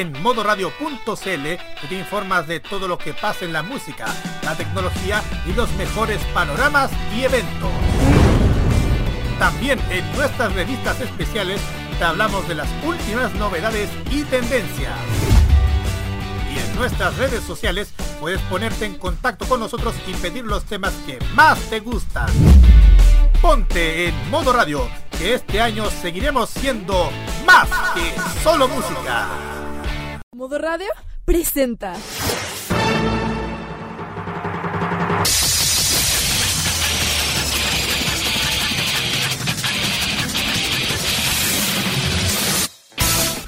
en modoradio.cl te informas de todo lo que pasa en la música, la tecnología y los mejores panoramas y eventos. También en nuestras revistas especiales te hablamos de las últimas novedades y tendencias. Y en nuestras redes sociales puedes ponerte en contacto con nosotros y pedir los temas que más te gustan. Ponte en modo radio, que este año seguiremos siendo más que solo música. Modo radio presenta.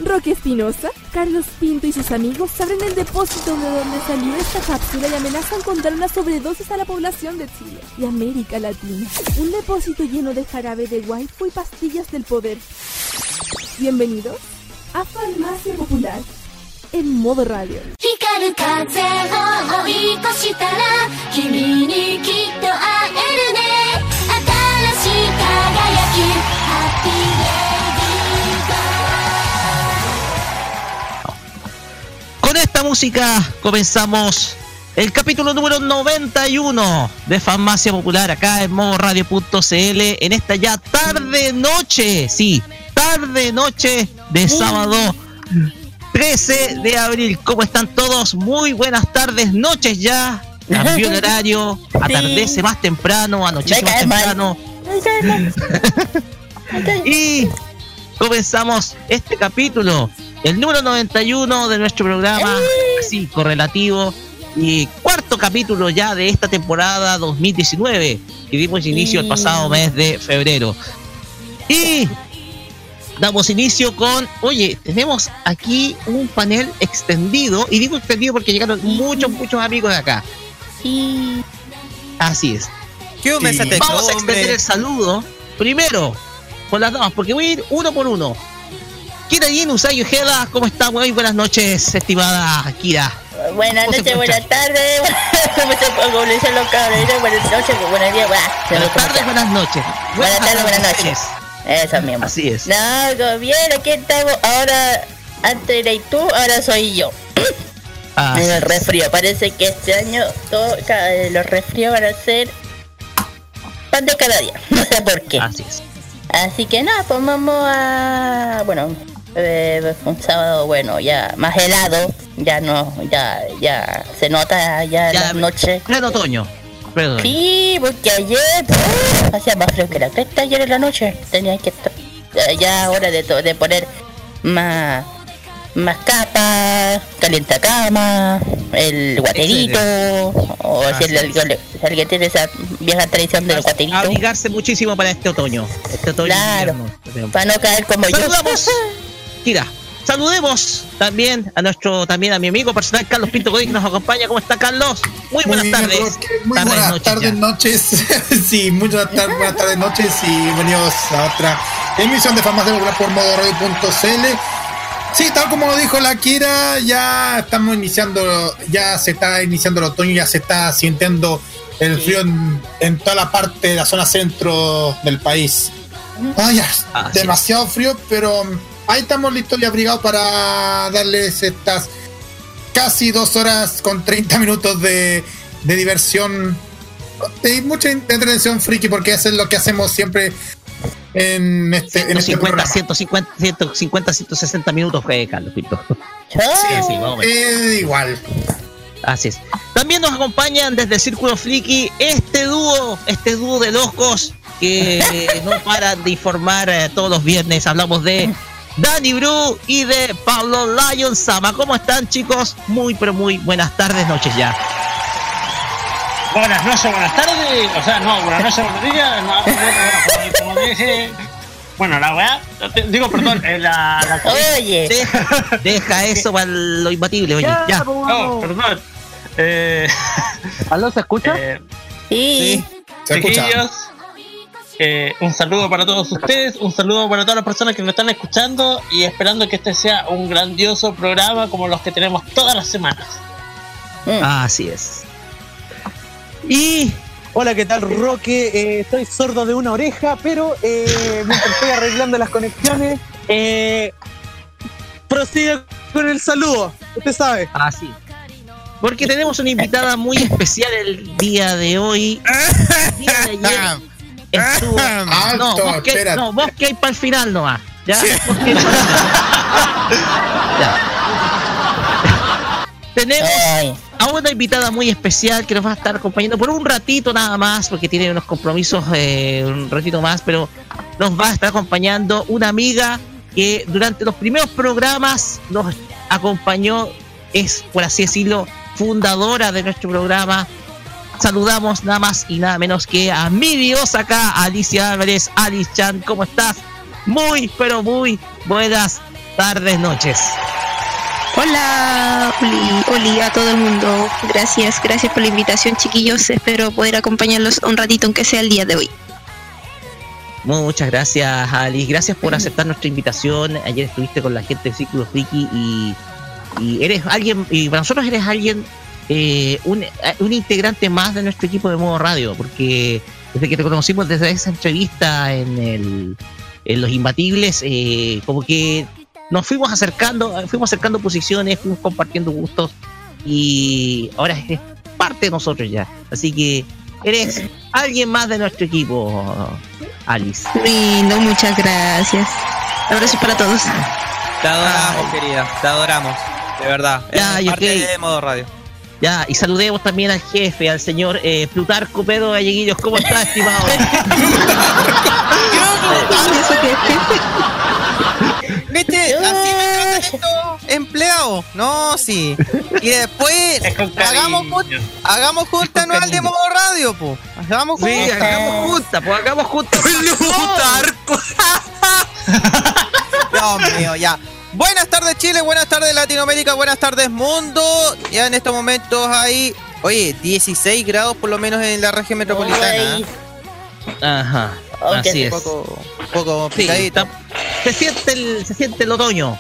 Roque Espinosa, Carlos Pinto y sus amigos abren el depósito de donde salió esta cápsula y amenazan con dar una sobredosis a la población de Chile y América Latina. Un depósito lleno de jarabe de waifu y pastillas del poder. Bienvenidos a Farmacia Popular en modo radio. Con esta música comenzamos el capítulo número 91 de Farmacia Popular acá en modo radio.cl en esta ya tarde noche, sí, tarde noche de sábado 13 de abril. ¿Cómo están todos? Muy buenas tardes, noches ya. Cambió el horario, atardece más temprano, anochece más temprano. y comenzamos este capítulo, el número 91 de nuestro programa, así correlativo, y cuarto capítulo ya de esta temporada 2019, que dimos inicio el pasado mes de febrero. Y damos inicio con, oye, tenemos aquí un panel extendido, y digo extendido porque llegaron muchos, muchos amigos de acá. Sí. Así es. ¿Qué de Vamos a extender el saludo primero con las damas, porque voy a ir uno por uno. Kira Yin, Usai Ojeda, ¿cómo está? Muy buenas noches, estimada Kira. Buenas ¿Cómo se noches, buenas tardes. ¿Cómo se como dicen los cabros? Buenas noches, buenos días. me Buenas tardes, buenas noches. Buenas tardes, buenas noches. Eso mismo. Así es. No, como bien, aquí estamos. Ahora, antes eras tú, ahora soy yo. Así en el es. resfrío. Parece que este año todo, cada- los resfríos van a ser pan de cada día. No sé por qué. Así es. Así que nada, pues vamos a. Bueno, eh, un sábado, bueno, ya más helado. Ya no, ya, ya se nota ya, en Ya, las noches. Pleno otoño. Sí, porque ayer ¡puf! hacía más frío que la cresta ayer en la noche. Tenía que estar ya- ya hora de, de poner más más capas, calienta cama, el guaterito, o si, Así el- si alguien tiene esa vieja tradición del guaterito, Abrigarse muchísimo para este otoño. Este otoño. Claro. invierno. para no caer como yo. Saludamos. Kira. Saludemos también a nuestro, también a mi amigo personal Carlos Pinto Godín que nos acompaña. ¿Cómo está Carlos? Muy buenas Muy bien, tardes. Muy Tardes, buenas noches tardes, noches. sí, muchas tar- buenas tardes, noches y bienvenidos a otra emisión de Farmacia Popular por modoradio.cl. Sí, tal como lo dijo la Kira, ya estamos iniciando, ya se está iniciando el otoño, ya se está sintiendo el frío en, en toda la parte de la zona centro del país. Ah, Así demasiado frío, pero ahí estamos listos y abrigados para darles estas casi dos horas con 30 minutos de, de diversión y mucha entretención friki porque eso es lo que hacemos siempre en este, en este 150, programa. 150, 150, 160 minutos fue Carlos Pinto. Sí, sí, menos. Eh, igual. Así es. También nos acompañan desde Círculo Friki este dúo, este dúo de locos que no paran de informar eh, todos los viernes. Hablamos de Danny Bru y de Pablo Lion Sama. ¿Cómo están, chicos? Muy, pero muy buenas tardes, noches ya. Buenas noches, buenas tardes. O sea, no, buenas noches, buenos días. No, bueno, como, como dije. Bueno, la weá. Digo, perdón, eh, la. la Oye, Deja, eso para lo imbatible, oye. Ya. oh, perdón. Eh, ¿Aló, se escucha? eh, sí. Se escucha. Eh, un saludo para todos ustedes, un saludo para todas las personas que nos están escuchando y esperando que este sea un grandioso programa como los que tenemos todas las semanas. Mm. Así es. Y Hola, ¿qué tal, Roque? Eh, estoy sordo de una oreja, pero eh, mientras estoy arreglando las conexiones, eh, prosigo con el saludo. Usted sabe. Así. Porque tenemos una invitada muy especial el día de hoy. El día de ayer estuvo. No, Alto, vos que, espérate. no, vos que hay para el final nomás. ¿Ya? Vos que final. Ya. Tenemos Ay, a una invitada muy especial que nos va a estar acompañando por un ratito nada más, porque tiene unos compromisos eh, un ratito más, pero nos va a estar acompañando una amiga que durante los primeros programas nos acompañó, es por así decirlo, fundadora de nuestro programa. Saludamos nada más y nada menos que a mi diosa acá, Alicia Álvarez. Alice Chan, ¿cómo estás? Muy, pero muy buenas tardes, noches. Hola, Oli, Oli, a todo el mundo. Gracias, gracias por la invitación, chiquillos. Espero poder acompañarlos un ratito, aunque sea el día de hoy. Muchas gracias, Alice. Gracias por aceptar nuestra invitación. Ayer estuviste con la gente de Círculo Friki y, y eres alguien, y para nosotros eres alguien, eh, un, eh, un integrante más de nuestro equipo de modo radio, porque desde que te conocimos desde esa entrevista en, el, en Los Imbatibles, eh, como que nos fuimos acercando, fuimos acercando posiciones, fuimos compartiendo gustos y ahora eres parte de nosotros ya. Así que eres alguien más de nuestro equipo, Alice. Lindo, muchas gracias. Abrazos para todos. Te adoramos, querida. Te adoramos. De verdad. Ya, Es parte de modo radio. Ya, y saludemos también al jefe, al señor eh, Plutarco Pedro Galleguillos. ¿Cómo está, estimado? ¿Viste? Así me tratan estos empleados. No, sí. Y después hagamos, cariño. jun- hagamos junta anual de modo radio, po. Hagamos Sí, junta. hagamos juntas, pues hagamos juntas. Plutarco. Dios mío, ya. Buenas tardes Chile, buenas tardes Latinoamérica, buenas tardes mundo. Ya en estos momentos hay, oye, 16 grados por lo menos en la región metropolitana. ay, Ajá, así Un es. poco, un poco Sí, picadito. está- se, siente el, se siente el otoño.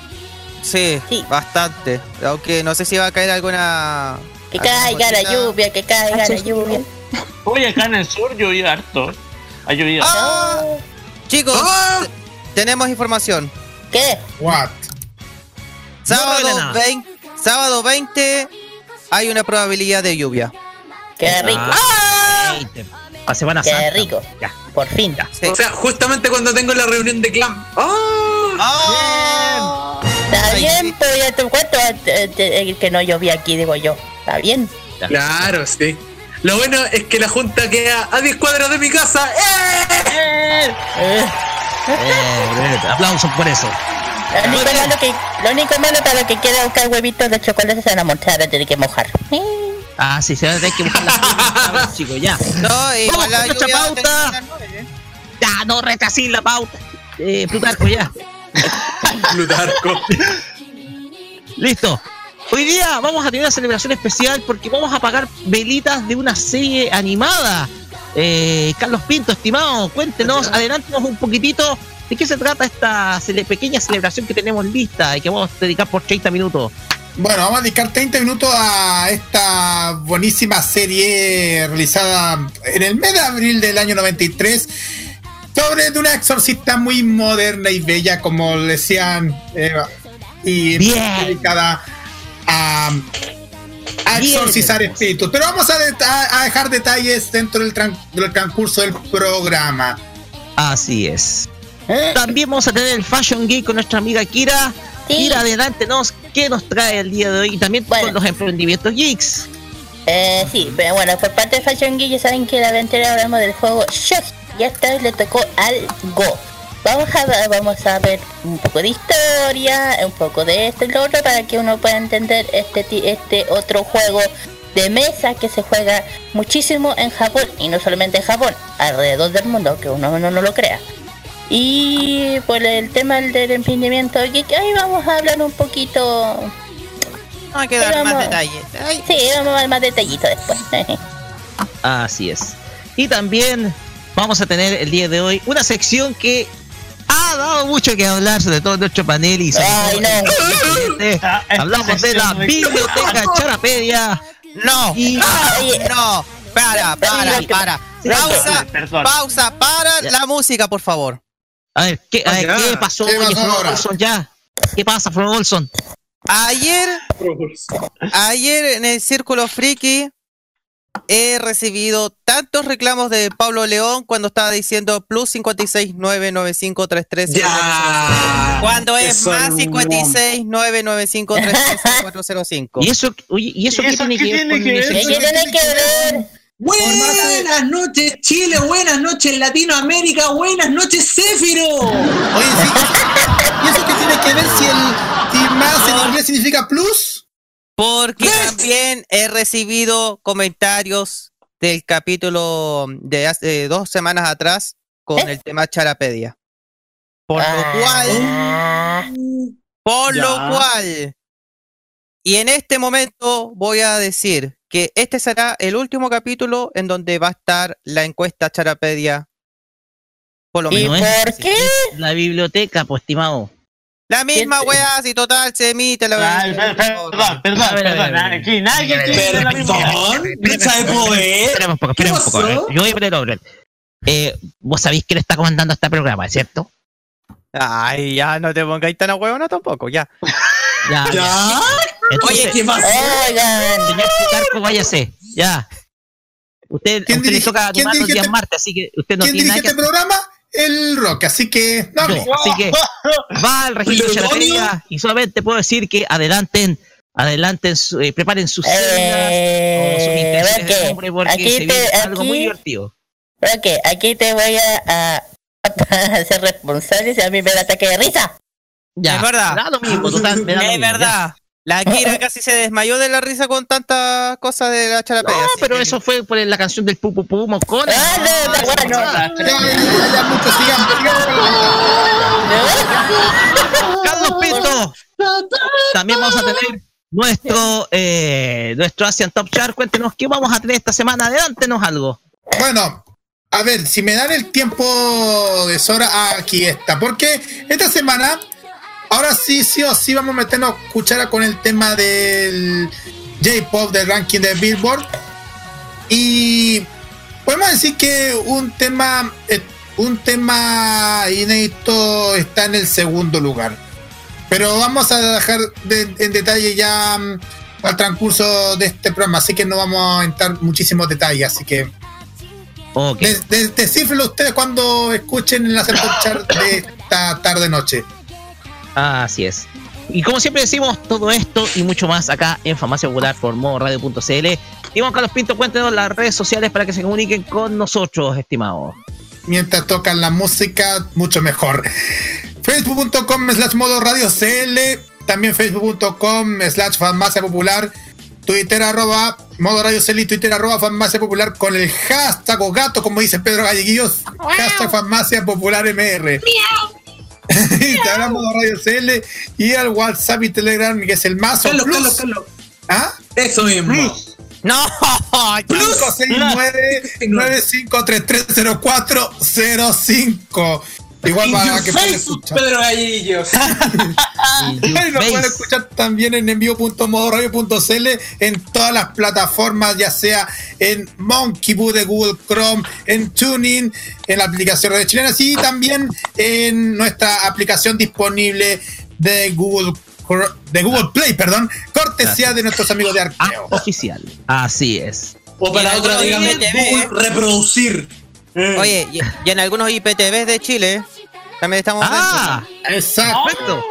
Sí, Sí. bastante. Aunque no sé si va a caer alguna. que alguna caiga la lluvia, que caiga la lluvia. Hoy acá en el sur llovía harto. Ha llovido. Ah, chicos, te- tenemos información. ¿Qué? What? Sábado, nada. 20, sábado 20 hay una probabilidad de lluvia. Qué rico, Ah. A Semana qué Santa. rico. Ya. Por fin. Sí. O sea, justamente cuando tengo la reunión de clan. ¡Oh! ¡Ah! Está Ay, bien, pues ya te cuento eh, eh, que no llovía aquí, digo yo. Está bien. Claro, sí. Lo bueno es que la junta queda a 10 cuadras de mi casa. ¡Eh! Eh, Eh, aplausos por eso. Lo, único malo que, lo único malo para los que quiera buscar huevitos de chocolate se van a montar, tiene que mojar. Eh, Ah, sí, se va a tener que buscar las chicos, ya. No, igual la lluvia pauta. a nueve. Ya, no retrasís la pauta. Eh, Plutarco, ya. Plutarco. Listo. Hoy día vamos a tener una celebración especial porque vamos a apagar velitas de una serie animada. Eh, Carlos Pinto, estimado, cuéntenos, adelántenos un poquitito de qué se trata esta cele- pequeña celebración que tenemos lista y que vamos a dedicar por 30 minutos. Bueno, vamos a dedicar 30 minutos a esta buenísima serie realizada en el mes de abril del año 93 sobre de una exorcista muy moderna y bella, como decían, Eva, y Bien. dedicada a, a exorcizar espíritus. Pero vamos a, det- a- a dejar detalles dentro del, tran- del transcurso del programa. Así es. eh, También vamos a tener el Fashion Geek con nuestra amiga Kira. Sí. Kira, adelántenos, ¿qué nos trae el día de hoy? Y también Bueno. con los emprendimientos geeks. Eh, sí, pero bueno, por parte de Fashion Geek ya saben que la aventura hablamos del juego Shock y esta vez le tocó al Go. Vamos a, ver- vamos a ver un poco de historia, un poco de esto y lo otro para que uno pueda entender este, este otro juego de mesa que se juega muchísimo en Japón y no solamente en Japón, alrededor del mundo, aunque uno no, no lo crea. Y por el tema del emprendimiento geek, ahí vamos a hablar un poquito No hay que dar Vamos. más detalles. Ay, Sí, vamos a ver más detallitos después. Así es. Y también vamos a tener el día de hoy una sección que ha dado mucho que hablar, sobre todo en nuestro panel y Ay, no. Hablamos de la biblioteca Charapedia. No, Y- no, para, para, para. Pausa, pausa, para la música, por favor. A ver, ¿qué, a ver, ya. ¿qué pasó? ¿Qué Oye? Olson, ya. ¿Qué pasa, Fro Olson? Ayer, ayer en el Círculo Friki he recibido tantos reclamos de Pablo León cuando estaba diciendo plus 5699533 Ya. Cuando es Eso más no. 5699533 ¿Y eso, oye, ¿y eso qué tiene que ver ¿Qué tiene que ver? Buenas noches Chile, buenas noches Latinoamérica, buenas noches Céfiro. Oye, sí. ¿Y eso qué tiene que ver si el si más en inglés significa plus? Porque también he recibido comentarios del capítulo de hace dos semanas atrás con ¿Eh? el tema Charapedia. Por lo Ah. cual, por Ya. lo cual, y en este momento voy a decir que este será el último capítulo en donde va a estar la encuesta Charapedia. Por lo ¿Y menos. no es- por qué? La biblioteca, pues, estimado. La misma ¿Quién- weá, si total se emite la Ay, per- Perdón, perdón, perdón. Aquí nadie quiere la misma. Perdón, lucha de poder. Espera un poco, espera ¿Qué un poco. Yo voy a poner orden. Eh, vos sabéis quién está comandando este programa, ¿cierto? Ay, ya no te pongáis tan a huevona tampoco, ya. Ya. ¿Ya? Entonces, Oye, ¿qué pasó? Oigan. señor Plutarco, váyase. Ya. Usted, a ¿Quién usted le toca tomar los días este- martes, así que usted no ¿Quién tiene dirige nada que este programa? El Rock, así que no. No, así que va al registro Pero, Charapedia y solamente puedo decir que adelanten, adelanten, su- eh, preparen sus o sus Eh, de Roque, nombre porque aquí se viene te- algo muy aquí- divertido. Roque, aquí te voy a, a, a ser responsable si a mí me da ataque de risa. Ya, Es verdad. Me da lo mismo, total, me da lo Es mismo, ya. La Kira casi se desmayó de la risa con tantas cosas de la charapedia. No, pero que- eso fue por la canción del Pupu Pupu Mocona. Ah, no, no, bueno. Ya, mucho, sigamos, sigamos Carlos Pinto. También vamos a tener nuestro eh, nuestro Asian Top Chart. Cuéntenos qué vamos a tener esta semana. Adelántenos algo. Bueno, a ver, si me dan el tiempo de sobra, aquí está. Porque esta semana, ahora sí, sí o sí, vamos a meternos cuchara con el tema del J-Pop, del ranking de Billboard. Y podemos decir que un tema, eh, un tema inédito está en el segundo lugar. Pero vamos a dejar de- en detalle ya mm, al transcurso de este programa, así que no vamos a entrar muchísimos detalles, así que Ok. de- ustedes cuando escuchen el Top Chart de esta tarde noche. Así es. Y como siempre decimos, todo esto y mucho más acá en Farmacia Popular por modoradio.cl. Y Juan Carlos Pinto, cuéntenos las redes sociales para que se comuniquen con nosotros, estimados. Mientras tocan la música, mucho mejor. Facebook.com slash modo radio CL, también Facebook.com slash farmacia popular, Twitter arroba modo radio CL y Twitter arroba farmacia popular con el hashtag o gato, como dice Pedro Galleguillos, hashtag farmacia popular MR. Instagram modo radio CL y el WhatsApp y Telegram que es el más Carlos, Carlos, Carlos. ¿Ah? Eso mismo. No, 569-95330405. Igual para your que puedan Facebook, escuchar. Pedro Gallillos. Y nos pueden escuchar también en envío.modoradio.cl en todas las plataformas, ya sea en Monkey Boo de Google Chrome, en Tuning, en la aplicación Radio Chilena, y también en nuestra aplicación disponible de Google de Google Play, perdón, cortesía de nuestros amigos de Arqueo. Oficial. Así es. O para otra, dígame. Google reproducir. Eh. Oye, y, y en algunos IPTVs de Chile también estamos Ah, Exacto. perfecto.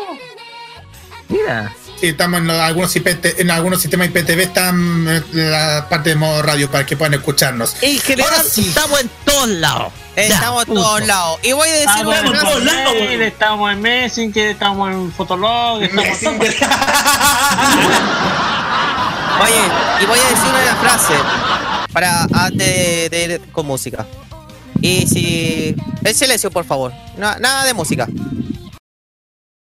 Mira. Sí, estamos en los- algunos IPT, en algunos sistemas IPTV están en la parte de modo radio para que puedan escucharnos. En general, Ahora sí. estamos en todos lados. Estamos en todos lados. Y voy a decir Estamos una en frase. Hotmail, estamos en Messenger, estamos en Fotolog, estamos en Oye, y voy a decir una frase para antes de, de ir con música. Y si. El silencio, por favor. No- nada de música.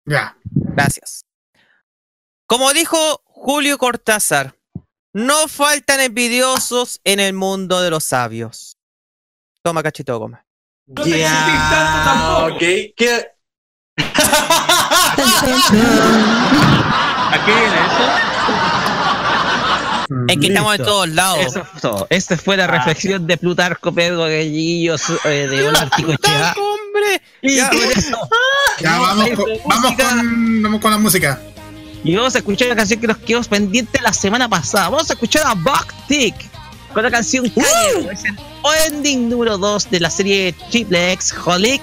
Ya. Gracias. Como dijo Julio Cortázar, no faltan envidiosos en el mundo de los sabios. Toma cachito de goma. Ya. Ok. ¿Qué? ¿A qué viene eso? Es que estamos Listo. todos lados. Eso fue todo. Esta fue la reflexión de Plutarco Pedro Gallillos eh, de Olártico Echea. ¡Hombre! Y Ya. Ya vamos con, vamos con, vamos con la música. Y vamos a escuchar una canción que nos quedó pendiente la semana pasada. Vamos a escuchar a Buck Tick con la canción Cairo. Es el ending número 2 de la serie Triple X Holic.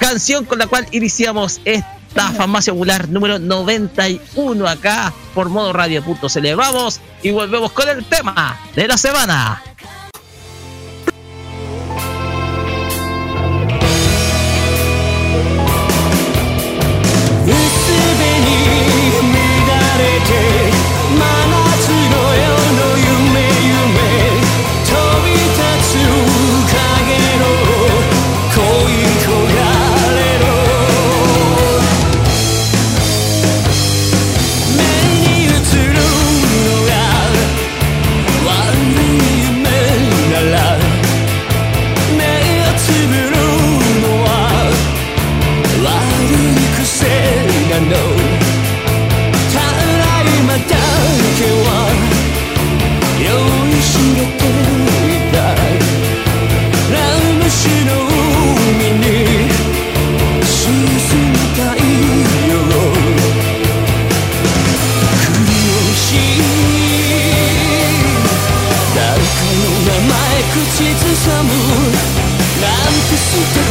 Canción con la cual iniciamos esta farmacia popular número 91 acá por modo radio.cl. Vamos y volvemos con el tema de la semana. Listen to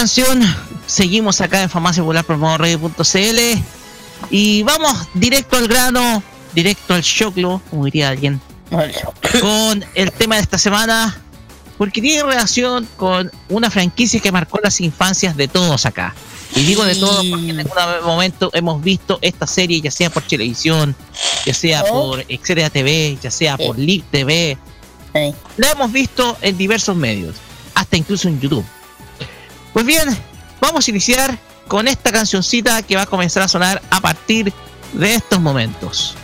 canción, seguimos acá en Farmacia Popular Radio.cl y vamos directo al grano, directo al choclo, como diría alguien, con el tema de esta semana, porque tiene relación con una franquicia que marcó las infancias de todos acá. Y digo de todos porque en algún momento hemos visto esta serie, ya sea por televisión, ya sea por Xeria TV, ya sea por Live TV. La hemos visto en diversos medios, hasta incluso en YouTube. Pues bien, vamos a iniciar con esta cancioncita que va a comenzar a sonar a partir de estos momentos.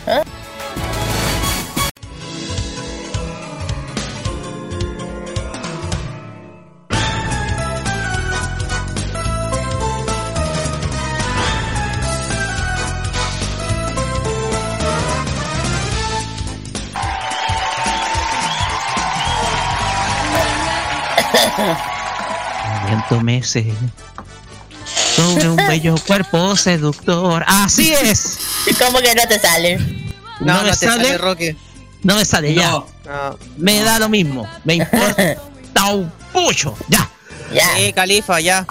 Viento meses sobre un bello cuerpo seductor. Así es. ¿Y cómo que no te sale? No, no, me te sale. sale, Roque. No me sale ya. No. Me da lo mismo. Me importa un pucho. Ya. Sí, Califa, ya.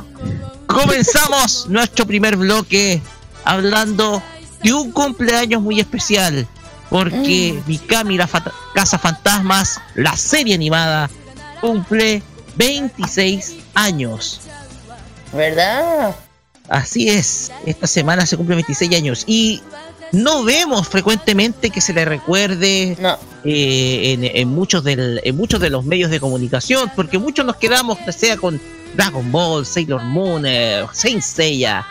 Comenzamos nuestro primer bloque hablando de un cumpleaños muy especial. Porque Mikami, la fata- Casa Fantasmas, la serie animada, cumple 26 años. ¿Verdad? Así es, esta semana se cumple 26 años y no vemos frecuentemente que se le recuerde eh, en, en muchos del, en muchos de los medios de comunicación, porque muchos nos quedamos, sea con Dragon Ball, Sailor Moon, eh, Saint Seiya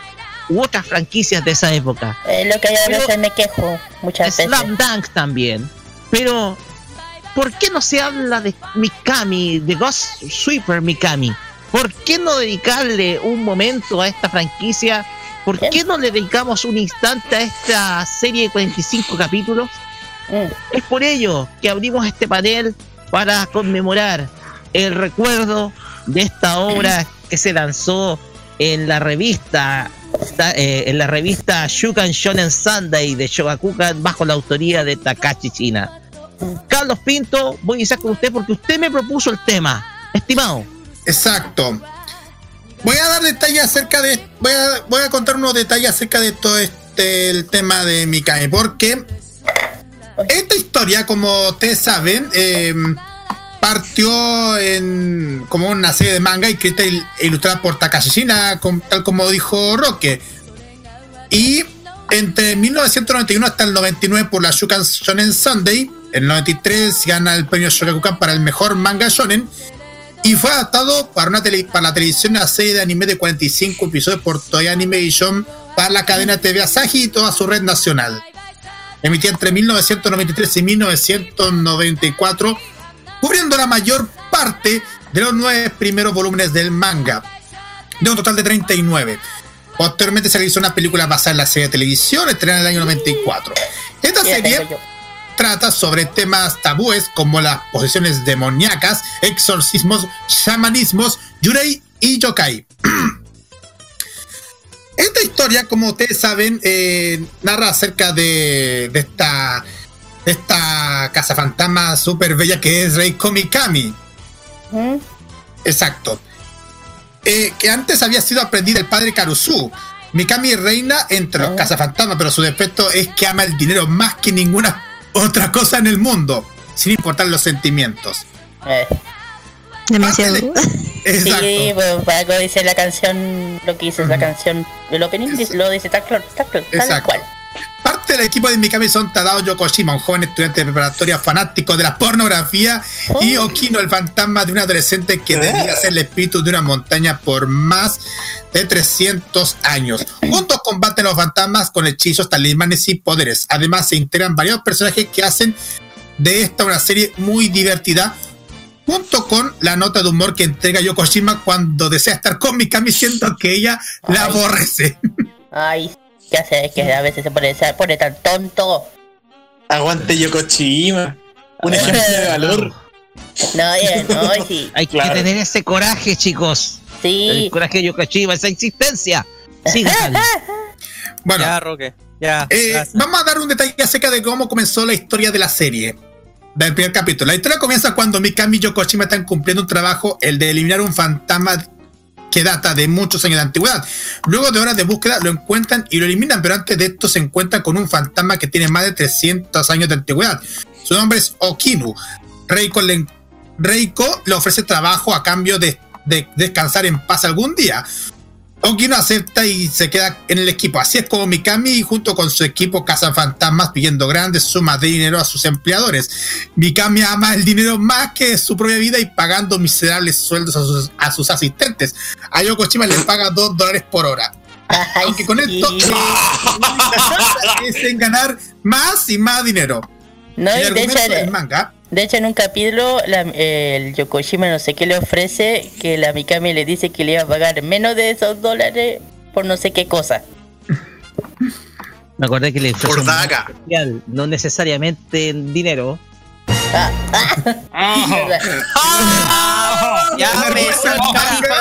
u otras franquicias de esa época. Lo que yo a veces me quejo muchas veces. Slam Dunk también. Pero, ¿por qué no se habla de Mikami, de Ghost Sweeper Mikami? ¿Por qué no dedicarle un momento a esta franquicia? ¿Por qué no le dedicamos un instante a esta serie de 45 capítulos? Es por ello que abrimos este panel para conmemorar el recuerdo de esta obra que se lanzó en la revista ta- eh, en la revista Shukan Shonen Sunday de Shogakukan bajo la autoría de Takashi China. Carlos Pinto, voy a iniciar con usted porque usted me propuso el tema, estimado. Exacto. Voy a dar detalles acerca de. Voy a, voy a contar unos detalles acerca de todo este el tema de Mikami. Porque esta historia, como ustedes saben, eh, partió en como una serie de manga escrita e ilustrada por Takashi Shina, tal como dijo Roque. Y entre 1991 hasta el 99 por la Shukan Shonen Sunday, el 93 gana el premio Shogakukan para el mejor manga shonen y fue adaptado para, una tele- para la televisión a serie de anime de 45 episodios por Toei Animation para la cadena TV Asahi y toda su red nacional. Emitía entre 1993 y 1994, cubriendo la mayor parte de los nueve primeros volúmenes del manga, de un total de 39. Posteriormente se realizó una película basada en la serie de televisión, estrenada en el año 94. Esta serie. Trata sobre temas tabúes como las posesiones demoníacas, exorcismos, shamanismos, yurei y yokai. Esta historia, como ustedes saben, eh, narra acerca de, de esta, de esta casa fantasma súper bella que es Reiko Mikami. Exacto. Eh, que antes había sido aprendida del padre Karusu. Mikami reina entre los cazafantasmas, pero su defecto es que ama el dinero más que ninguna otra cosa en el mundo, sin importar los sentimientos. Demasiado. Exacto. Sí, pues para algo dice la canción, lo que dice la canción, el opening lo dice tal, tal, tal Exacto. cual. Del equipo de Mikami son Tadao Yokoshima, un joven estudiante de preparatoria fanático de la pornografía, y Okino, el fantasma de un adolescente que debía ser el espíritu de una montaña por más de 300 años. Juntos combaten los fantasmas con hechizos, talismanes y poderes. Además, se integran varios personajes que hacen de esta una serie muy divertida, junto con la nota de humor que entrega Yokoshima cuando desea estar con Mikami, siendo que ella la aborrece. Ay, ¿qué hace? Es que a veces se pone, se pone tan tonto. Aguante Yokochima. Un ejemplo de valor. No, ya, no, sí. Hay que tener ese coraje, chicos. Sí. El coraje de Yokochiba, esa existencia. Siga, Carlos. Bueno, Ya, Roque. Ya. Eh, vamos a dar un detalle acerca de cómo comenzó la historia de la serie. Del primer capítulo. La historia comienza cuando Mikami y Yokoshima están cumpliendo un trabajo, el de eliminar un fantasma que data de muchos años de antigüedad. Luego de horas de búsqueda lo encuentran y lo eliminan, pero antes de esto se encuentran con un fantasma que tiene más de 300 años de antigüedad. Su nombre es Okinu. Reiko le, ofrece trabajo a cambio de descansar en paz algún día. Okino acepta y se queda en el equipo. Así es como Mikami, junto con su equipo, cazan fantasmas pidiendo grandes sumas de dinero a sus empleadores. Mikami ama el dinero más que su propia vida y pagando miserables sueldos a sus, a sus asistentes. A Yoko Shima le paga 2 dólares por hora. Aunque con esto es en ganar más y más dinero. No, y de hecho, manga de hecho, en un capítulo, la- el Yokoshima no sé qué le ofrece, que la Mikami le dice que le iba a pagar menos de esos dólares por no sé qué cosa. Me acordé que le daga. especial, no necesariamente en dinero. Ya Una me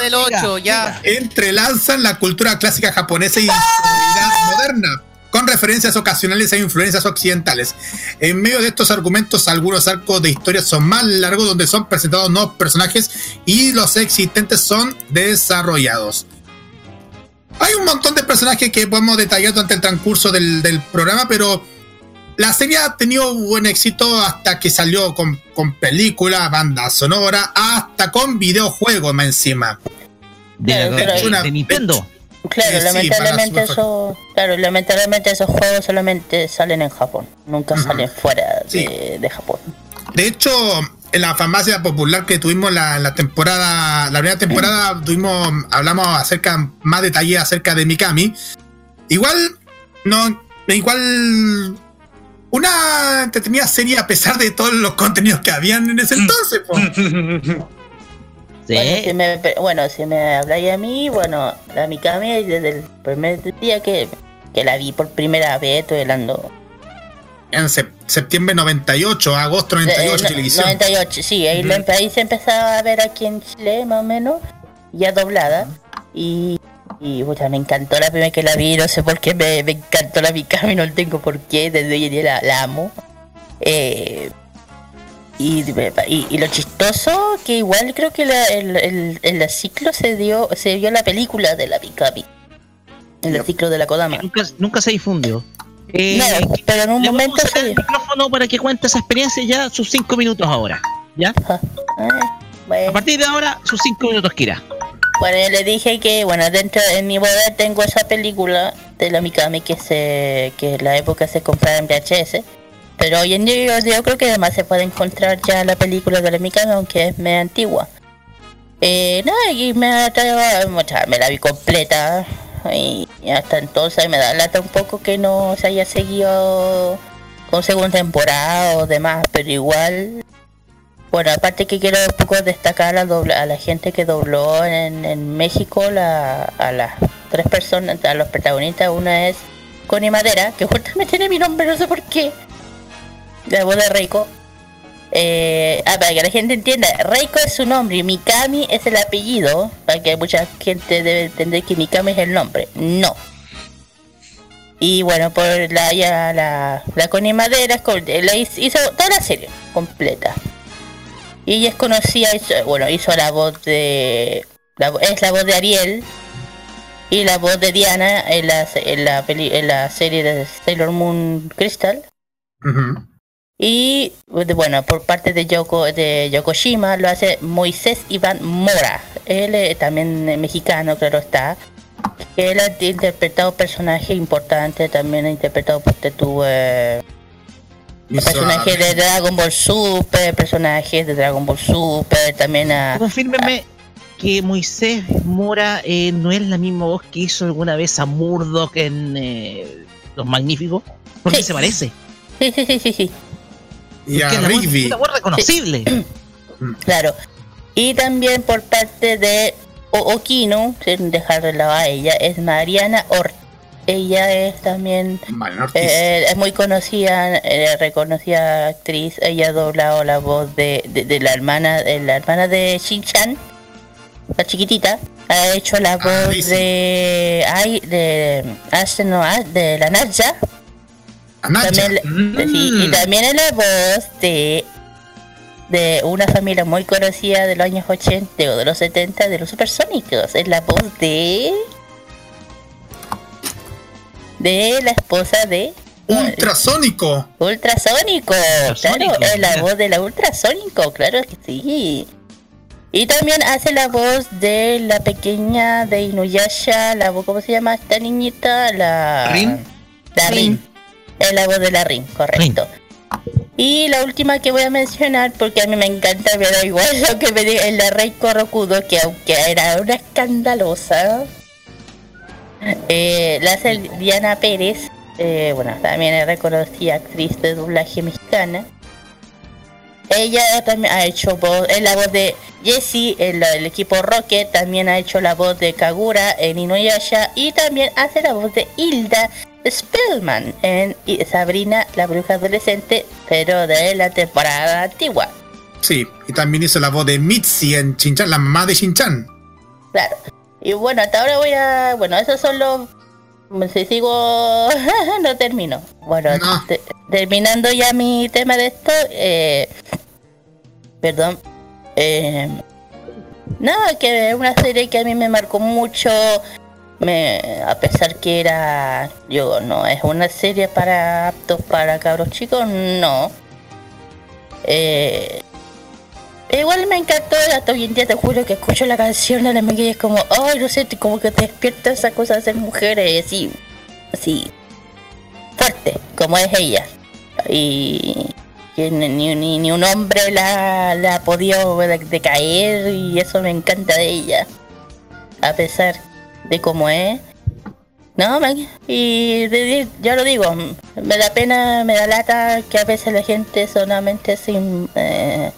del 8, ya. entrelazan la cultura clásica japonesa y la realidad moderna, con referencias ocasionales e influencias occidentales. En medio de estos argumentos, algunos arcos de historia son más largos, donde son presentados nuevos personajes y los existentes son desarrollados. Hay un montón de personajes que podemos detallar durante el transcurso del, del programa, pero la serie ha tenido buen éxito hasta que salió con, con película, banda sonora, hasta con videojuegos más encima. De, de Nintendo. Claro, Eh, sí, lamentablemente eso, claro, lamentablemente esos juegos solamente salen en Japón, nunca salen fuera Sí. de, de Japón. De hecho, en la farmacia popular que tuvimos la, la temporada, la primera temporada, tuvimos, hablamos acerca, más detalle acerca de Mikami. Igual, no, igual, una entretenida serie a pesar de todos los contenidos que habían en ese entonces. Sí. Bueno, si me, bueno, si me habláis a mí, bueno, la Mikami desde el primer día que, que la vi por primera vez, estoy hablando. En sep- septiembre 98, agosto 98, Eh, no- televisión. 98, sí, ahí, ahí se empezaba a ver aquí en Chile, más o menos, ya doblada. Y, y pucha, me encantó la primera que la vi, no sé por qué me, me encantó la Mikami, no tengo por qué, desde hoy en día la, la amo. Eh, y, y, y lo chistoso, que igual creo que la, el, el, el ciclo se dio se vio la película de la Mikami. En el ciclo de la Kodama. Nunca, nunca se difundió. Eh, No, pero en un le momento vamos a sacar se el micrófono para que cuente esa experiencia ya sus cinco minutos ahora. ¿Ya? Ah, bueno. A partir de ahora, sus cinco minutos, Kira. Bueno, yo le dije que, bueno, dentro de mi boda tengo esa película de la Mikami que se que en la época se compraba en VHS. Pero hoy en día yo, creo que además se puede encontrar ya la película de la Mikami, aunque es medio antigua. Eh, nada, y me, atrae- mucha- me la vi completa. Y, hasta entonces me da lata un poco que no se haya seguido con segunda temporada o demás, pero igual bueno, aparte que quiero un poco destacar a, dobla- a la gente que dobló en, en México la, a las tres personas, a los protagonistas. Una es Connie Madera, que justamente tiene mi nombre, no sé por qué. La voz de Reiko. Eh, ah, para que la gente entienda, Reiko es su nombre y Mikami es el apellido. Para que mucha gente debe entender que Mikami es el nombre. No. Y bueno, por la ya la, la Madera la hizo, toda la serie completa. Y ella es conocida, hizo, bueno, hizo la voz de. La, es la voz de Ariel y la voz de Diana en la, en la, peli- en la serie de Sailor Moon Crystal. Ujú. Y bueno, por parte de Yoko de Yokoshima lo hace Moisés Iván Mora. Él es también eh, mexicano, claro está. Él ha interpretado personajes importantes, también ha interpretado por tu eh, personajes de Dragon Ball Super, personajes de Dragon Ball Super, también a Confírmeme que Moisés Mora eh, no es la misma voz que hizo alguna vez a Murdoch en eh, Los Magníficos. Porque se parece. Sí, sí, sí, sí, sí. Y a voz- Rigby. una voz reconocible. Claro. Y también por parte de O- Okino, sin dejar de lado a ella, es Mariana Ort. Ella es también Ortiz. eh, es muy conocida, eh, reconocida actriz. Ella ha doblado la voz de, de, de la hermana de la hermana de Shin-chan, la chiquitita. Ha hecho la voz sí, sí. de ay de Ashton Noah, de la Nadja. También, sí, y también es la voz de de una familia muy conocida de los años 80 o de los 70 de los supersónicos. Es la voz de. de la esposa de. Ultrasónico. Ultrasónico, claro, es la mira. voz de la Ultrasónico, claro que sí. Y también hace la voz de la pequeña de Inuyasha, la voz, ¿cómo se llama esta niñita? La ¿Rin? La Rin. La voz de la Rin, correcto. Y la última que voy a mencionar, porque a mí me encanta, da igual lo que me diga, es la Rey Corrocudo, que aunque era una escandalosa, eh, la hace Diana Pérez, eh, bueno, también es reconocida actriz de doblaje mexicana. Ella también ha hecho voz, es la voz de Jessie en la- el equipo Rocket, también ha hecho la voz de Kagura en Inuyasha y también hace la voz de Hilda Spellman en Sabrina la bruja adolescente, pero de la temporada antigua. Sí, y también hizo la voz de Mitzi en Chinchan, la mamá de Chinchan. Claro. Y bueno, hasta ahora voy a. Bueno, esos son los. Si sigo. no termino. Bueno, te- terminando ya mi tema de esto. Eh, perdón. Eh, nada, que es una serie que a mí me marcó mucho. Me, a pesar que era. Yo, no, es una serie para aptos para cabros chicos, no. Eh, Igual me encantó, hasta hoy en día te juro que escucho la canción de la y es como, ay, no sé, como que te despierta esa cosa de ser mujeres, así, así, fuerte, como es ella. Y ni, ni, ni- un hombre la, la ha podido de- decaer y eso me encanta de ella. A pesar de cómo es. No, me- y de- ya lo digo, me da pena, me da lata que a veces la gente solamente sin... eh,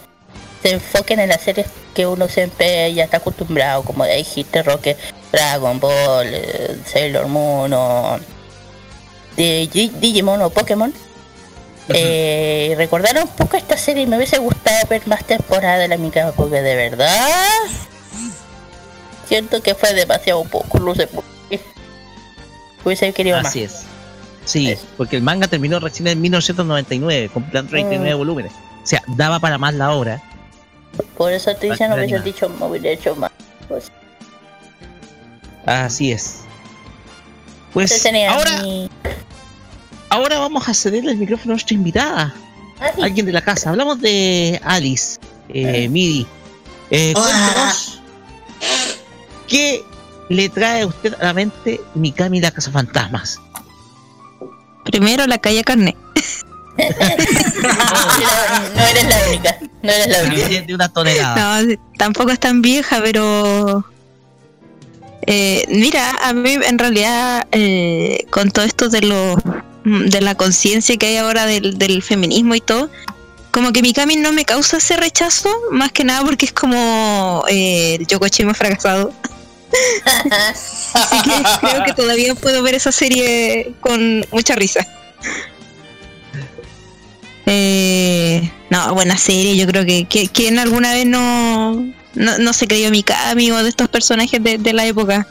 se enfoquen en las series que uno siempre ya está acostumbrado, como dijiste, Rocket, Dragon Ball, eh, Sailor Moon o de Gi- Digimon o Pokémon. Eh, recordar un poco esta serie y me hubiese gustado ver más temporada de la Mica porque de verdad siento que fue demasiado poco, no sé por qué. Hubiese querido más. Así es. Sí, porque el manga terminó recién en 1999, completando 39 Mm. volúmenes. O sea, daba para más la obra. Por eso te dicen, no hubiese dicho, me hubiera hecho más. Pues, Así es. Pues ahora, mi- ahora vamos a cederle el micrófono a nuestra invitada. Ah, Alguien de la casa. Hablamos de Alice, eh, Midi. Eh, ¿Qué le trae a usted a la mente Mikami la Casa Fantasmas? Primero la calle carne. no eres la única, no eres la única. De, de una tonelada. No, tampoco es tan vieja, pero eh, mira, a mí en realidad eh, con todo esto de lo de la conciencia que hay ahora del, del feminismo y todo, como que Mikami no me causa ese rechazo, más que nada porque es como eh, el Yokochima fracasado. Así que creo que todavía puedo ver esa serie con mucha risa. Eh, no, buena serie. Yo creo que, quien alguna vez no, no, no se creyó Mikami o de estos personajes de, de la época.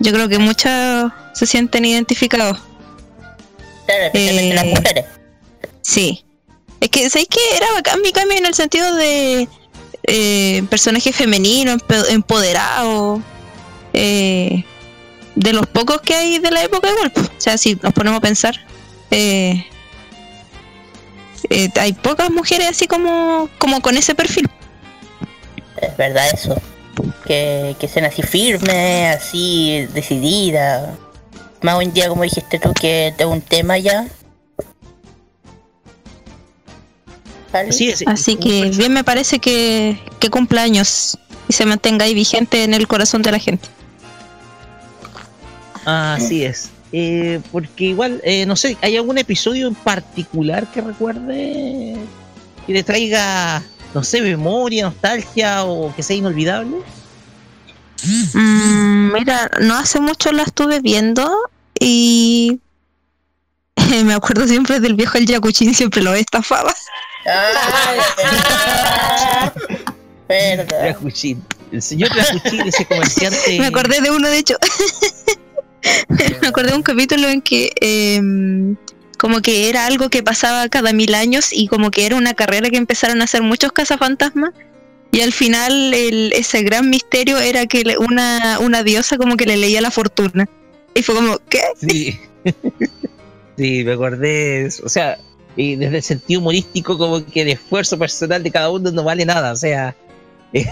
Yo creo que muchos se sienten identificados. Claro, especialmente las mujeres. Sí. Es que, ¿sabéis que era bacán Mikami en el sentido de eh, personaje femenino, empoderado? Eh, de los pocos que hay de la época igual. pues. O sea, si nos ponemos a pensar, eh, eh, hay pocas mujeres así como, como con ese perfil. Es verdad eso. Que, que sean así firmes, así decididas. Más hoy en día, como dijiste tú, que es un tema ya. ¿Vale? Así que bien me parece que, que cumpla años y se mantenga ahí vigente en el corazón de la gente. Así es. Eh, porque igual, eh, no sé, ¿hay algún episodio en particular que recuerde que le traiga, no sé, memoria, nostalgia o que sea inolvidable? Mm, mira, no hace mucho la estuve viendo y me acuerdo siempre del viejo el Yakuchin, siempre lo estafaba. Verdad. Yakuchin. El señor Yakuchin, ese comerciante. Me acordé de uno, de hecho. me acordé de un capítulo en que em, como que era algo que pasaba cada mil años y como que era una carrera que empezaron a hacer muchos cazafantasmas. Y al final el- ese gran misterio era que le- una, una diosa como que le leía la fortuna. Y fue como, ¿qué? Sí. sí, me acordé. O sea, y desde el sentido humorístico, como que el esfuerzo personal de cada uno no vale nada. O sea, eh,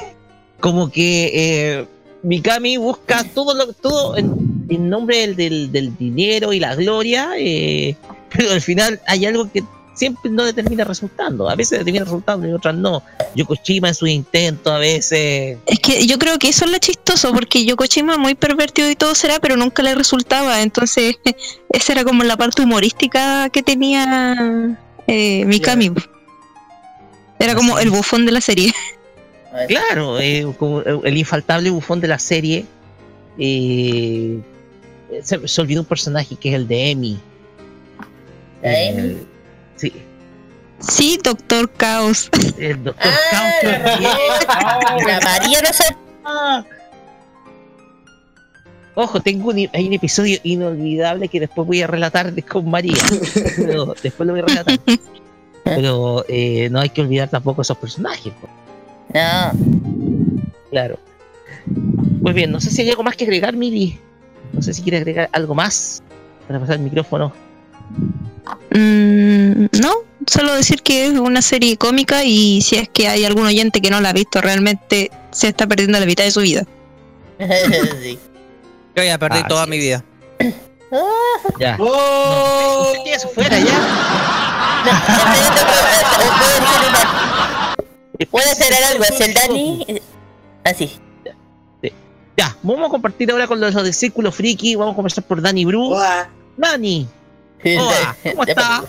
como que eh, Mikami busca todo lo, todo en, en nombre del, del- del dinero y la gloria, eh, pero al final hay algo que siempre no determina resultando. A veces determina resultando y otras no. Yokoshima en sus intentos, a veces. Es que yo creo que eso es lo chistoso, porque Yokoshima muy pervertido y todo será, pero nunca le resultaba. Entonces, esa era como la parte humorística que tenía eh, Mikami. Era como el bufón de la serie. Claro, eh, como el infaltable bufón de la serie. eh, se, se olvidó un personaje que es el de Emi. Eh, sí, Sí, Doctor Caos. el Doctor Ah, Caos. La María no se. Ojo, tengo un, hay un episodio inolvidable que después voy a relatar de- con María. Pero después lo voy a relatar. Pero eh, no hay que olvidar tampoco esos personajes. No. Claro. Muy bien, no sé si hay algo más que agregar, Miri. No sé si quiere agregar algo más para pasar el micrófono. Mm, no, solo decir que es una serie cómica y si es que hay algún oyente que no la ha visto, realmente se está perdiendo la mitad de su vida. sí. Yo ya perdí Ah, toda sí. mi vida. Ya. ¡Oh! No, eso fuera ya. Puede ser algo, es el Dani. eh, Así. Ya, vamos a compartir ahora con los del Círculo Friki. Vamos a comenzar por Dani Bru. Hola. Dani, hola, ¿cómo está?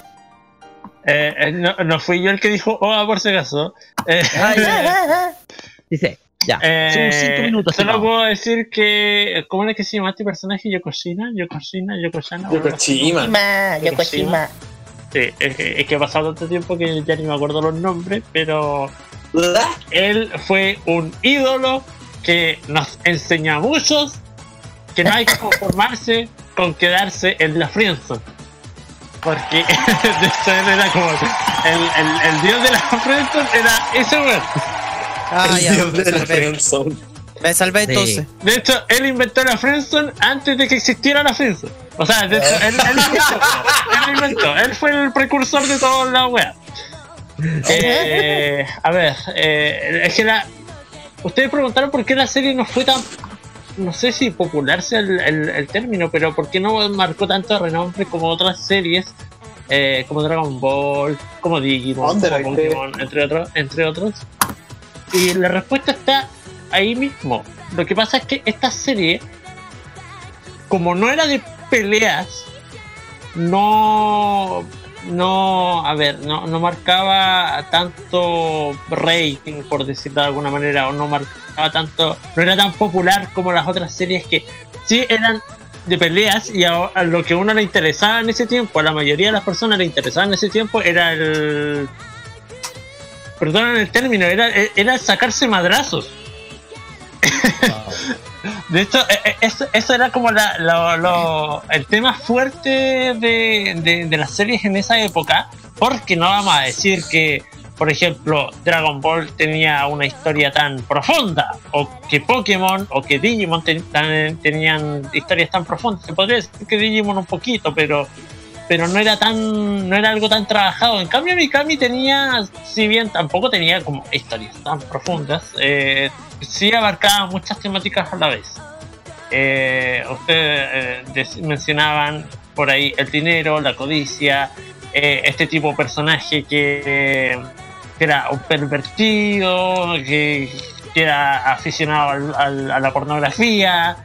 Eh, eh, no, no fui yo el que dijo Oa por si acaso. Eh, Dice, ya, eh, son cinco minutos. Solo estimado. puedo decir que. ¿Cómo es que se llama este personaje? Yokoshina, Yokoshina, Yokoshana. Yokoshima. Yokoshima, Yokoshima. Sí, es que, es que ha pasado tanto tiempo que ya ni me acuerdo los nombres, pero él fue un ídolo que nos enseñó a muchos que no hay que conformarse con quedarse en la friendzone. Porque de hecho él era como el, el, el dios de la friendzone era ese weón. Ah, El ya, dios me de la salvé. friendzone. Me salvé Sí. entonces. De hecho, él inventó la friendzone antes de que existiera la friendzone. O sea, de hecho, él, él inventó, él inventó, él fue el precursor de toda la wea. Eh, a ver, eh, es que la. Ustedes preguntaron por qué la serie no fue tan. No sé si popular sea el, el- el término, pero por qué no marcó tanto renombre como otras series, eh, como Dragon Ball, como Digimon. Pokémon, entre otros, entre otros. Y la respuesta está ahí mismo. Lo que pasa es que esta serie, como no era de peleas, no, no, a ver, no, no marcaba tanto rating, por decirlo de alguna manera, o no marcaba tanto, no era tan popular como las otras series que sí eran de peleas y a, lo que uno le interesaba en ese tiempo, a la mayoría de las personas le interesaba en ese tiempo era el perdonen el término, era, era sacarse madrazos. De hecho, eh, eh, eso, eso era como la- el tema fuerte de, las series en esa época, porque no vamos a decir que, por ejemplo, Dragon Ball tenía una historia tan profunda, o que Pokémon o que Digimon ten- tenían historias tan profundas. Se podría decir que Digimon un poquito, pero pero no era tan no era algo tan trabajado en cambio Mikami tenía si bien tampoco tenía como historias tan profundas eh, sí abarcaba muchas temáticas a la vez eh, ustedes eh, mencionaban por ahí el dinero la codicia eh, este tipo de personaje que, era un pervertido que, era aficionado al- a la pornografía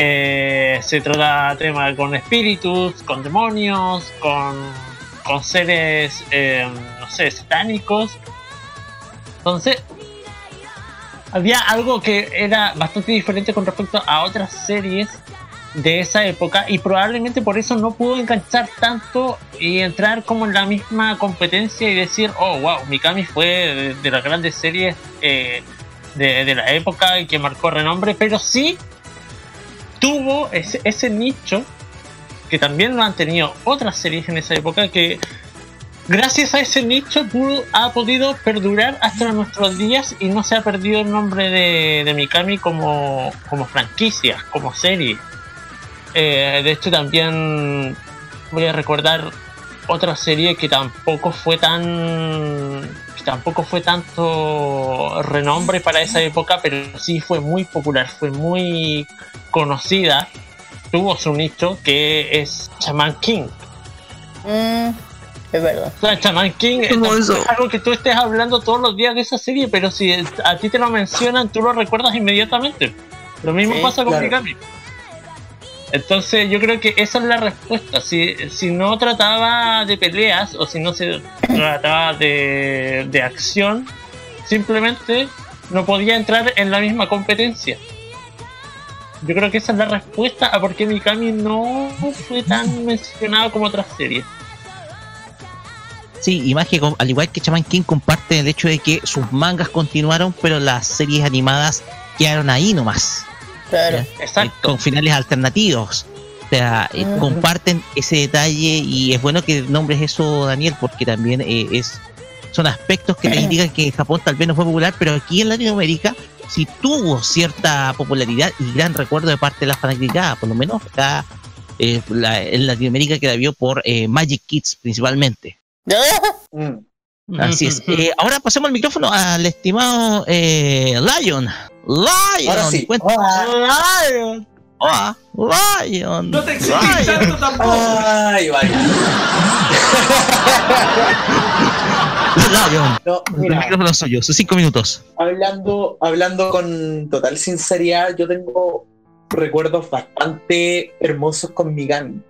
eh, se trata tema con espíritus, con demonios, con, seres, no sé, satánicos. Entonces, había algo que era bastante diferente con respecto a otras series de esa época y probablemente por eso no pudo enganchar tanto y entrar como en la misma competencia y decir, oh, wow, Mikami fue de, las grandes series eh, de, de la época y que marcó renombre, pero sí tuvo ese, ese nicho que también lo han tenido otras series en esa época que gracias a ese nicho pudo- ha podido perdurar hasta nuestros días y no se ha perdido el nombre de, de Mikami como, como franquicia, como serie. Eh, de hecho también voy a recordar otra serie que tampoco fue tan que tampoco fue tanto renombre para esa época pero sí fue muy popular fue muy conocida. Tuvo su nicho que es Shaman King. Mm, es verdad. o sea, Shaman King eh, es algo que tú estés hablando todos los días de esa serie pero si a ti te lo mencionan tú lo recuerdas inmediatamente lo mismo Sí, pasa con claro. Mikami entonces yo creo que esa es la respuesta. Si, si no trataba de peleas o si no se trataba de, de acción, simplemente no podía entrar en la misma competencia. Yo creo que esa es la respuesta a por qué Mikami no fue tan mencionado como otras series. Sí, y más que al igual que Chaman King comparte el hecho de que sus mangas continuaron, pero las series animadas quedaron ahí nomás. Claro. Eh, Con finales alternativos. O sea, eh, comparten ese detalle y es bueno que nombres eso, Daniel, porque también eh, es son aspectos que te indican que en Japón tal vez no fue popular, pero aquí en Latinoamérica sí tuvo cierta popularidad y gran recuerdo de parte de la fanaticada, por lo menos acá eh, la- en Latinoamérica que la vio por Magic Kids principalmente. Mm. Así es. Eh, ahora pasemos el micrófono al estimado eh, Lion. Lion. Ahora sí. cuenta- Lion. Hola, Lion. No te exigís Lion. tanto tampoco. Ay, vaya. Lion. No, El mira, micrófono es suyo, sus cinco minutos. hablando, hablando con total sinceridad, yo tengo recuerdos bastante hermosos con Mikami.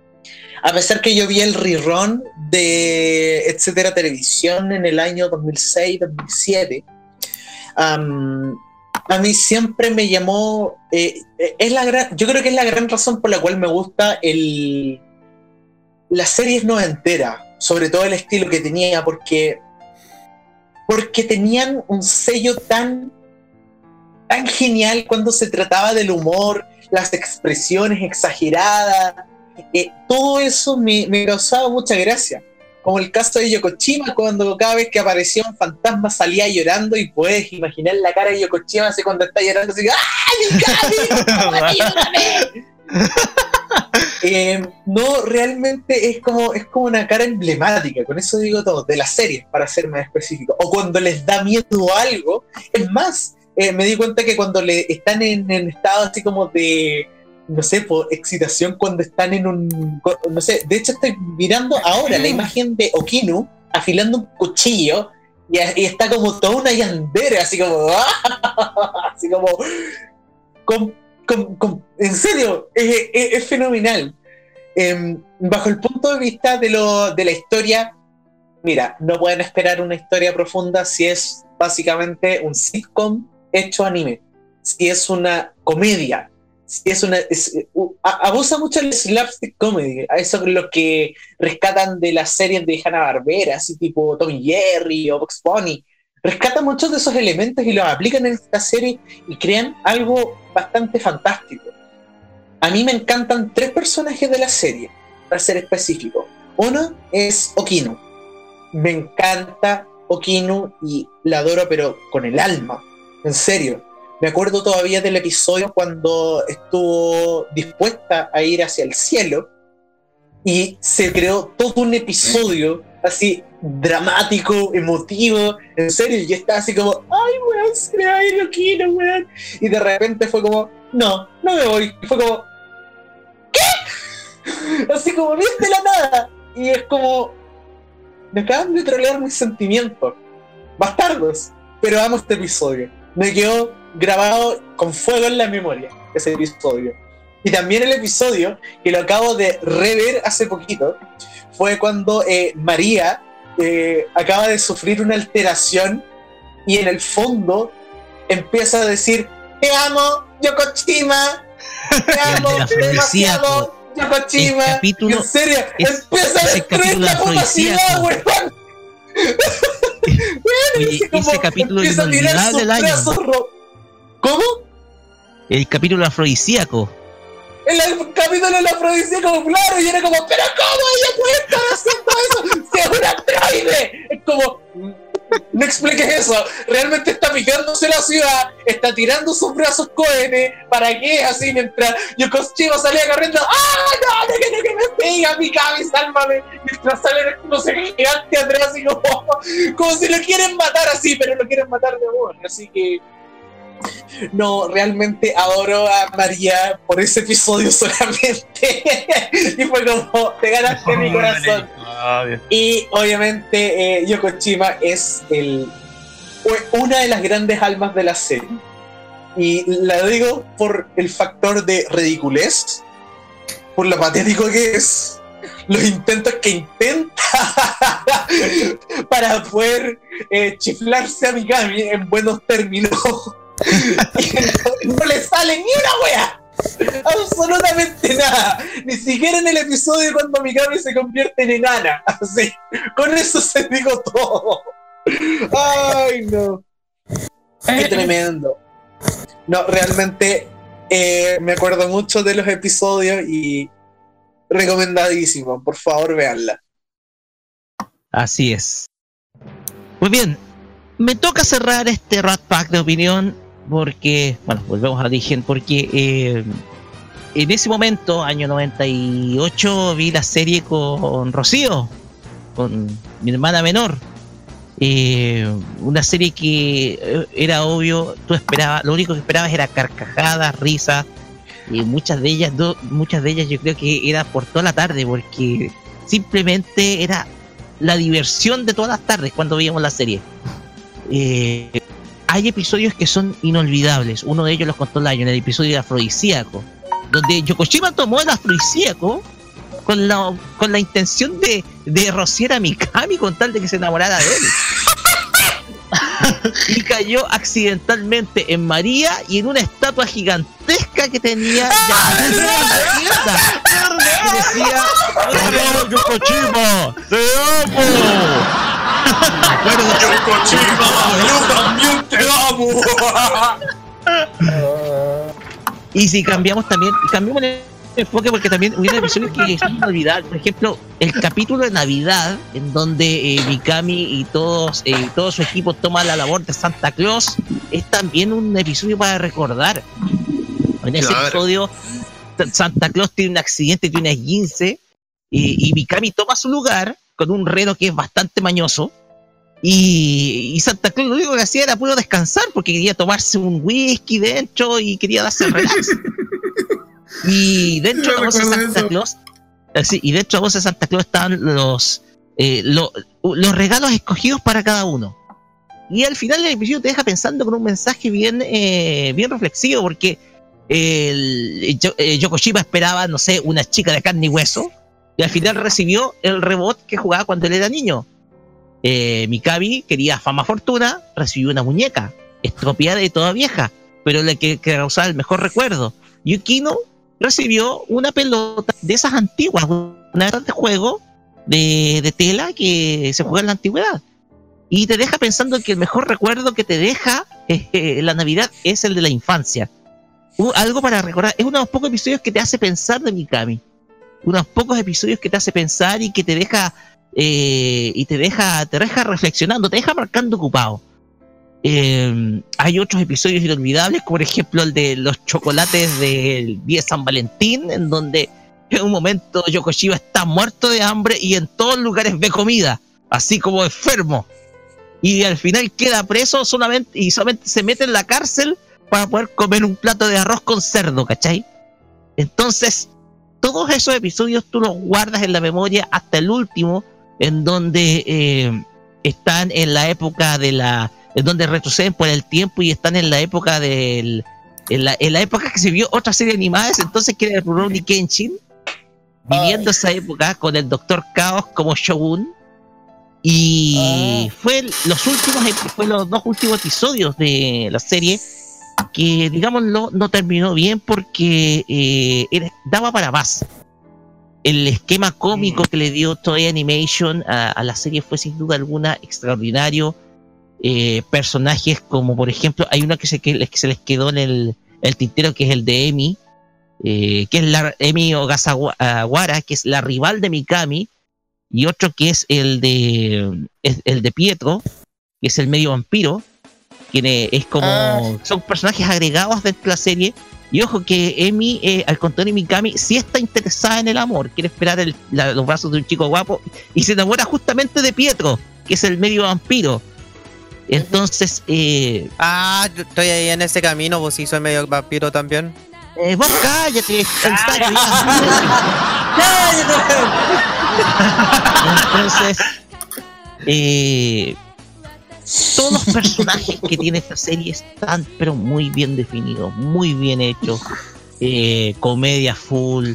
A pesar que yo vi el rerun de etcétera televisión en el año 2006-2007, am, a mí siempre me llamó. eh, eh, es la gran, yo creo que es la gran razón por la cual me gusta el, las series noventeras, sobre todo el estilo que tenía, porque porque tenían un sello tan, tan genial cuando se trataba del humor, las expresiones exageradas, eh, todo eso me, me causaba mucha gracia. Como el caso de Yokochima, cuando cada vez que aparecía un fantasma salía llorando y puedes imaginar la cara de Yokochima así cuando está llorando, así, ¡ay! Eh, no, realmente es como, es como una cara emblemática, con eso digo todo, de las series, para ser más específico. O cuando les da miedo algo, es más, eh, me di cuenta que cuando le están en, en estado así como de, no sé, por excitación, cuando están en un, no sé, de hecho estoy mirando ahora la imagen de Okinu afilando un cuchillo y, y está como toda una yandera, así como, así como, con con- con- en serio, es, es- es fenomenal. Em, bajo el punto de vista de, lo, de la historia, mira, no pueden esperar una historia profunda si es básicamente un sitcom hecho anime, si es una comedia, es una... es- a- abusa mucho el slapstick comedy, a eso es lo que rescatan de las series de Hanna-Barbera, así tipo Tommy Jerry o Box Bunny. Rescatan muchos de esos elementos y los aplican en esta serie y crean algo bastante fantástico. A mí me encantan tres personajes de la serie, para ser específico. Uno es Okinu. Me encanta Okinu y la adoro, pero con el alma. En serio. Me acuerdo todavía del episodio cuando estuvo dispuesta a ir hacia el cielo y se creó todo un episodio así dramático, emotivo, en serio, y yo estaba así como, ay, weón, se me va a ir Okinu, weón. Y de repente fue como, no, no me voy. Y fue como, ¿qué? Así como, viste la nada. Y es como, me acaban de trolear mis sentimientos. Bastardos. Pero amo este episodio. Me quedó grabado con fuego en la memoria ese episodio. Y también el episodio que lo acabo de rever hace poquito fue cuando eh, María eh, acaba de sufrir una alteración y en el fondo empieza a decir te amo Yokochima te amo demasiado Yokochima El capítulo- en serio es- empieza a destruir la puta ciudad weón Oye, ese capítulo empieza a tirar inolvidable del año. ro- ¿cómo? El capítulo afrodisíaco. el capítulo del afrodisíaco, claro, y era como, pero ¿cómo ella puede estar haciendo eso? Si es un androide. Es como, no expliques eso. Realmente está picándose la ciudad, está tirando sus brazos cohenes. ¿Para qué? Así mientras Yokoshima salía corriendo. ¡Ah, no! ¡No quiero que me pega, Mikami, sálvame! Mientras sale no sé gigante atrás, y como, como si lo quieren matar así, pero lo quieren matar de amor. Así que. No, realmente adoro a María por ese episodio solamente. y fue como, te ganaste mi corazón. Y obviamente eh, Yokoshima es el, una de las grandes almas de la serie. Y la digo por el factor de ridiculez, por lo patético que es, los intentos que intenta para poder eh, chiflarse a Mikami en buenos términos. no, le sale ni una wea. Absolutamente nada. Ni siquiera en el episodio cuando Mikami se convierte en enana. Así. Con eso se digo todo. Ay, no. Qué tremendo. No, realmente eh, me acuerdo mucho de los episodios y recomendadísimo. Por favor, véanla. Así es. Muy bien, me toca cerrar este Rat Pack de opinión porque, bueno, volvemos a origen, porque eh, en ese momento, año 98, vi la serie con Rocío, con mi hermana menor. Eh, una serie que eh, era obvio, tú esperabas, lo único que esperabas era carcajadas, risas, y muchas de ellas, muchas de ellas yo creo que era por toda la tarde, porque simplemente era la diversión de todas las tardes cuando veíamos la serie. Hay episodios que son inolvidables. Uno de ellos los contó Lion, el episodio de afrodisíaco, donde Yokoshima tomó el afrodisíaco con la, con la intención de, de rociar a Mikami con tal de que se enamorara de él. y cayó accidentalmente en María y en una estatua gigantesca que tenía ya en la tienda. Que decía, "Te amo, Yokoshima, te amo. yo también amo. Y si cambiamos también, cambiamos el enfoque porque también hubiera episodios que son inolvidables. Por ejemplo, el capítulo de Navidad, en donde eh, Mikami y todos, eh, todo su equipo toman la labor de Santa Claus, es también un episodio para recordar. En ese Claro. episodio, Sa- Santa Claus tiene un accidente, tiene una esguince, y, y Mikami toma su lugar con un reno que es bastante mañoso. Y, y Santa Claus lo único que hacía era puro descansar porque quería tomarse un whisky dentro y quería darse el relax. y dentro de la voz de Santa Claus, eh, sí, y dentro de la voz de Santa Claus estaban los, eh, lo- los regalos escogidos para cada uno. Y al final el episodio te deja pensando con un mensaje bien, eh, bien reflexivo, porque el, eh, Yokoshima esperaba, no sé, una chica de carne y hueso, y al final recibió el rebot que jugaba cuando él era niño. Eh, Mikami quería fama fortuna, recibió una muñeca, estropeada y toda vieja, pero la que, causaba el mejor recuerdo. Yukino recibió una pelota de esas antiguas, una de juego de, de tela que se juega en la antigüedad. Y te deja pensando que el mejor recuerdo que te deja eh, la Navidad es el de la infancia. U- algo para recordar. Es uno de los pocos episodios que te hace pensar de Mikami. Unos pocos episodios que te hace pensar y que te deja eh, y te deja, te deja reflexionando, te deja marcando ocupado. Eh, hay otros episodios inolvidables, como por ejemplo el de los chocolates del día San Valentín, en donde en un momento Yokoshima está muerto de hambre y en todos lugares ve comida, así como enfermo. Y al final queda preso solamente y solamente se mete en la cárcel para poder comer un plato de arroz con cerdo, ¿cachai? Entonces, todos esos episodios tú los guardas en la memoria hasta el último, en donde eh, están en la época de la. en donde retroceden por el tiempo y están en la época del. En la, en la época que se vio otra serie animada, entonces que era el Rurouni Kenshin, viviendo esa época con el Doctor Chaos como Shogun. Y fue el- los últimos, fue los dos últimos episodios de la serie que, digámoslo, no terminó bien porque eh, era- daba para más. El esquema cómico que le dio Toei Animation a, a la serie fue sin duda alguna extraordinario. Eh, personajes como, por ejemplo, hay uno que se, que, que se les quedó en el, el tintero que es el de Emi, eh, que es la Emi Ogasawara, que es la rival de Mikami, y otro que es el de es el de Pietro, que es el medio vampiro, que es como Ah. son personajes agregados de la serie. Y ojo que Emi, eh, al contrario de Mikami, sí está interesada en el amor, quiere esperar el- la- los brazos de un chico guapo. Y se enamora justamente de Pietro, que es el medio vampiro. Entonces, eh, Ah, yo estoy ahí en ese camino, vos sí soy medio vampiro también. eh, vos cállate, está Entonces, eh, todos los personajes que tiene esta serie están, pero muy bien definidos, muy bien hechos. Eh, comedia full,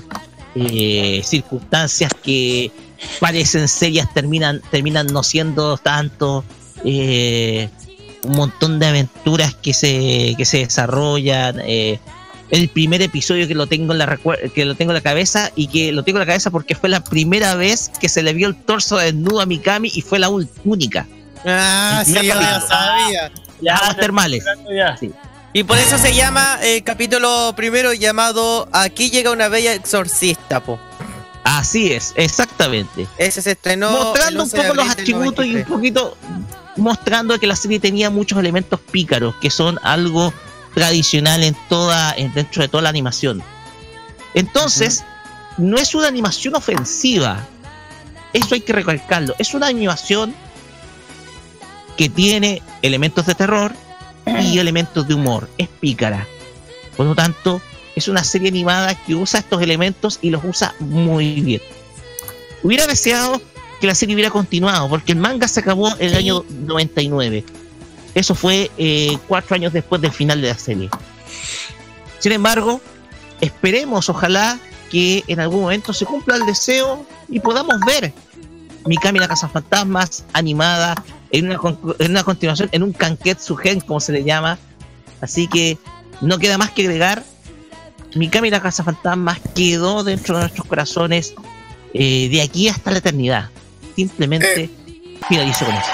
eh, circunstancias que parecen serias terminan, terminan no siendo tanto. eh, un montón de aventuras que se, que se desarrollan. el primer episodio que lo tengo en la que lo tengo en la cabeza y que lo tengo en la cabeza porque fue la primera vez que se le vio el torso desnudo a Mikami y fue la única. Ah, sí, ya sabía. Ya, Aguas termales. ya. Sí. Y por eso se llama el capítulo primero llamado Aquí llega una bella exorcista, po. Así es, exactamente. Ese se estrenó. mostrando un 11 de poco los atributos y un 93. poquito mostrando que la serie tenía muchos elementos pícaros que son algo tradicional en toda en- dentro de toda la animación. Entonces, no es una animación ofensiva. Eso hay que recalcarlo. Es una animación que tiene elementos de terror y elementos de humor. Es pícara. Por lo tanto, es una serie animada que usa estos elementos y los usa muy bien. Hubiera deseado que la serie hubiera continuado, porque el manga se acabó en el año 99. Eso fue eh, cuatro años después del final de la serie. Sin embargo, esperemos, ojalá, que en algún momento se cumpla el deseo y podamos ver Mikami la Casa Fantasmas animada en una, en una continuación, en un Kanketsu Gen, como se le llama. Así que no queda más que agregar. Mikami la Casa Fantasmas quedó dentro de nuestros corazones eh, de aquí hasta la eternidad. Simplemente finalizo con eso.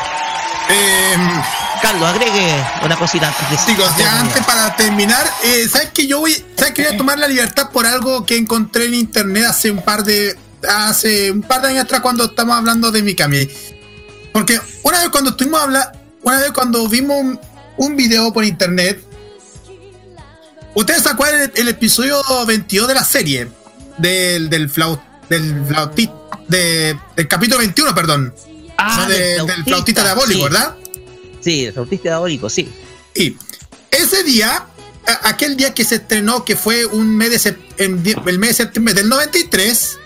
Em, Carlos, agregue una cosita antes de ya antes para terminar, eh, ¿sabes que yo voy, ¿sabes que voy a tomar la libertad por algo que encontré en internet hace un par de hace un par de años atrás cuando estamos hablando de Mikami? Porque una vez cuando estuvimos hablando, una vez cuando vimos un, un video por internet, ustedes se acuerdan el, el episodio 22 de la serie del del flaut, del flautista de, del capítulo 21, perdón. Ah, No, de- del del flautista diabólico, sí. ¿verdad? Sí, el flautista diabólico, sí. Y ese día, aquel día que se estrenó, que fue un mes de el mes de septiembre del 93,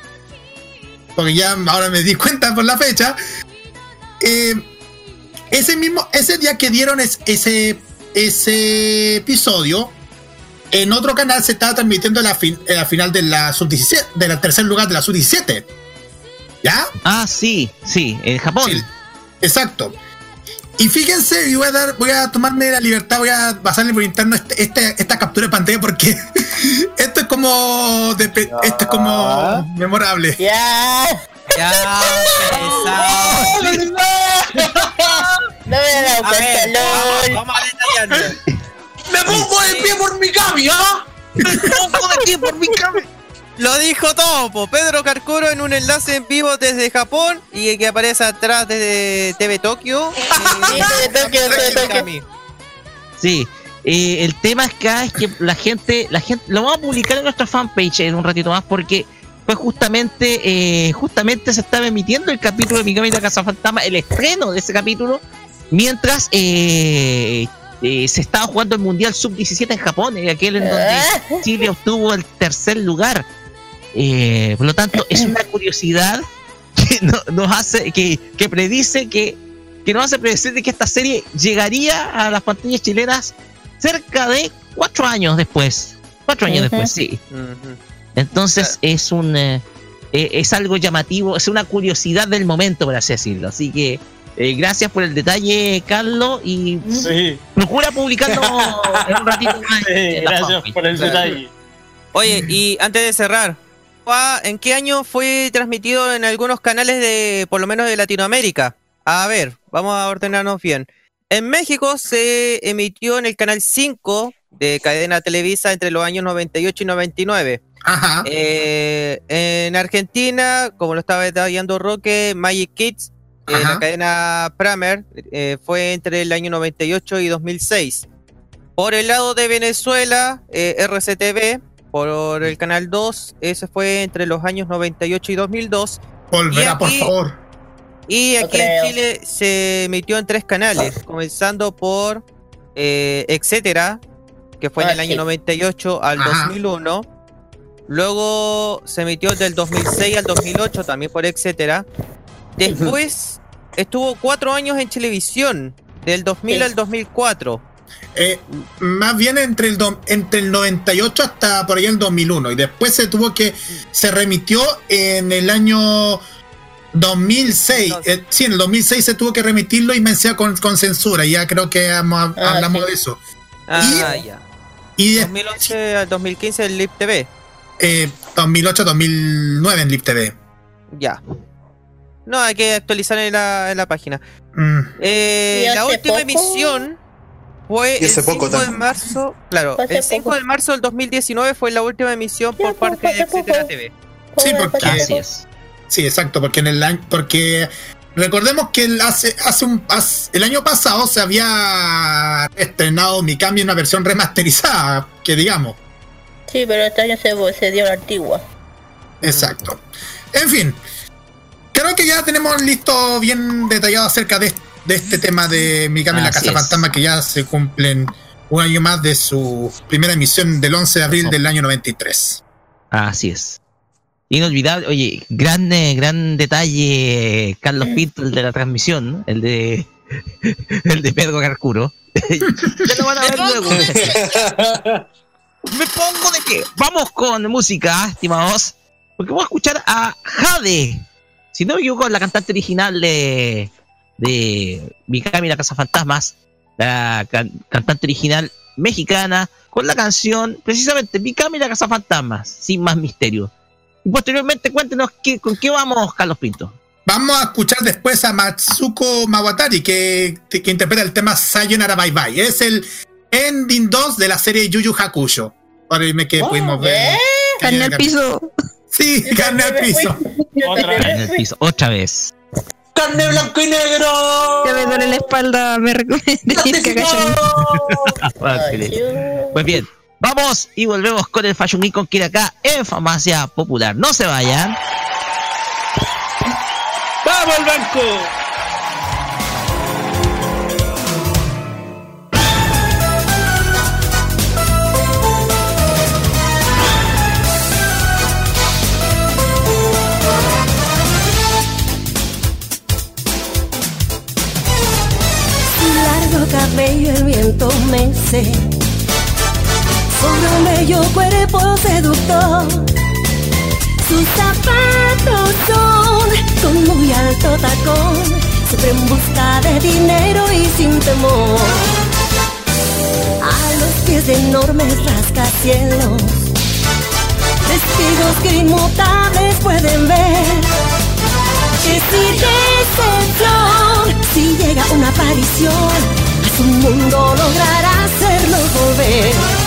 porque ya ahora me di cuenta por la fecha, eh, ese mismo, ese día que dieron es- ese, ese episodio, en otro canal se estaba transmitiendo la, fin- eh, la final de la sub-17, del tercer lugar de la sub-17. ¿Ya? Ah, sí, sí, en Japón. Exacto. Y fíjense, y voy a dar, voy a tomarme la libertad, voy a pasarle por interno este, este- esta captura de pantalla porque esto es como de pe- esto es como memorable. Ya. Ya, No me he dado A ver, cuenta, vamos, lol. vamos a detallarlo. ¡Me pongo de pie por Mikami, ¿ah? Lo dijo todo, po. Pedro Carcuro en un enlace en vivo desde Japón y que aparece atrás desde TV Tokio. Sí, TV Tokio, TV Tokio. Mikami. Sí. Eh, el tema acá es que la gente, la gente, lo vamos a publicar en nuestra fanpage en un ratito más porque fue justamente, eh, justamente se estaba emitiendo el capítulo de Mikami y la Casa Fantasma, el estreno de ese capítulo, mientras eh, eh, se estaba jugando el Mundial Sub-17 en Japón, en aquel en donde Chile obtuvo el tercer lugar. Eh, por lo tanto, es una curiosidad que no- nos hace, que, que predice que, que nos hace predecir de que esta serie llegaría a las pantallas chilenas cerca de cuatro años después. Cuatro años después, sí. Entonces es un eh, eh, es algo llamativo, es una curiosidad del momento, por así decirlo. Así que eh, gracias por el detalle, Carlos, y Sí, procura publicarlo en un ratito más. sí, gracias fanpage. por el detalle. Oye, y antes de cerrar, ¿en qué año fue transmitido en algunos canales de, por lo menos de Latinoamérica? A ver, vamos a ordenarnos bien. En México se emitió en el canal 5 de cadena Televisa entre los años 98 y 99. Ajá. Eh, en Argentina, como lo estaba detallando Roque, Magic Kids, eh, la cadena Pramer, eh, fue entre el año 98 y 2006. Por el lado de Venezuela, eh, RCTV, por el canal 2, ese fue entre los años 98 y 2002. Volverá, Y por favor. Y aquí en Chile se emitió en tres canales, comenzando por eh, Etcétera, que fue en Ah, el año sí. 98 al Ajá. 2001. Luego se emitió del 2006 al 2008 también por Etcétera. Después estuvo cuatro años en televisión, del 2000 Sí. al 2004. Eh, más bien entre el, do- entre el 98 hasta por ahí el 2001. Y después se tuvo que. Se remitió en el año 2006. Eh, sí, en el 2006 se tuvo que remitirlo y me decía con, con censura. Ya creo que hemos- Ah, hablamos sí. de eso. Ah, ya. Y de 2011 al 2015 el Lip TV. eh, 2008-2009 en Lip TV. Ya. No, hay que actualizar en la, en la página. Mm. Eh, ¿Y la última poco? emisión fue Y el hace 5 poco de también. marzo. Claro, el 5 poco. de marzo del 2019 fue la última emisión por parte de Etcétera. TV. Sí, porque- Así es. Sí, exacto, porque en el año, porque recordemos que el hace, hace un hace- el año pasado se había estrenado Mi Cambio en una versión remasterizada, que digamos. Sí, pero este año se, se dio la antigua. Exacto. En fin, creo que ya tenemos listo bien detallado acerca de, de este tema de Mi Cambio en la Casa es. Fantasma, que ya se cumplen un año más de su primera emisión del 11 de abril Oh. del año 93. Así es. Inolvidable, oye, gran, eh, gran detalle, Carlos Pinto, el de la transmisión, ¿no? el de el de Pedro Carcuro. ya lo van a ver luego. Me pongo de qué. Vamos con música, estimados. Porque vamos a escuchar a Jade. Si no me equivoco, la cantante original de, de Mikami y la Casa Fantasmas. La can- cantante original mexicana. Con la canción, precisamente, Mikami y la Casa Fantasmas. Sin más misterio. Y posteriormente, cuéntenos qué, con qué vamos, Carlos Pinto. Vamos a escuchar después a Matsuko Mawatari, que, que interpreta el tema Sayonara Bye Bye. Es el ending 2 de la serie Yu Yu Hakusho. Para irme que pudimos ver. ¿eh? Carne al piso. Sí, carne al piso. Otra vez. Piso, otra vez. ¡Carne blanco y negro! Ya me duele la espalda, me recomiendo que. Ay, sí. Pues bien, vamos y volvemos con el Fashion Week con Kira acá en Farmacia Popular. No se vayan. ¡Vamos al banco! Largo cabello el viento mece Un bello cuerpo seductor. Sus zapatos son con muy alto tacón. Siempre en busca de dinero y sin temor. A los pies de enormes rascacielos. Testigos que inmutables pueden ver. Que si decepción, si llega una aparición, a su mundo logrará hacerlo volver.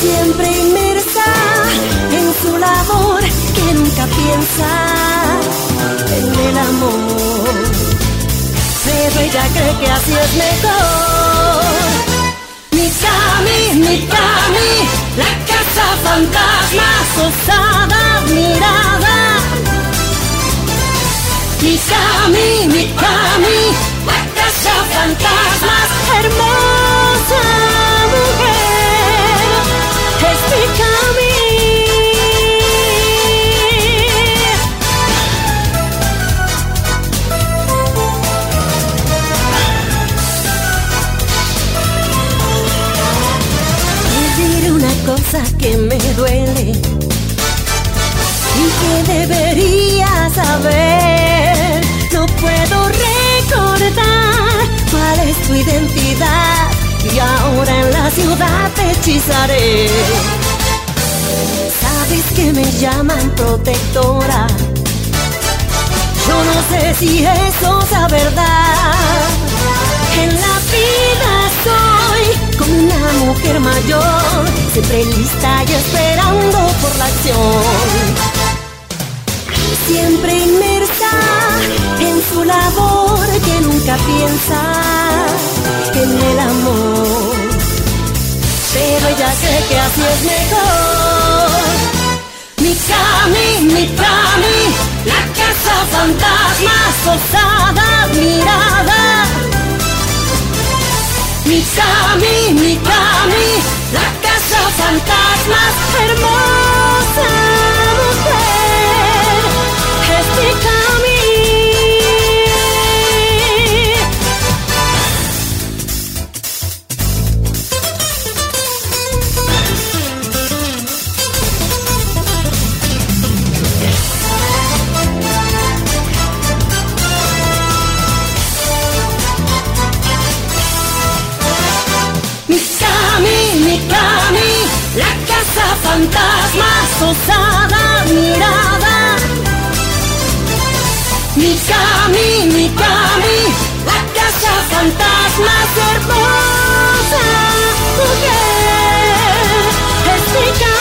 Siempre inmersa en su labor, que nunca piensa en el amor. Pero ella cree que así es mejor. Mikami, Mikami, la casa fantasma, osada mirada. Mikami, Mikami, la casa fantasmas, hermosa la ciudad te hechizaré. Sabes que me llaman protectora. Yo no sé si eso es la verdad. En la vida soy como una mayor, siempre lista y esperando por la acción. Siempre inmersa en su labor que nunca piensa en el amor. Pero ella cree que así es mejor. Mi Cami, mi Cami, la casa fantasma, osada mirada. Mi Cami, mi Cami, la casa fantasma, hermosa casa fantasma, osada mirada. Mikami, Mikami, la casa fantasma, hermosa mujer. Es Mikami.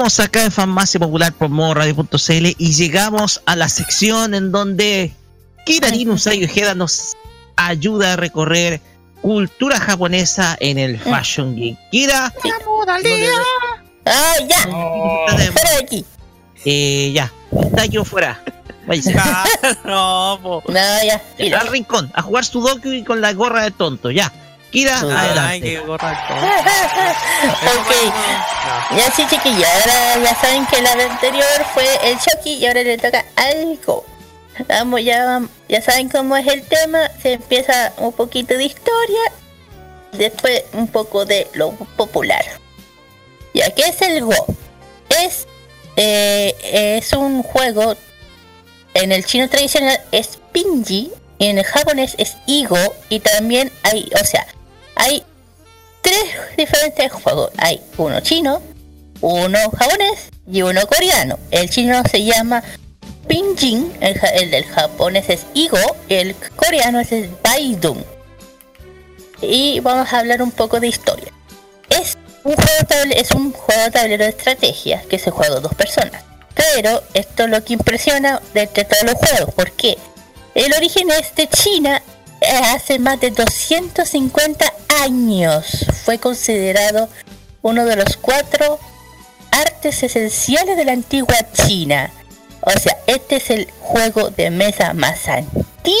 Continuamos acá en Farmacia Popular por modo radio.cl y llegamos a la sección en donde Kira Dinusai Ojeda nos ayuda a recorrer cultura japonesa en el Fashion Geek. Kira, ¡Ah, ya! ¡Fuera de aquí! eh, ya, está yo fuera. Váyase. no, po. No, ya. Ya, al rincón, a jugar Sudoku y con la gorra de tonto, ya. Kira, Ay, adelante. qué correcto. ok. Ya sí, chiquillos. Ahora ya saben que la anterior fue el Chucky y ahora le toca algo. Vamos, ya, ya saben cómo es el tema. Se empieza un poquito de historia. Después un poco de lo popular. Ya, ¿qué es el Go? Es, eh, es un juego. En el chino tradicional es Pinji. Y en el japonés es Igo. Y también hay, o sea, hay tres diferentes juegos. Hay uno chino, uno japonés y uno coreano. El chino se llama Pinjin, el, el del japonés es Igo, el coreano es Baidun. Y vamos a hablar un poco de historia. Es un juego de es un juego de tablero de estrategia que se juega dos personas. Pero esto es lo que impresiona de todos los juegos. ¿Por qué? El origen es de China hace más de 250 años. Fue considerado uno de los cuatro artes esenciales de la antigua China. O sea, este es el juego de mesa más antiguo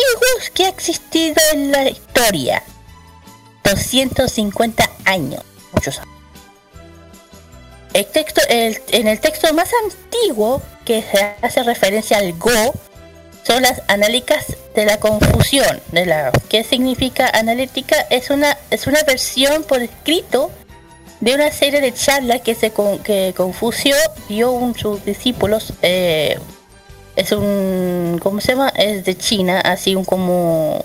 que ha existido en la historia. 250 años. Muchos años. El texto, en el texto más antiguo que se hace referencia al Go son las analíticas de la confusión. De la, ¿Qué significa analítica? Es una, es una versión por escrito de una serie de charlas que se que Confucio dio a sus discípulos. eh, es un. ¿Cómo se llama? Es de China, así un como.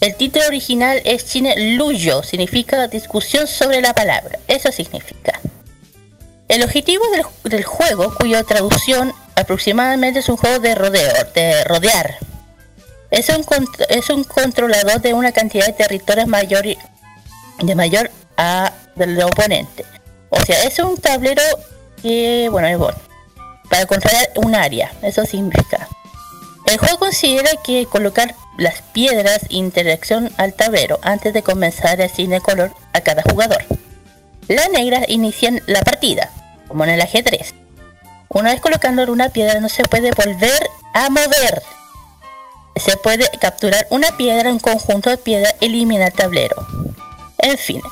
El título original es China Luyo, significa discusión sobre la palabra. Eso significa. El objetivo del, del juego, cuya traducción aproximadamente es un juego de rodeo, de rodear. Es un, es un controlador de una cantidad de territorios mayor, de mayor a del oponente. O sea, es un tablero que, bueno, es bueno, para controlar un área, eso significa. El juego considera que colocar las piedras interacción al tablero antes de comenzar el cine color a cada jugador. Las negras inician la partida, como en el ajedrez. Una vez colocando una piedra no se puede volver a mover. Se puede capturar una piedra, un conjunto de piedras, elimina el tablero. En fin,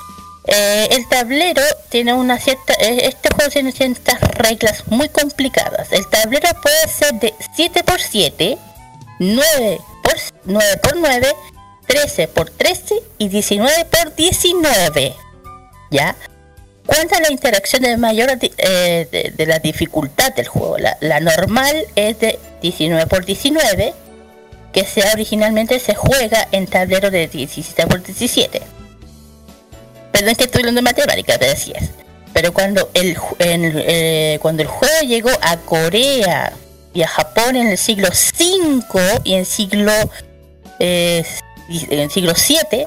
eh, el tablero tiene una cierta. eh, este juego tiene ciertas reglas muy complicadas. El tablero puede ser de 7x7, 9 por 9 por 9, 13 por 13 y 19 por 19. ¿Ya? Cuenta la interacción de mayor eh, de, la dificultad del juego. La, normal es de 19 por 19, que sea originalmente se juega en tablero de 17 por 17. Perdón que estoy hablando de matemáticas, así es. Pero cuando el, en eh, cuando el juego llegó a Corea y a Japón en el siglo V y en siglo eh, en siglo 7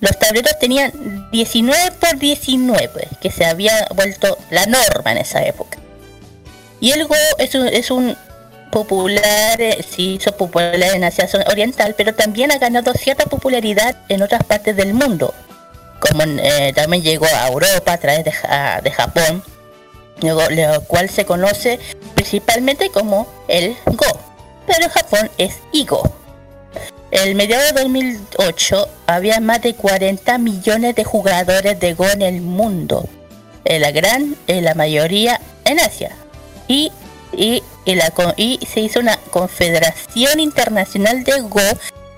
los tableros tenían 19 por 19 que se había vuelto la norma en esa época. Y el Go es un, popular eh, se hizo popular en Asia Oriental pero también ha ganado cierta popularidad en otras partes del mundo como eh, también llegó a Europa a través de Japón luego, lo cual se conoce principalmente como el Go pero en Japón es Igo el mediado de 2008 había más de 40 millones de jugadores de Go en el mundo, en la gran, en la mayoría en Asia. Y, y, y la, co- y se hizo una confederación internacional de Go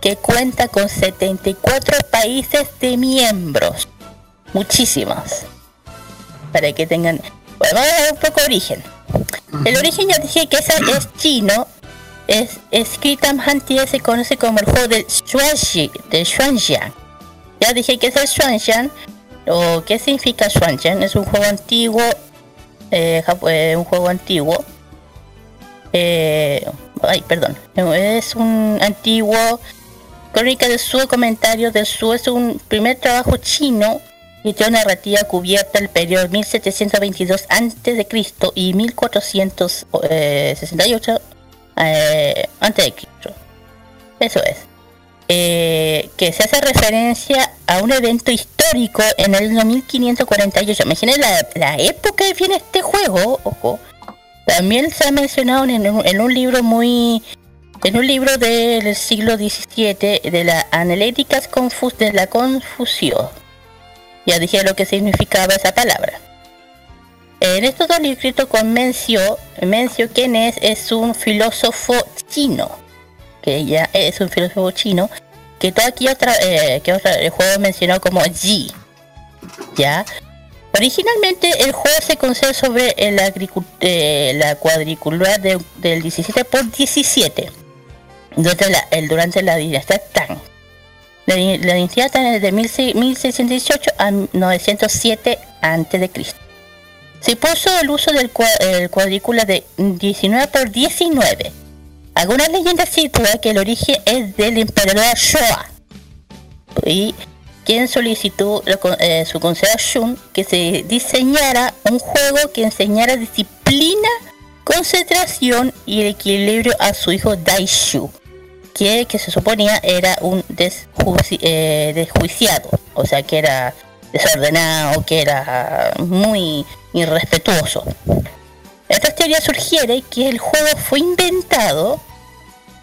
que cuenta con 74 países de miembros. Muchísimos. Para que tengan... Bueno, vamos a ver un poco origen. El origen ya dije que es chino es escrita antigua se conoce como el juego del Xuanxi, de Xuanxiang. Ya dije que es el Xuanxiang, o qué significa Xuanxiang, es un juego antiguo, eh, eh, un juego antiguo. Eh, ay, perdón, es un antiguo Crónica del Sur, comentario del Sur, es un primer trabajo chino escritura narrativa cubierta el periodo 1722 a.C. y 1468 eh, a.C. Eso es. Eh, que se hace referencia a un evento histórico en el año 1548. Imaginen la, la época que viene este juego, ojo. También se ha mencionado en un, en un libro muy en un libro del siglo XVII de la Analéticas Confus de la Confusión. Ya dije lo que significaba esa palabra. En estos dos libros escritos con Mencio, Mencio quien es, es un filósofo chino, que ya es un filósofo chino, que todo aquí otra, eh, que otra, el juego mencionó como Ji. Ya. Originalmente el juego se concede sobre el eh, la cuadricular de- del 17 por 17 durante la, el, durante la dinastía Tang. La dinastía Tang es de 16- 1618 a 907 a.C. Se puso el uso del cua- el cuadrícula de 19 por 19. Algunas leyendas sitúan que el origen es del emperador Showa y quien solicitó eh, su consejo Shun que se diseñara un juego que enseñara disciplina, concentración y equilibrio a su hijo Daishu, que, se suponía era un eh, desjuiciado, o sea que era desordenado, que era muy irrespetuoso. Esta teoría sugiere que el juego fue inventado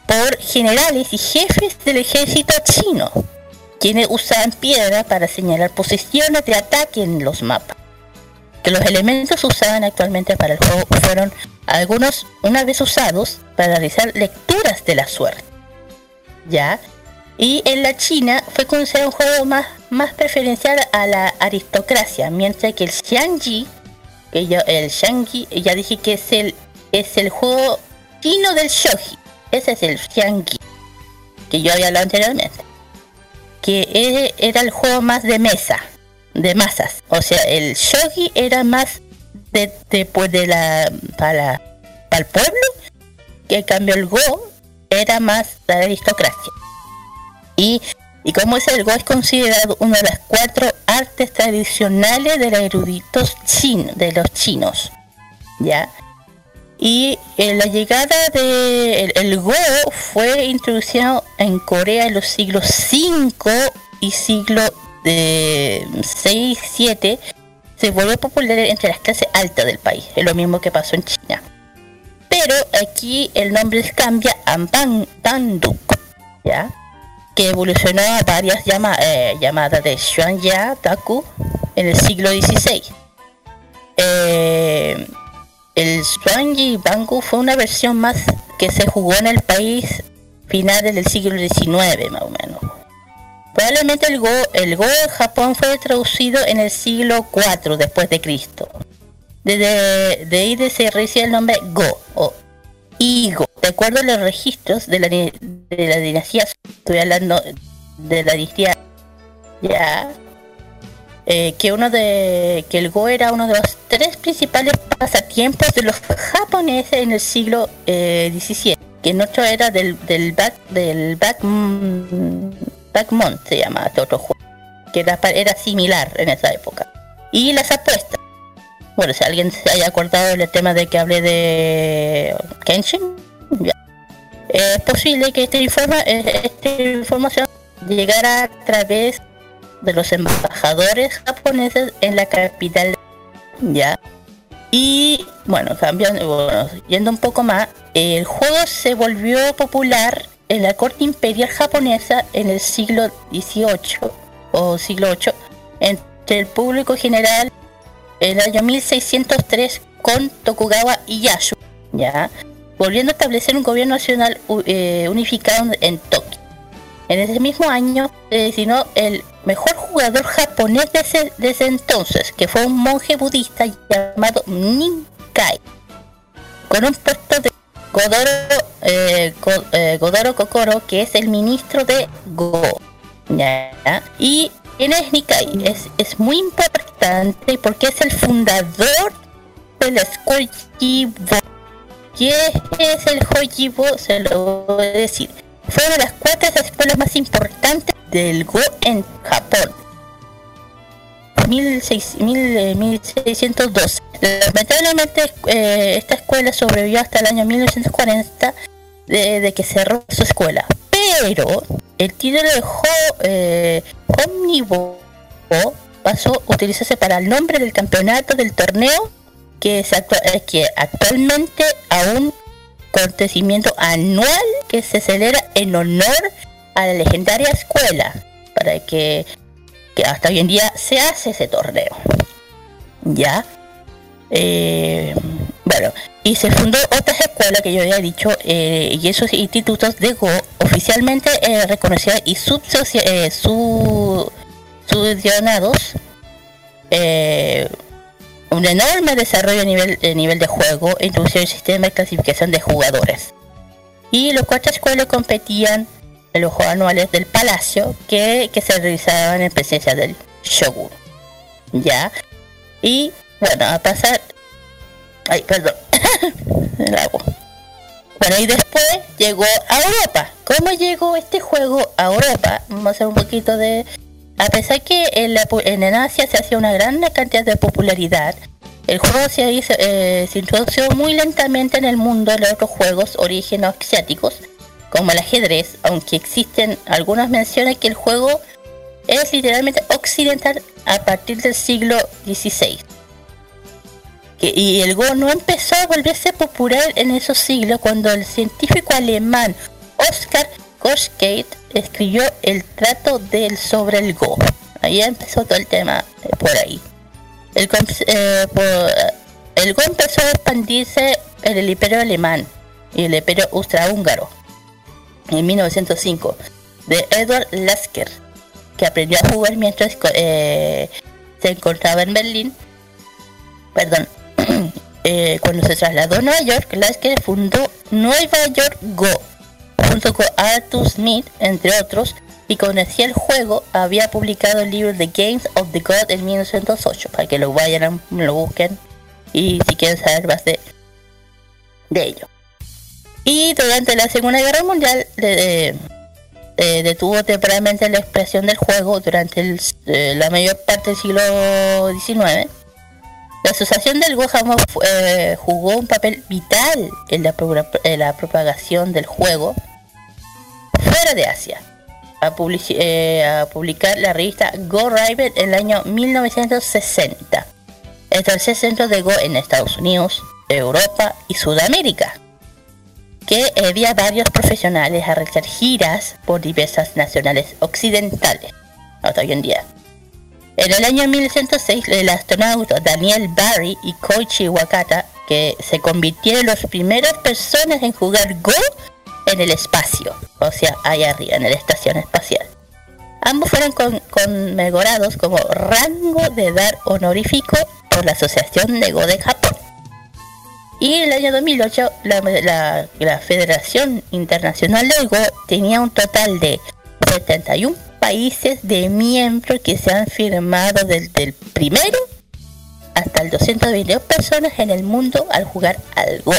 por generales y jefes del ejército chino, quienes usaban piedra para señalar posiciones de ataque en los mapas. Que los elementos usados actualmente para el juego fueron algunos una vez usados para realizar lecturas de la suerte. ¿Ya? Y en la China fue considerado un juego más, más preferencial a la aristocracia, mientras que el Xiangji, que yo, el Xiangji, ya dije que es el, es el juego chino del Shogi. Ese es el Xiangji, que yo había hablado anteriormente. Que era el juego más de mesa, de masas. O sea, el Shogi era más de, de, pues, de la, para, para el pueblo, que en cambio el Go era más la aristocracia. Y, y como es el Go es considerado una de las cuatro artes tradicionales de los eruditos chinos, de los chinos. ¿Ya? Y eh, la llegada de el, Go fue introducido en Corea en los siglos 5 y siglo de 6 7 se volvió popular entre las clases altas del país, es lo mismo que pasó en China. Pero aquí el nombre cambia a Ban, Banduk, ¿ya? Que evolucionó a varias eh, llamadas de Xuanya Daku en el siglo XVI. Eh, el Swanji Bangu fue una versión más que se jugó en el país finales del siglo XIX, más o menos. Probablemente el Go, el Go en Japón fue traducido en el siglo IV después de Cristo. Desde de ahí se recibe el nombre Go o Igo. De acuerdo a los registros de la, de la dinastía, estoy hablando de la dinastía ya eh, que uno de que el Go era uno de los tres principales pasatiempos de los japoneses en el siglo eh, XVII, que en otro era del del back del back mm, se llama este otro juego, que era, era similar en esa época. Y las apuestas. Bueno, si alguien se haya acordado del tema de que hablé de Kenshin, ya. es posible que esta, informa, eh, esta información llegara a través de los embajadores japoneses en la capital ya y bueno cambiando bueno, yendo un poco más el juego se volvió popular en la corte imperial japonesa en el siglo XVIII o siglo VIII entre el público general en el año 1603 con Tokugawa Ieyasu ya volviendo a establecer un gobierno nacional eh, unificado en Tokio en ese mismo año se designó el mejor jugador japonés de ese, de ese entonces, que fue un monje budista llamado Ninkai, con un puesto de Godoro, eh, eh, Godoro Kokoro, que es el ministro de Go. ¿ya? Y quién es Nikai es, es muy importante porque es el fundador de la escuela Jibo. ¿Qué es el Hojibo? Se lo voy a decir. Fue una de las cuatro escuelas más importantes del Go en Japón. 1600 mil- eh, 1612. Lamentablemente eh, esta escuela sobrevivió hasta el año 1940 de, de que cerró su escuela. Pero el título de Ho- eh, pasó a utilizarse para el nombre del campeonato del torneo que, se actua- que actualmente a un acontecimiento anual que se celebra en honor a la legendaria escuela para que, que hasta hoy en día se hace ese torneo. Ya Eh, bueno y se fundó otra escuela que yo había dicho eh, y esos institutos de Go oficialmente eh, reconocidos y eh, eh, un enorme desarrollo a nivel, a nivel de juego introducción del sistema de clasificación de jugadores. Y los cuatro escuelas competían en los juegos anuales del Palacio que, que se realizaban en presencia del Shogun. ¿Ya? Y bueno, a pasar... Ay, perdón. El agua. Bueno, y después llegó a Europa. ¿Cómo llegó este juego a Europa? Vamos a hacer un poquito de... A pesar que en, la en Asia se hacía una gran cantidad de popularidad, el juego se, hizo, eh, introdujo muy lentamente en el mundo de otros juegos orígenes asiáticos, como el ajedrez, aunque existen algunas menciones que el juego es literalmente occidental a partir del siglo XVI. Y el Go no empezó a volverse popular en esos siglos cuando el científico alemán Oscar Koschkeit escribió el trato del sobre el Go. Ahí empezó todo el tema eh, por ahí. El, eh, por- el Go empezó a expandirse en el imperio alemán y el imperio austrohúngaro en 1905 de Edward Lasker que aprendió a jugar mientras eh, se encontraba en Berlín perdón eh, cuando se trasladó a Nueva York Lasker fundó Nueva York Go junto con Arthur Smith entre otros y conocía el juego había publicado el libro The Games of the God en 1908 para que lo vayan lo busquen y si quieren saber más de, de ello y durante la Segunda Guerra Mundial eh, eh, detuvo temporalmente la expresión del juego durante la mayor parte del siglo XIX. La asociación del Go eh, jugó un papel vital en la, propagación del juego fuera de Asia. A, publici- eh, a publicar la revista Go Rival en el año 1960. El tercer centro de Go en Estados Unidos, Europa y Sudamérica que había varios profesionales a realizar giras por diversas nacionales occidentales hasta hoy en día. En el año 1906, el astronauta Daniel Barry y Koichi Wakata, que se convirtieron en las primeras personas en jugar Go en el espacio, o sea, allá arriba, en la estación espacial. Ambos fueron con- conmemorados como rango de dar honorífico por la Asociación de Go de Japón. Y en el año 2008, la, la- Federación Internacional del Go tenía un total de 71 países de miembros que se han firmado desde el primero hasta el 222 personas en el mundo al jugar al Go.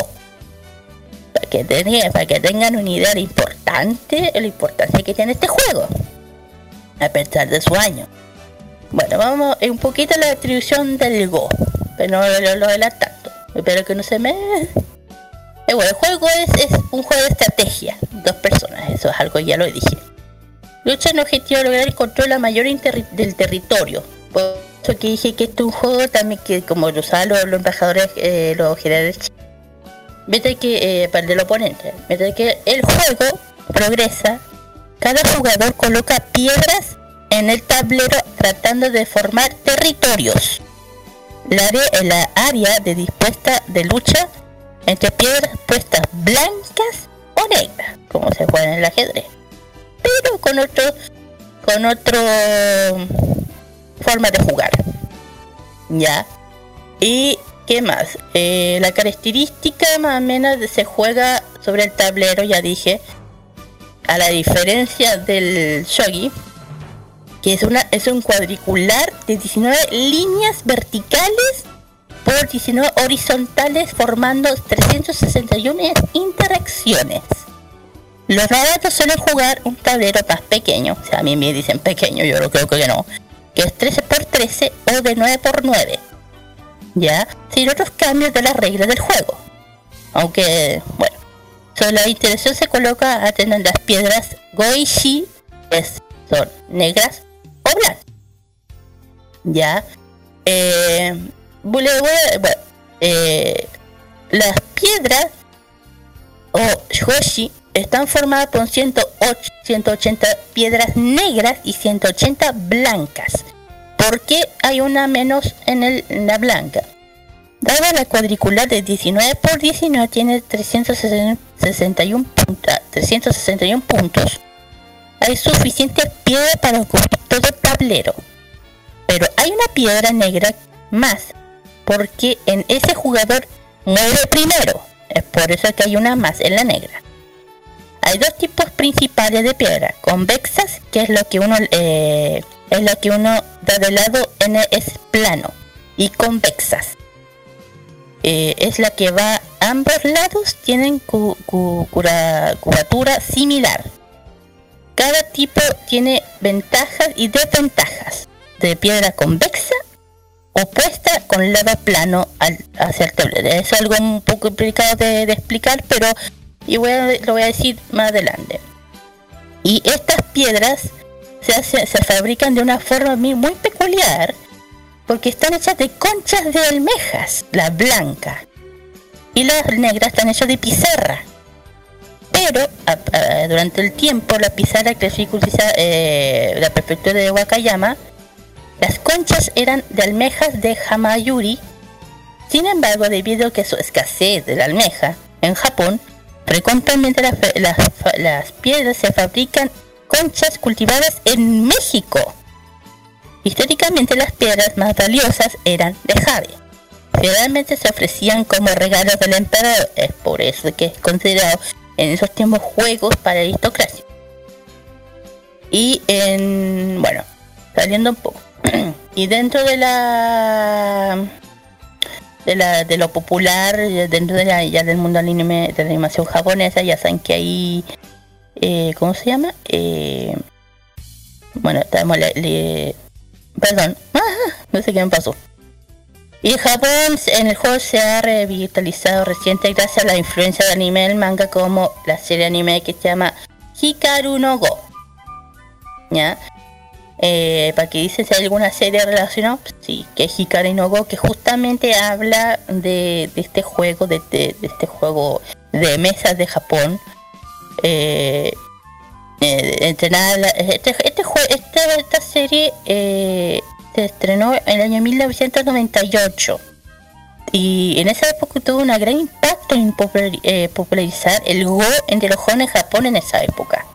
Para que, tengan, para que tengan una idea de importante, la importancia que tiene este juego, a pesar de su año. Bueno, vamos un poquito a la distribución del Go, pero no lo, lo tanto. Espero que no se me... Eh, bueno, el juego es, es un juego de estrategia, dos personas, eso es algo ya lo dije. Lucha en objetivo de lograr el control la mayor del territorio. Por eso que dije que este es un juego también que como lo usaban los, los embajadores, eh, los generales que, eh, para el del oponente, que el juego progresa, cada jugador coloca piedras en el tablero tratando de formar territorios. La área, la área de dispuesta de lucha entre piedras puestas blancas o negras, como se juega en el ajedrez. Pero con otro, con otro forma de jugar. Ya. Y qué más. Eh, la característica más o menos se juega sobre el tablero, ya dije. A la diferencia del shogi, que es una es un cuadricular de 19 líneas verticales por 19 horizontales formando 361 interacciones. Los novatos suelen jugar un tablero más pequeño, o sea, a mí me dicen pequeño, yo lo creo que no, que es 13 por 13 o de 9 por 9 ¿Ya? Sin otros cambios de las reglas del juego. Aunque, bueno, sobre la interacción se coloca a tener las piedras Goishi, que son negras o blancas. ¿Ya? Eh, bueno, eh, las piedras o Shoshi están formadas por 108, 180 piedras negras y 180 blancas. ¿Por qué hay una menos en, el, la blanca? Dada la cuadricular de 19 por 19 tiene 361, punta- 361 puntos. Hay suficiente piedra para ocupar todo el tablero. Pero hay una piedra negra más. Porque en ese jugador muere primero. Es por eso que hay una más en la negra. Hay dos tipos principales de piedra, convexas, que es lo que uno eh, es lo que uno da de lado en es plano, y convexas. Eh, es la que va a ambos lados tienen cu- curvatura similar. Cada tipo tiene ventajas y desventajas. De piedra convexa opuesta con lado plano al- hacia el tablero. Es algo un poco complicado de explicar, pero y voy a- lo voy a decir más adelante. Y estas piedras se, se fabrican de una forma muy, peculiar porque están hechas de conchas de almejas, la blanca. Y las negras están hechas de pizarra. Pero durante el tiempo la pizarra que utiliza eh, la prefectura de Wakayama, las conchas eran de almejas de Hamayuri. Sin embargo, debido a que su escasez de la almeja en Japón, frecuentemente las, las- las piedras se fabrican conchas cultivadas en México. Históricamente las piedras más valiosas eran de jade. Generalmente se ofrecían como regalos del emperador, es por eso que es considerado en esos tiempos juegos para aristocracia. Y en, bueno, saliendo un poco. y dentro de la de la de lo popular dentro de la, ya del mundo anime de la animación japonesa ya saben que hay eh, cómo se llama eh, bueno estamos le, perdón. No sé qué me pasó. Y Japón en el juego se ha revitalizado reciente gracias a la influencia de anime del manga como la serie anime que se llama Hikaru no Go ¿ya? Eh, para que dices si alguna serie relacionada, sí, que es Hikari no Go, que justamente habla de, este juego, de, este juego de mesas de Japón. Eh, eh, este, este esta, esta serie eh, se estrenó en el año 1998 y en esa época tuvo un gran impacto en eh, popularizar el Go entre los jóvenes en Japón en esa época.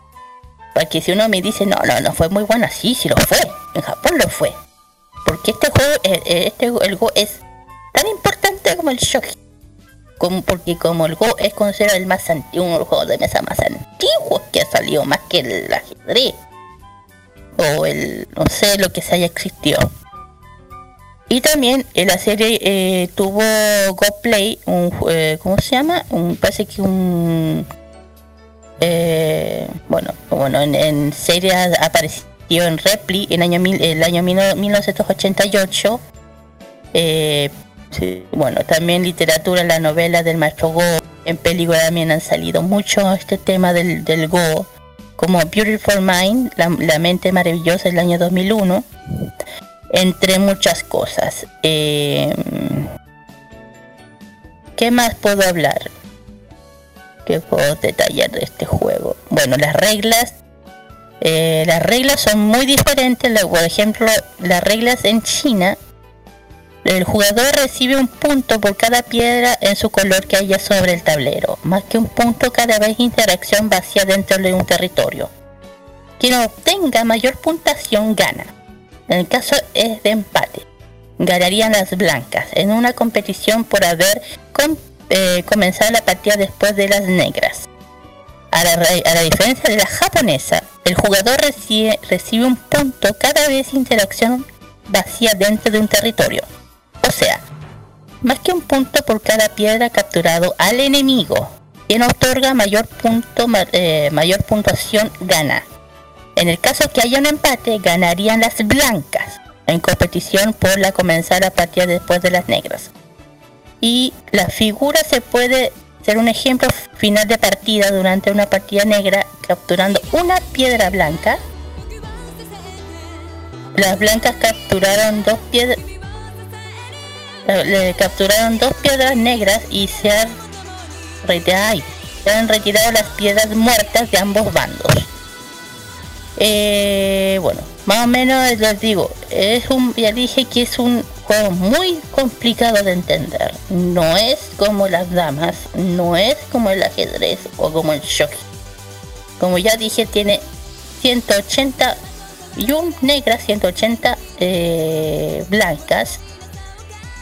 Porque si uno me dice, no, no, no fue muy buena, sí, sí lo fue. En Japón lo fue. Porque este juego, eh, eh, este, el Go es tan importante como el Shogi. Como, porque como el Go es considerado el más antiguo, uno de de mesa más antiguos que ha salido más que el ajedrez. O el, no sé, lo que se haya existido. Y también en la serie eh, tuvo Go Play, un, eh, ¿cómo se llama? Un, parece que un eh, bueno, bueno, en, en serie ha- apareció en Repli en año mil- el año mil- 1988. Eh, sí, bueno, también literatura, la novela del maestro Go. En película también han salido mucho este tema del, Go, como Beautiful Mind, la, la mente maravillosa del año 2001, entre muchas cosas. Eh, ¿Qué más puedo hablar? Que puedo detallar de este juego. Bueno, las reglas. eh, las reglas son muy diferentes. Por ejemplo, las reglas en China. El jugador recibe un punto por cada piedra en su color que haya sobre el tablero. Más que un punto cada vez interacción vacía dentro de un territorio. Quien obtenga mayor puntuación gana. En el caso es de empate. Ganarían las blancas en una competición por haber com- eh, comenzado la partida después de las negras. A la, re- a la diferencia de la japonesa, el jugador recibe, recibe un punto cada vez interacción vacía dentro de un territorio. O sea, más que un punto por cada piedra capturado al enemigo. Quien otorga mayor punto, eh, mayor puntuación gana. En el caso que haya un empate, ganarían las blancas. en competición por la comenzar a partir después de las negras. Y la figura se puede ser un ejemplo final de partida durante una partida negra capturando una piedra blanca. Las blancas capturaron dos piedras le capturaron dos piedras negras y se han retirado las piedras muertas de ambos bandos. Eh, bueno, más o menos les digo, es un, ya dije que es un juego muy complicado de entender. No es como las damas, no es como el ajedrez o como el shogi. Como ya dije, tiene 180 y negras, 180 eh, blancas.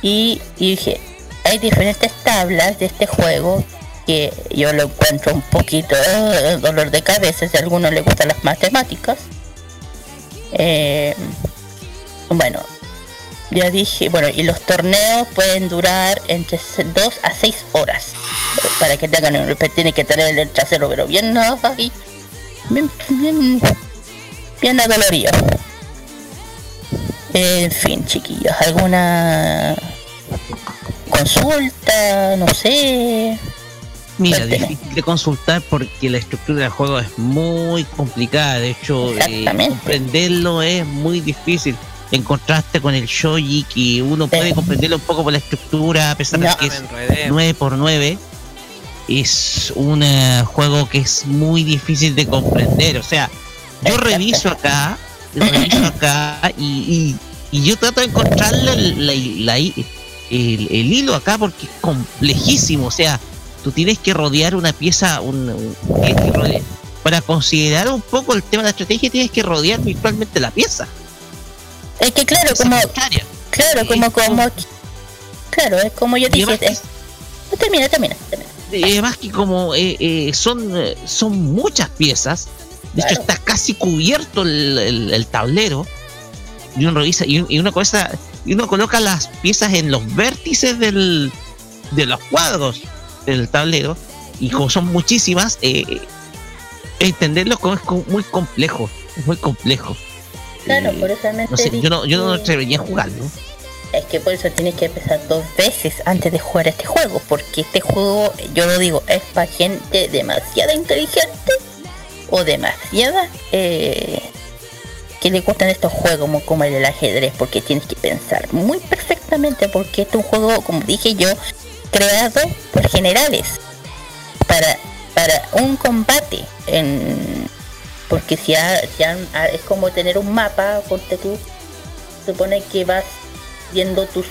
Y, y dije, hay diferentes tablas de este juego que yo lo encuentro un poquito eh, dolor de cabeza si a alguno le gustan las matemáticas. Eh, bueno, ya dije, bueno, y los torneos pueden durar entre 2 a 6 horas. Para que tengan un tiene que tener el trasero, pero bien, no, ay, bien, bien, bien adolorido. En fin, chiquillos, ¿alguna consulta? No sé. Mira, difícil de consultar porque la estructura del juego es muy complicada. De hecho, eh, comprenderlo es muy difícil. En contraste con el shoji, que uno puede comprenderlo un poco por la estructura, a pesar de No. que es Me enredé. 9 por 9 es un eh, juego que es muy difícil de comprender. O sea, yo reviso acá, reviso acá y, y- y yo trato de encontrarle el, la- la- el- el hilo acá porque es complejísimo. O sea, tú tienes que rodear una pieza, un, un- tienes que rodear- para considerar un poco el tema de la estrategia, tienes que rodear virtualmente la pieza. Es que claro, como claro, como como claro, es como yo dije, es- no, termina, termina, termina. Eh, Además que como eh, eh, son, eh, son muchas piezas, de hecho está casi cubierto el, el- el tablero, y uno revisa, y, y uno cosa, y uno coloca las piezas en los vértices del, de los cuadros del tablero, y como son muchísimas, eh, entenderlo es muy complejo, es muy complejo. Claro, por eso No sé, yo no, yo no atrevería a jugarlo. Es que por eso tienes que empezar dos veces antes de jugar este juego, porque este juego, yo lo digo, es para gente demasiado inteligente o demasiada eh, que le gustan estos juegos como, como el del ajedrez, porque tienes que pensar muy perfectamente, porque este es un juego, como dije yo, creado por generales para, para un combate. En, porque si, ha- es como tener un mapa, ponte tú, supone que vas viendo tus,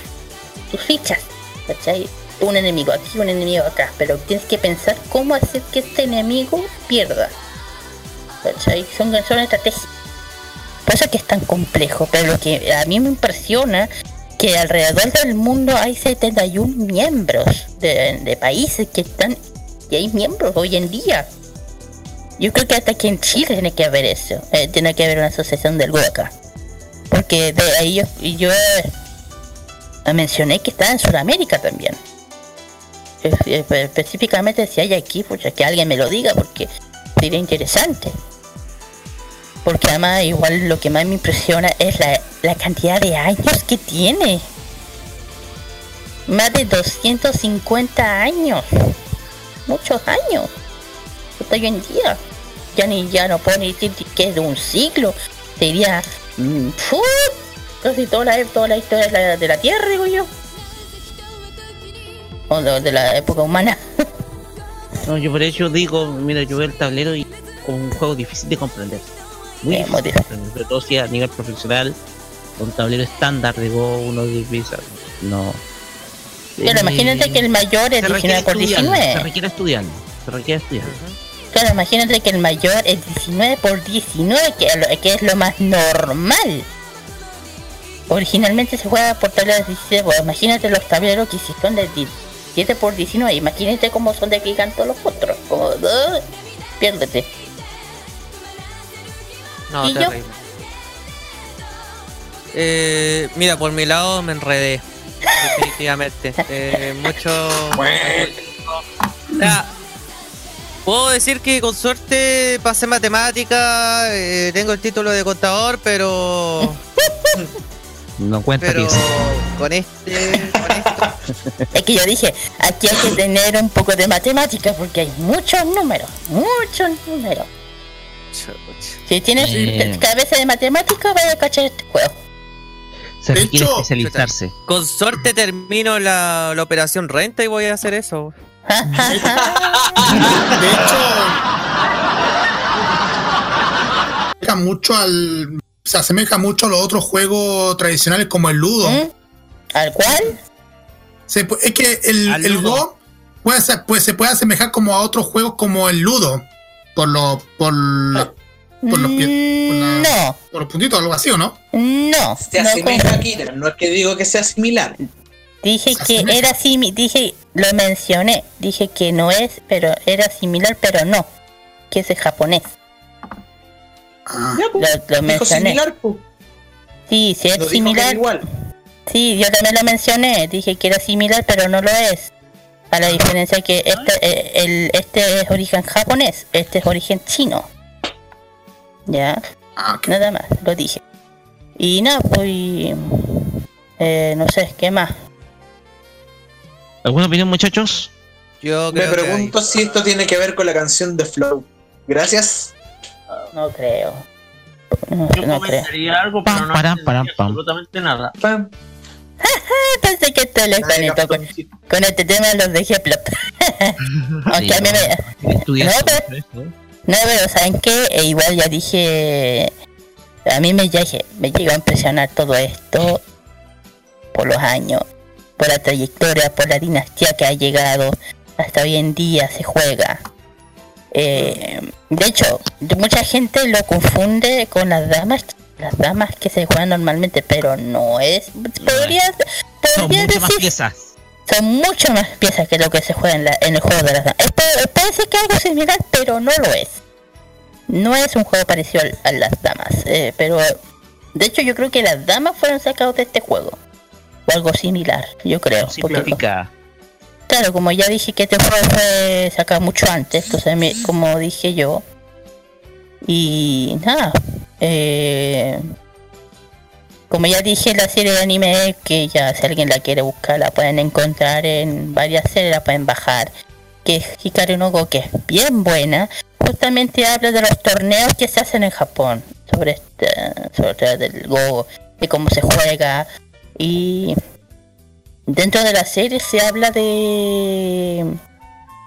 tus fichas, ¿cachai? Un enemigo aquí, un enemigo acá, pero tienes que pensar cómo hacer que este enemigo pierda. Son, son estrategias. Por eso es que es tan complejo, pero lo que a mí me impresiona que alrededor del mundo hay 71 miembros de, de países que están, y hay miembros hoy en día. Yo creo que hasta aquí en Chile tiene que haber eso, eh, tiene que haber una asociación del acá. Porque de ahí yo, yo eh, mencioné que está en Sudamérica también. Espe- Específicamente si hay aquí, pues que alguien me lo diga porque sería interesante. Porque además igual lo que más me impresiona es la, la cantidad de años que tiene. Más de 250 años. Muchos años. Hasta hoy en día. Ya ni ya no puedo ni decir que es de un siglo. Sería mm, ¡fu! casi toda la, toda la historia de la, de la Tierra, digo yo. O de, de la época humana. No, yo por eso digo, mira, yo veo el tablero y como un juego difícil de comprender. Muy difícil de comprender, sobre todo si a nivel profesional, un tablero estándar de Go, uno de Visa, no. Pero Eh, imagínate que el mayor es se requiere 19 por estudiarlo, 19. Se requiere estudiarlo, se requiere estudiarlo. Claro, imagínate que el mayor es 19 por 19, que, es lo- que es lo más normal. Originalmente se juega por tableros de 17, pues imagínate los tableros que si son de 17 por 19, imagínate cómo son de gigantes los otros. Como, ¡ah! piérdete. No, ¿Y yo? terrible. Eh, mira, por mi lado me enredé. Definitivamente. Eh, mucho. O sea, puedo decir que con suerte pasé matemática, eh, tengo el título de contador, pero. No cuenta Pero pieza. con este. con esto. Es que yo dije, aquí hay que tener un poco de matemática porque hay muchos números, muchos números. Si tienes Eh. cabeza de matemática, vaya a cachar este juego. Se requiere hecho- especializarse. Con suerte termino la, la operación renta y voy a hacer eso. De hecho, mucho al. Se asemeja mucho a los otros juegos tradicionales como el Ludo. ¿Mm? ¿Al cual? Se es que el, Al el Ludo. Go puede ser- pues, se puede asemejar como a otros juegos como el Ludo. Por los. Por, la- por los pies. Por, la- Mm, No, por los puntitos, algo así, ¿o no? no. Se no asemeja a Kira, no es que digo que sea similar. Dije que era similar, dije, lo mencioné, dije que no es, pero era similar, pero no, que es japonés. Ah, pues, Lo, mencioné. similar, pues. Sí, sí es similar. igual. Sí, yo también lo mencioné, dije que era similar, pero no lo es. A la diferencia que este, eh, el, este es origen japonés, este es origen chino. Ya, ah, nada más, lo dije. Y nada, pues... eh, no sé, ¿qué más? ¿Alguna opinión, muchachos? Yo Me creo que pregunto si esto tiene que ver con la canción de Flow. Gracias. No creo. No, Yo no creo. comentaría algo, pero Pam, no param, entendí param, pam. absolutamente nada. Pam. Pensé que esto les conectó con, con este tema los dejé plop. Aunque a mí me... No, pero- ¿eh? No, pero ¿saben qué? E igual ya dije... A mí me, ya dije, me llegó a impresionar todo esto por los años, por la trayectoria, por la dinastía que ha llegado. Hasta hoy en día se juega. Eh, de hecho, mucha gente lo confunde con las damas las damas que se juegan normalmente, pero no es... Podría, Son podría mucho más decir piezas. son mucho más piezas que lo que se juega en, la- en el juego de las damas. Es pa- parece que algo similar, pero no lo es. No es un juego parecido al- a las damas. eh, pero de hecho yo creo que las damas fueron sacados de este juego. O algo similar, yo creo. claro, como ya dije que este juego fue sacado mucho antes, entonces me- como dije yo. Y nada. eh, como ya dije, la serie de anime, que ya si alguien la quiere buscar, la pueden encontrar en varias series, la pueden bajar. Que es Hikaru no Go, que es bien buena. Justamente habla de los torneos que se hacen en Japón. Sobre este, sobre el Go, de cómo se juega. Y dentro de la serie se habla de...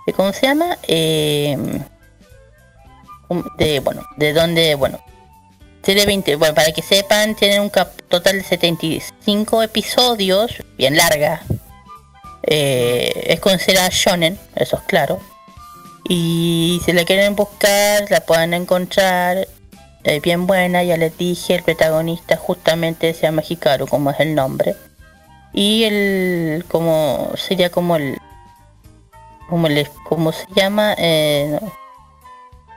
de ¿Cómo se llama? Eh, de, bueno, de dónde, bueno, Serie 20, bueno, para que sepan, tienen un cap total de 75 episodios, bien larga. Eh, es considerada shonen, eso es claro. Y si la quieren buscar, la pueden encontrar. Es bien buena, ya les dije, el protagonista justamente se llama Hikaru, como es el nombre. Y el, como, sería como el, como el, ¿cómo se llama? Eh,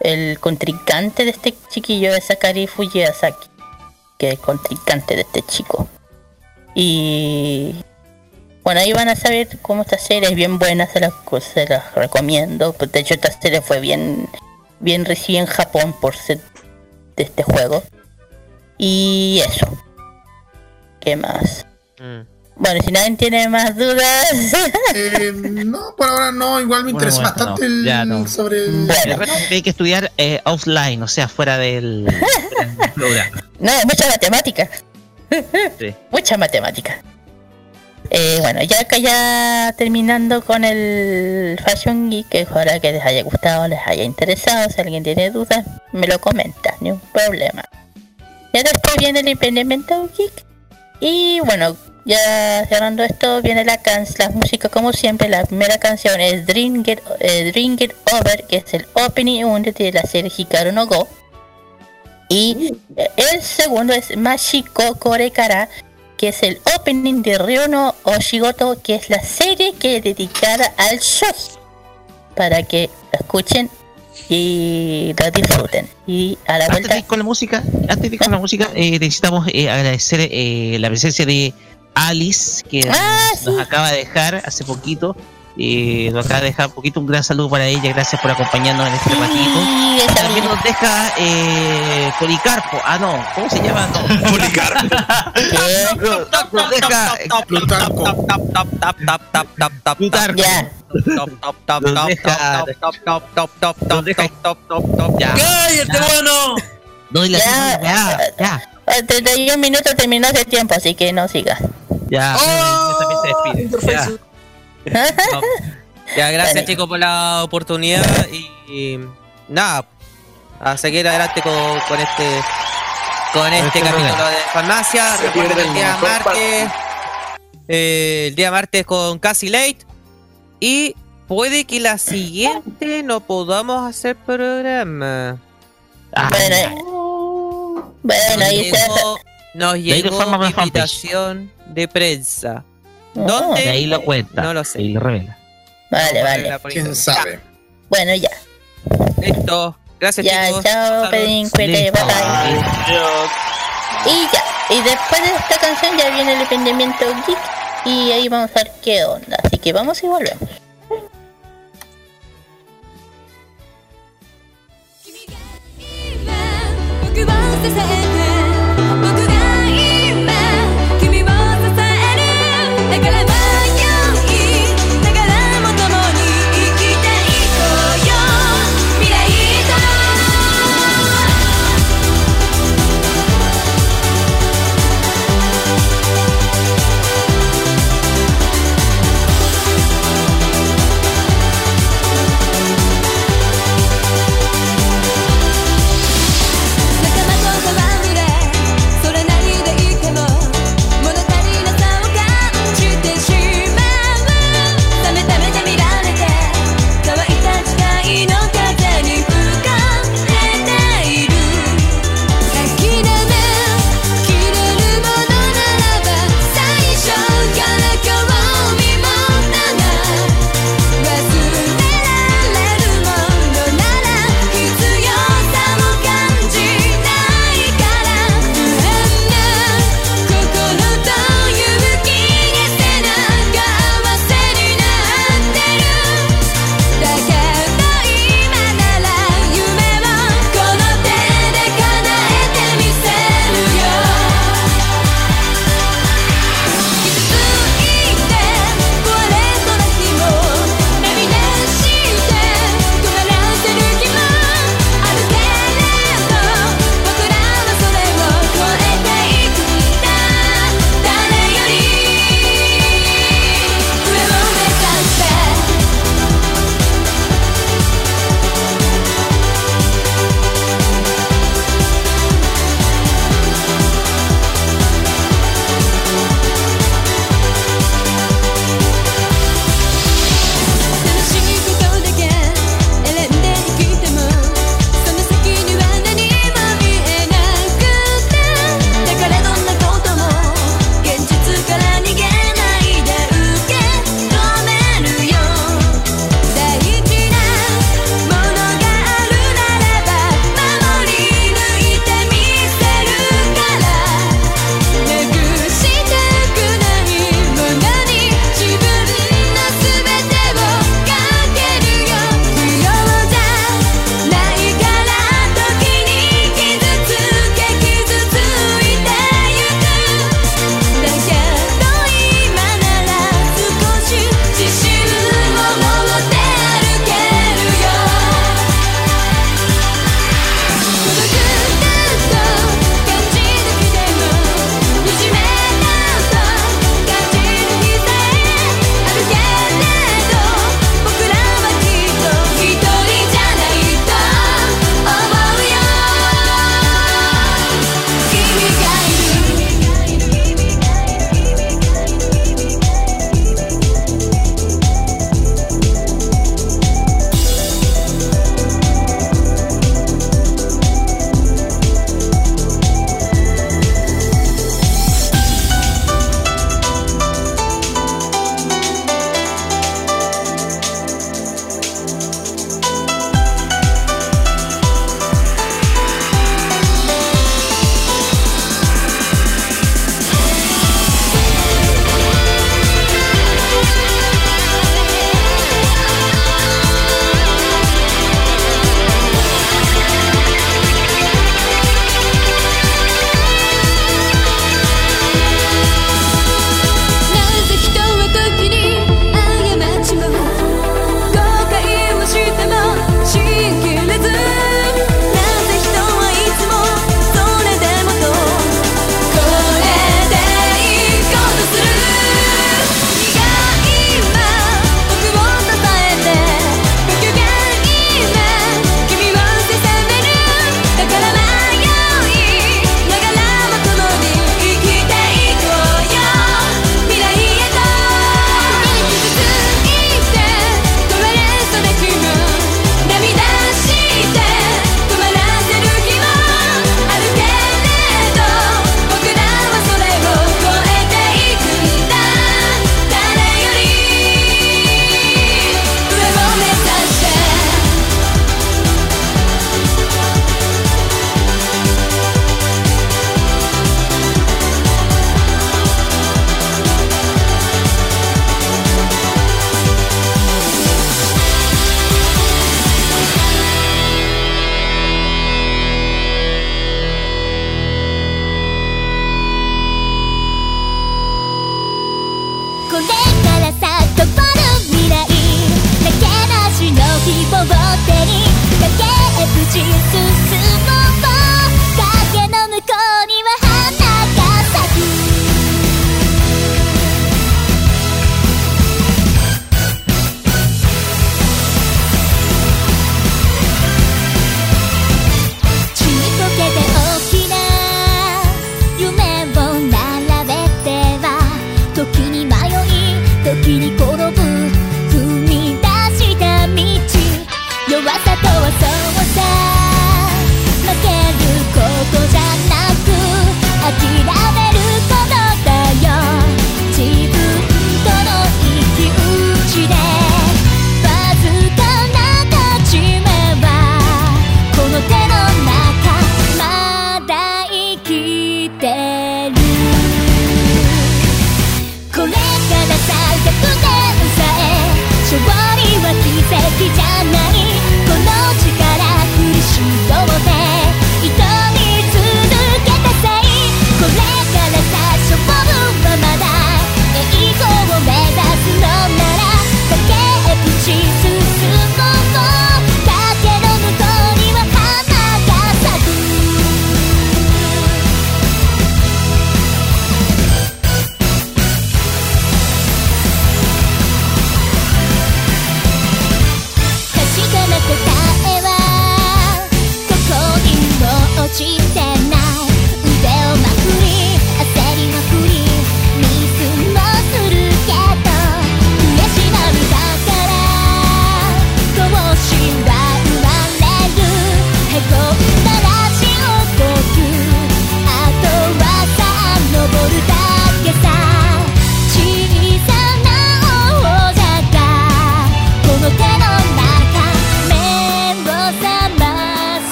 el contrincante de este chiquillo es Sakari Fuyasaki, que es el contrincante de este chico. Y bueno, ahí van a saber cómo esta serie es bien buena, se las, se las recomiendo. De hecho, esta serie fue bien, bien recibida en Japón por ser de este juego. Y eso. ¿Qué más? Mm. Bueno, si nadie tiene más dudas. Eh, no, por ahora no. Igual me interesa bueno, bastante no, el, ya no. sobre el. Bueno, hay que estudiar eh, offline, o sea, fuera del, del programa. no, mucha matemática. Sí. mucha matemática. Eh, bueno, ya acá ya terminando con el Fashion Geek, que ojalá que les haya gustado, les haya interesado. Si alguien tiene dudas, me lo comenta, ni un problema. Ya después viene el Impedimento Geek. Y bueno, ya cerrando esto, viene la can la música como siempre. La primera canción es Drink It, eh, Over, que es el opening de la serie Hikaru no Go. Y el segundo es Mashiko Korekara, que es el opening de Ryono Oshigoto, que es la serie que es dedicada al shoji. Para que la escuchen y la disfruten. Y a la Antes de vuelta, ir con la música, antes de ir con la música, eh, necesitamos eh, agradecer eh, la presencia de Alice, que Ah, nos sí. acaba de dejar hace poquito. Y nos acaba de dejar un poquito un gran saludo para ella. Gracias por acompañarnos en este ratito. También nos deja eh, Policarpo. Ah, no. ¿Cómo se llama? No. Policarpo. nos deja Plutarco. Plutarco. Nos deja. Deja. Ya. ¡Cállate, bueno! Doy la Ya. ya, ya. A 31 minutos terminó ese tiempo, así que no siga. Ya, ¡Oh! también se despide. Ya. No. Ya, gracias chicos por la oportunidad y, y nada, a seguir adelante con, con este con este este capítulo de farmacia. Recuerden el día martes, eh, el día martes con Casi Late y puede que la siguiente no podamos hacer programa. Ah, Bueno, bueno, Nos llegó, nos llegó invitación de prensa. ¿Dónde? de ahí lo cuenta. No lo sé. Ahí lo revela. Vale, vale. ¿Quién sabe? Bueno, ya. Listo. Gracias Ya, chicos. chao, Listo. bye bye. Y ya. Y después de esta canción ya viene el emprendimiento geek. Y ahí vamos a ver qué onda. Así que vamos y volvemos.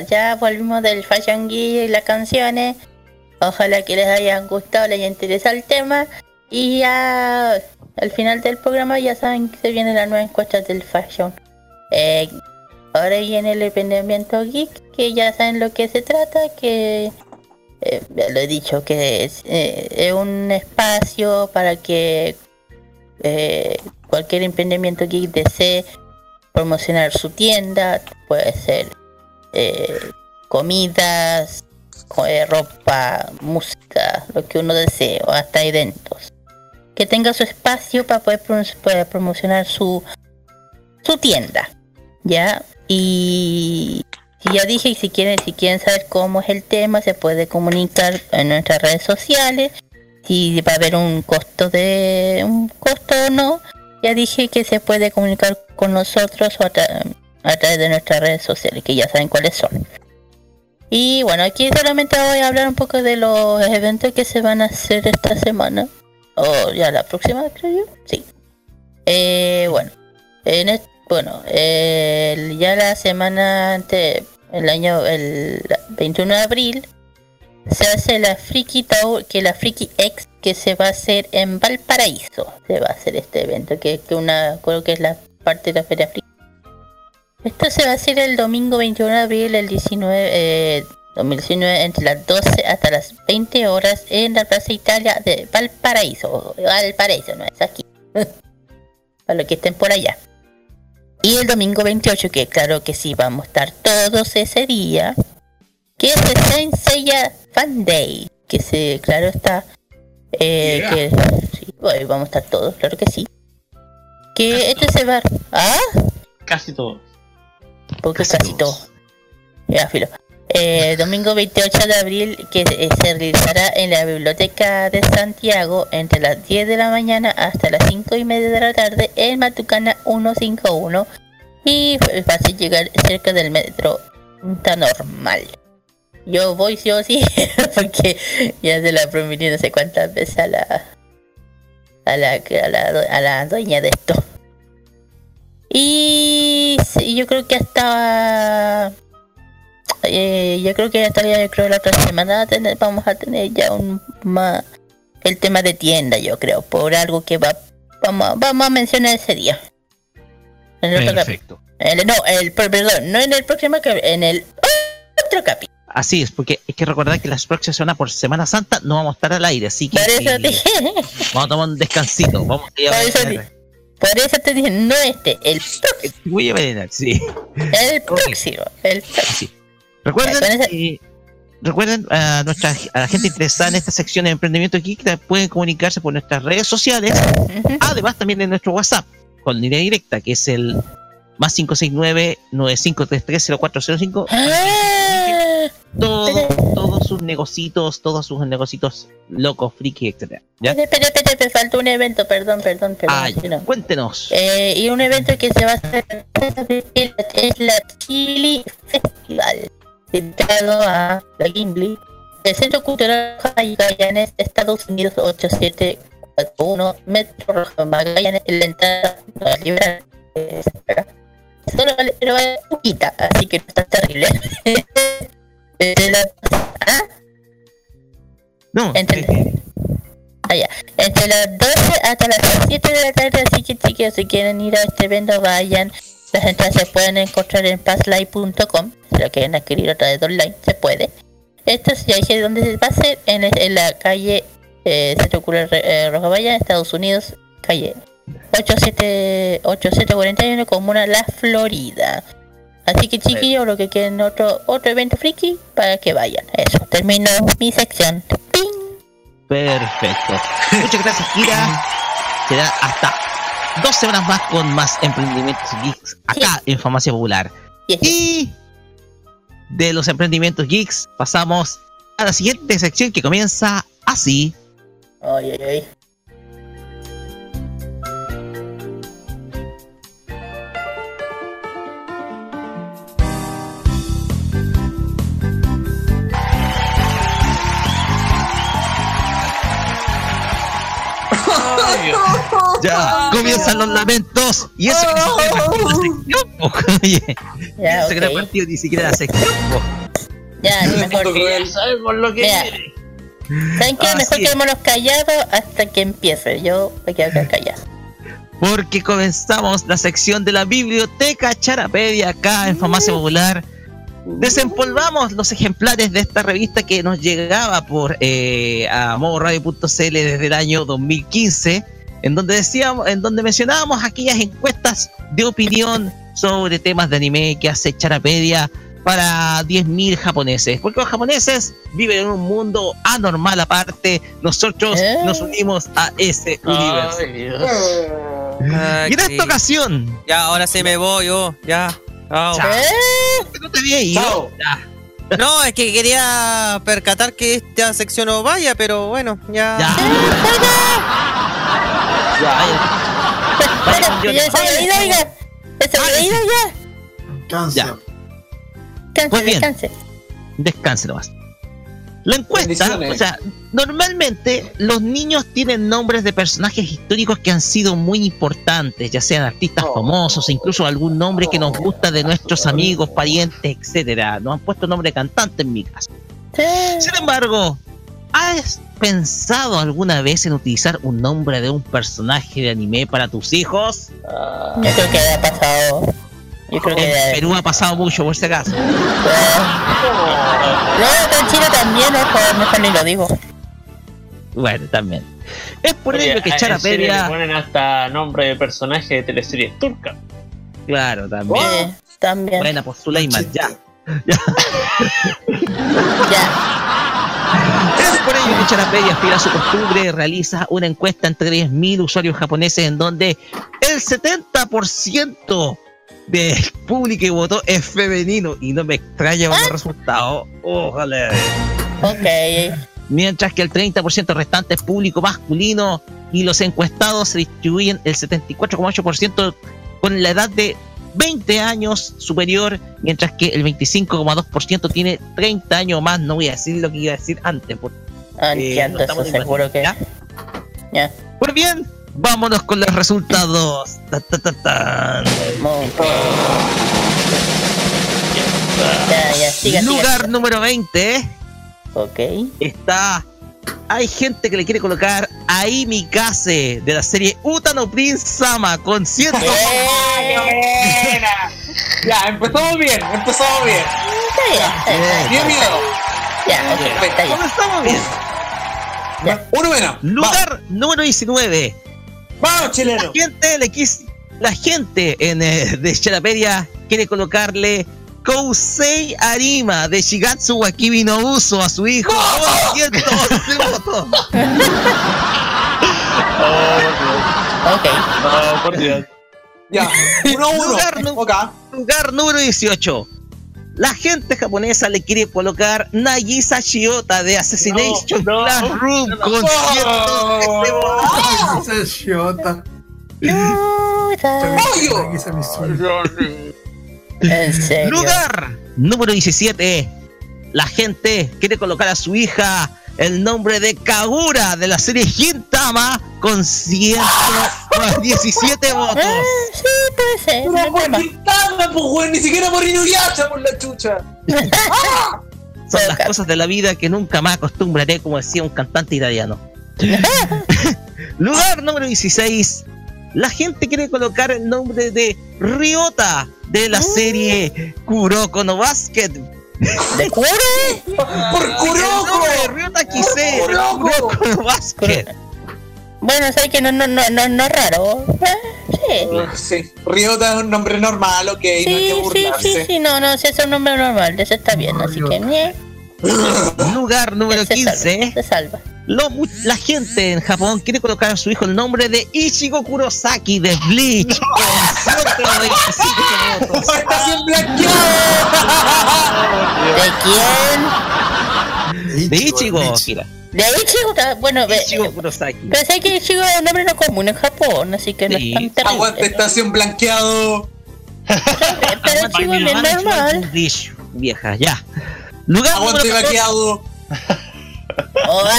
Ya volvimos del Fashion Geek y las canciones. Ojalá que les hayan gustado, les haya interesado el tema. Y ya al final del programa ya saben que se viene la nueva encuesta del Fashion. Eh, ahora viene el emprendimiento geek, que ya saben lo que se trata, que eh, ya lo he dicho, que es, eh, un espacio para que cualquier emprendimiento geek desee promocionar su tienda, puede ser comidas, co- eh, ropa, música, lo que uno desee, o hasta eventos. Que tenga su espacio para poder, prom- poder promocionar su, su tienda, ¿ya? Y, ya dije, y si quieren, si quieren saber cómo es el tema, se puede comunicar en nuestras redes sociales. Si va a haber un costo de un costo o no, ya dije que se puede comunicar con nosotros o a través de nuestras redes sociales, que ya saben cuáles son. Y bueno, aquí solamente voy a hablar un poco de los eventos que se van a hacer esta semana. O ya la próxima, creo yo. Sí. Eh, bueno, en est- bueno, el- ya la semana ante el año el 21 de abril se hace la Friki Tour, que la Friki X que se va a hacer en Valparaíso. Se va a hacer este evento, que, que una, creo que es la parte de la Feria Friki. Esto se va a hacer el domingo 21 de abril, el 19, eh, 2019, entre las 12 hasta las 20 horas en la Plaza Italia de Valparaíso. Valparaíso, no es aquí. Para los que estén por allá. Y el domingo 28, que claro que sí, vamos a estar todos ese día, que es el Saint Seiya Fan Day, que se, claro está, eh, Yeah. que sí, bueno, vamos a estar todos, claro que sí. Que este se va, ¿ah? Casi todo. Porque casi, todo. Ya, filo. Eh, domingo 28 de abril que eh, se realizará en la Biblioteca de Santiago entre las 10 de la mañana hasta las 5 y media de la tarde en Matucana 151 y fácil llegar cerca del metro Punta Normal. Yo voy sí o sí porque ya se la prometí no sé cuántas veces a la a la, a la, a la dueña de esto. Y yo creo que hasta eh, yo creo que hasta ya creo la otra semana tener- vamos a tener ya un más el tema de tienda yo creo por algo que va vamos a- vamos a mencionar ese día. En el otro Perfecto. el- no el perdón no en el próximo en el otro capítulo. Así es, porque hay que recordar que las próximas semanas por Semana Santa no vamos a estar al aire, así que por eso eh, dije. Vamos a tomar un descansito. Vamos a di- por eso te dije no este el Voy a envenenar, sí. el próximo el próximo. Recuerden, eh, recuerden a nuestra a la gente interesada en esta sección de emprendimiento geek que pueden comunicarse por nuestras redes sociales, además también de nuestro WhatsApp con línea directa que es el más 569 9533 0405 todo, todos sus negocitos, todos sus negocitos locos, friki, etcétera. ¿Ya? Espera, espera, falta un evento, perdón, perdón, perdón. No. Cuéntenos. Eh, y un evento que se va a hacer es la Chili Festival, dedicado a la Gimli, el Centro Cultural Magallanes, Estados Unidos 8741, Metro Rojo Magallanes, la entrada no es libre, eh, paga. Solo vale, pero vale poquita, así que no está terrible. Eh, la- ¿Ah? No, Entre, Ah, ya. Entre las 12 hasta las 7 de la tarde, así que chicos, si quieren ir a este evento, vayan. Las entradas se pueden encontrar en passlive.com. Si lo quieren adquirir a través de online, se puede. Esto es ya dije dónde se va a hacer, en, en la calle eh, Centro Cultural eh, Roja Valle, Estados Unidos, calle 87 8741, Comuna La Florida. Así que chiquillos, lo que quieren otro otro evento friki, para que vayan. Eso, termino mi sección. Perfecto. Muchas gracias, Kira. Será hasta dos semanas más con más emprendimientos geeks acá en Farmacia Popular. Y de los emprendimientos geeks pasamos a la siguiente sección que comienza así. Ay, ay, ay. Ya comienzan los lamentos. Y eso que ni siquiera partió la sección, po, oye. Ya, eso que no ok. partió ni siquiera la sección, po. Ya, mejor. sabemos lo que ¿Saben qué? Así Mejor quedémonos callados hasta que empiece. Yo me quedo acá callado. Porque comenzamos la sección de la biblioteca Charapedia acá en Farmacia Popular. Desempolvamos los ejemplares de esta revista que nos llegaba por eh, a modoradio.cl desde el año 2015, en donde decíamos, en donde mencionábamos aquellas encuestas de opinión sobre temas de anime que hace Charapedia para 10.000 japoneses. Porque los japoneses viven en un mundo anormal aparte. Nosotros nos unimos a ese universo. Ah, Y en esta ocasión. Ya, ahora sí me voy yo. Ya. Chao. Chao. No te había ido. Ya. No, es que quería percatar que esta sección no vaya, pero bueno, ya. Ya se había ido, oiga. Ya ya. Ya. Descanse, Pues bien. descanse. Descanse nomás. La encuesta, o sea, normalmente los niños tienen nombres de personajes históricos que han sido muy importantes, ya sean artistas famosos, incluso algún nombre que nos gusta de nuestros amigos, parientes, etcétera. Nos han puesto nombre de cantante en mi caso. Sin embargo, ¿Has pensado alguna vez en utilizar un nombre de un personaje de anime para tus hijos? Yo creo que ha pasado. Yo creo que En Perú ha pasado mucho por si acaso. No, en Chile también, mejor, mejor ni lo digo. Bueno, también. Es por Oye, ello que a- en Chile Charapedia. le ponen hasta nombre de personaje de teleseries turca. Claro, también. Sí, también. Buena, pues Suleiman, ya. Es por ello que Charapedia, fiel a su costumbre, realiza una encuesta entre 10.000 usuarios japoneses en donde el 70% del público que votó es femenino y no me extraña con los resultados. Ojalá. Ok. Mientras que el 30% restante es público masculino y los encuestados se distribuyen el 74,8% con la edad de 20 años superior, mientras que el 25,2% tiene 30 años más. No voy a decir lo que iba a decir antes. Porque, Ah, eh, no estamos eso seguro que. ¿ya? Ya. Pues bien, vámonos con los resultados. Ta, ta, ta, tan. Ya, ya, siga, siga, Lugar número 20. Ok. Está. Hay gente que le quiere colocar a Mikase de la serie Utano Prince Sama con 100. Ya, empezamos bien, empezamos bien. Bien miedo. Ya, ok, está bien. Comenzamos bien. Uno menos. Lugar número 19. Vamos, chileno. La gente le quis- La gente en, eh, de Charapedia quiere colocarle Kousei Arima de Shigatsu Wakibi no Uso a su hijo. 111 votos. Ok. No, por Dios. Ya, uno uno. Lugar, nu- lugar número 18. La gente japonesa le quiere colocar Nagisa Shiota de Assassination Classroom con 113 votos. Esa es Shiota. Lugar número 17. La gente quiere colocar a su hija el nombre de Kagura de la serie Gintama con 117 votos. Ah, sí, puede ser. Pero por Quintana, pues, güey, ni siquiera por Inuyasha, por la chucha. Son las cosas de la vida que nunca más acostumbraré, como decía un cantante italiano. Lugar número 16. La gente quiere colocar el nombre de Ryota de la serie Kuroko no Basket. ¿De Kuro? ¡Por Kuroko! De Kuroko! No Basket. Bueno, sabes que no, no, no, no, no es raro. Sí. Sí, Ryota es un nombre normal, ok, no hay Sí, que sí, burlarse. sí, sí, no, no, si es un nombre normal, eso está bien, así que Lugar número se salva, 15. se salva. Lo- mu- la gente en Japón quiere colocar a su hijo el nombre de Ichigo Kurosaki de Bleach con 125 votos. ¡Está bien blanqueado! ¿De quién? De Ichigo, Kira. De Ichigo, bueno, ve- Ichigo Kurosaki. pero sé que Ichigo es un nombre no común en Japón, así que no es tan terrible. Aguante estación blanqueado. Pero Ichigo es normal. Vieja, ya. Lugar Aguante número 14. vaqueado. Oh,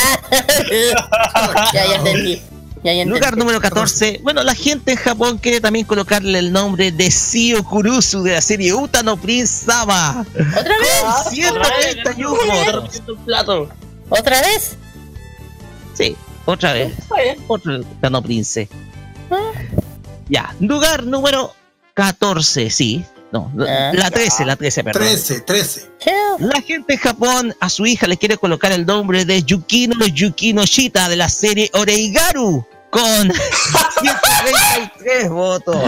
ah. ya, ya entendí. Ya, ya entendí. Lugar número 14. Bueno, la gente en Japón quiere también colocarle el nombre de Sio Kurusu de la serie Utano Prince Sama. ¿Otra vez? Con 131 votos. un plato. ¿Otra vez? Sí, otra vez. Otro Utano Prince. Ya, lugar número 14, sí. No, la 13, la 13, perdón. 13, 13. La gente en Japón a su hija le quiere colocar el nombre de Yukino Yukino Shita de la serie Oreigaru con 133 votos.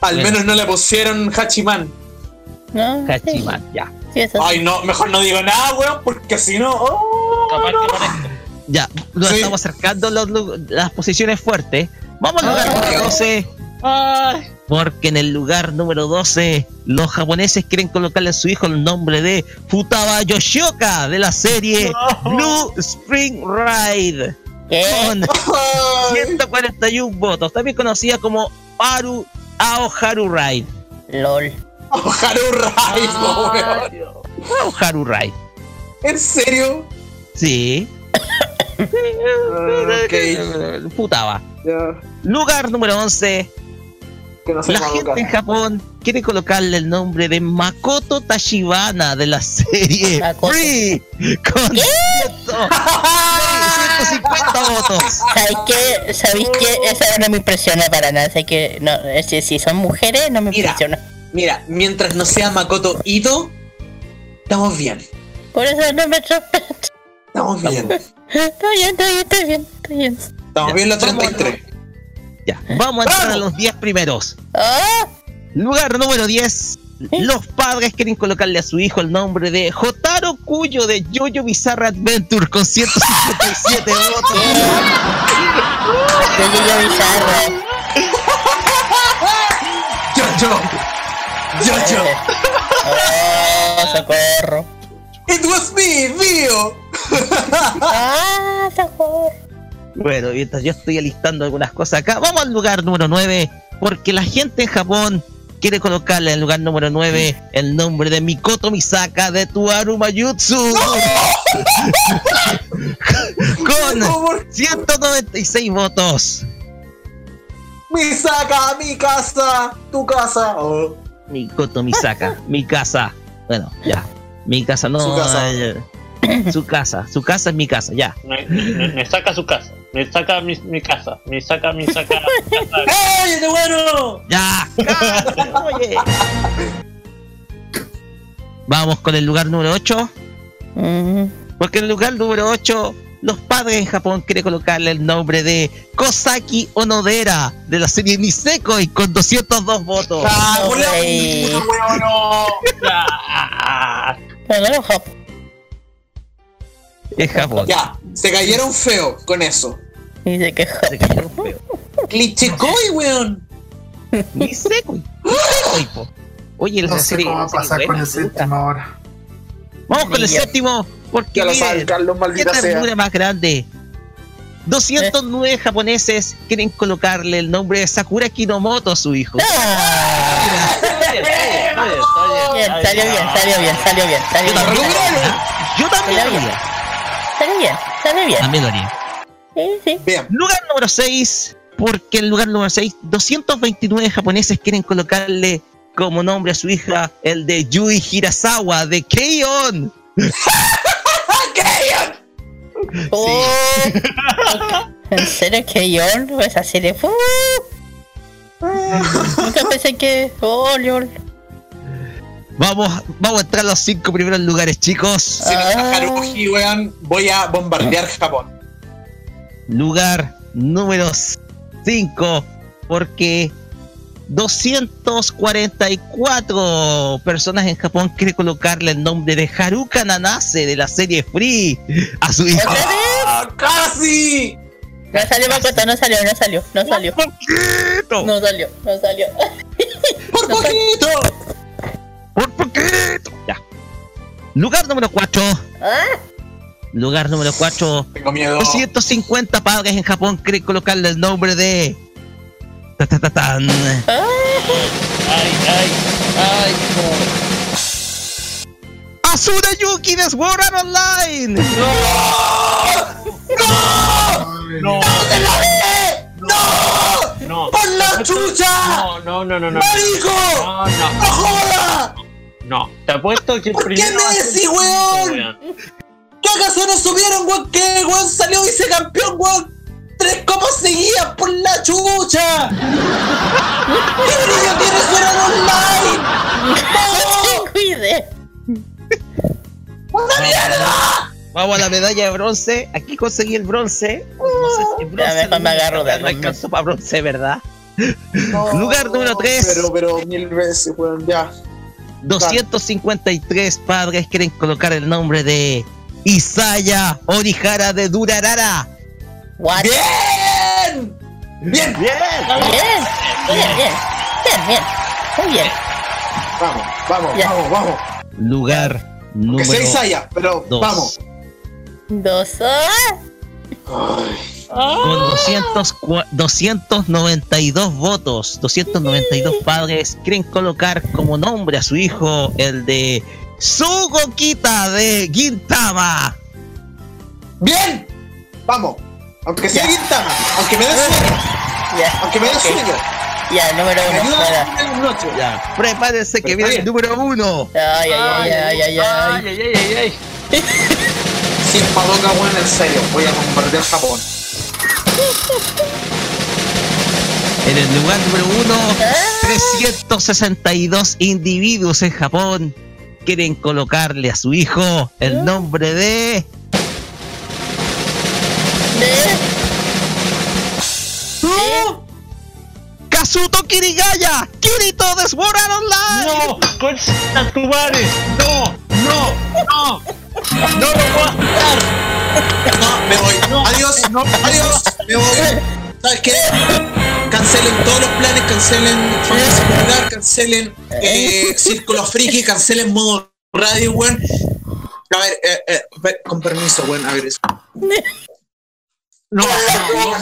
Al menos no le pusieron Hachiman. No, Hachiman, ya. sí. Ay, no, mejor no digo nada, weón, porque si no. oh, no. Ya, nos Sí. estamos acercando los las posiciones fuertes. Vamos al lugar Ah. número 12. Ay, Porque en el lugar número 12, los japoneses quieren colocarle a su hijo el nombre de Futaba Yoshioka de la serie Blue Spring Ride. ¿Qué? Con 141 votos, también conocida como Aru Aoharu Ride. LOL. Haru Rai, weón. Aoharu Ride. ¿En serio? Sí. ok. Futaba. Ya. Lugar número 11. Que no se La gente en Japón quiere colocarle el nombre de Makoto Tashibana de la serie Makoto. Free con 100 150 votos. ¿Sabéis qué? ¿Sabéis qué? Esa no me impresiona para nada. Sé que no, si son mujeres no me Mira. impresiona. Mira, mientras no sea Makoto Ito, estamos bien. Por eso no me sorprende. Estamos bien. Está bien, está bien, está bien, está bien. Estamos bien los 33. Ya, vamos a entrar a los 10 primeros. ¡Ah! Lugar número 10. Los padres quieren colocarle a su hijo el nombre de Jotaro Cuyo de Jojo Bizarre Adventure con 157 votos. De Yoyo Bizarro. Yo, yo. Yo, yo. Oh, socorro. It was me, Vio. Ah. Bueno, mientras yo estoy alistando algunas cosas acá, vamos al lugar número 9, porque la gente en Japón quiere colocarle al lugar número 9 el nombre de Mikoto Misaka de Tuaru Mayutsu. Con 196 votos. Mi saca, mi casa, tu casa. Oh. Mikoto Misaka, mi casa. Bueno, ya. Mi casa no. Su casa. eh, su casa, su casa es mi casa, ya. Me, me- me saca su casa. Me saca mi, mi casa. Me saca mi saca. mi casa. ¡Ey, de bueno! Ya, cállate, oye. Vamos con el lugar número 8. Porque en el lugar número 8, los padres en Japón quieren colocarle el nombre de Kosaki Onodera de la serie Nisekoi con 202 votos. ¡Ah, no! Es Japón. Ya, se cayeron feo con eso. Dice que Se cayó feo. Clichecoi, weón. Po. Oye, No sé serie. cómo va a pasar con el séptimo ahora. Vamos con el Ni séptimo, porque miren, qué ternura más grande. 209 japoneses quieren colocarle el nombre de Sakura Kinomoto a su hijo. Bien, salió bien, salió bien, salió bien, salió Yo bien. también, yo también Salió bien. Salió bien. También lo haría. Sí, sí. Bien. Lugar número 6, porque el lugar número 6, 229 japoneses quieren colocarle como nombre a su hija el de Yui Hirasawa de Keion. Oh, ¿En serio yo? Esa serie fue... Nunca pensé que... Oh, lol. Vamos, vamos a entrar a los cinco primeros lugares, chicos. Si no está Haruhi, weón, voy a bombardear Japón. Lugar número 5, porque 244 personas en Japón quieren colocarle el nombre de Haruka Nanase de la serie Free a su hijo. ¡Ah, ¡Casi! No salió Makoto, no salió, no salió, no salió. poquito. No salió, no salió. ¡Por poquito! Por poquito. Ya. Lugar número 4. Ah, Lugar número 4. Tengo miedo. 250 padres en Japón quieren colocarle el nombre de. Ta, ta, ta, tan. ay, ay, ay. Asura Yuki de Sword Art Online. No, ¡No! no. ¡Por la chucha! No, no, no, no, no. ¡Marico! No, no. ¡No joda! No, te apuesto que ¿Por qué primero. ser Messi, distinto, weón? ¿Qué acaso no subieron, weón? Que weón salió vicecampeón, weón. Tres copas seguidas por la chucha. ¿Qué brillo tiene fuera online? ¡No! tengo idea. ¡Una mierda! Vamos a la medalla de bronce. Aquí conseguí el bronce. No sé si el Ya, bronce me agarro de no alcanzó para bronce, ¿verdad? Lugar número 3. Pero, pero mil veces, weón, ya. 253 padres quieren colocar el nombre de Isaya Orihara de Durarara. What? ¡Bien! ¡Bien! ¡Bien! Bien, bien, bien. Bien, bien. Muy bien. Vamos, vamos, vamos, vamos. Lugar Que número sea Isaya, pero dos. vamos. Dos. ah. Con 200 cua- 292 votos, 292 padres quieren colocar como nombre a su hijo el de Sugo Kita de Gintama. ¡Bien! Vamos. Aunque sea Ya. Quintana, aunque me dé sueño, aunque me dé Ok. sueño. Ya, número uno. Ya, prepárense que viene el número uno. Ay, ay, ay, ay, ay, ay. ay, ay, ay, ay. Sin Padoka, weón, en serio. Voy a bombardear Japón. En el lugar número uno, 362 individuos en Japón quieren colocarle a su hijo el nombre de Kazuto Kirigaya, Kirito de Sword Art Online. No, concha tu madre. No, no, no. No lo puedo aceptar. No, me voy. adiós, adiós, me voy. ¿Sabes qué? Cancelen todos los planes, cancelen Popular, cancelen eh, Círculo Friki, cancelen modo radio, weón. A ver, eh, eh, con permiso, weón, a ver eso. No, no, no,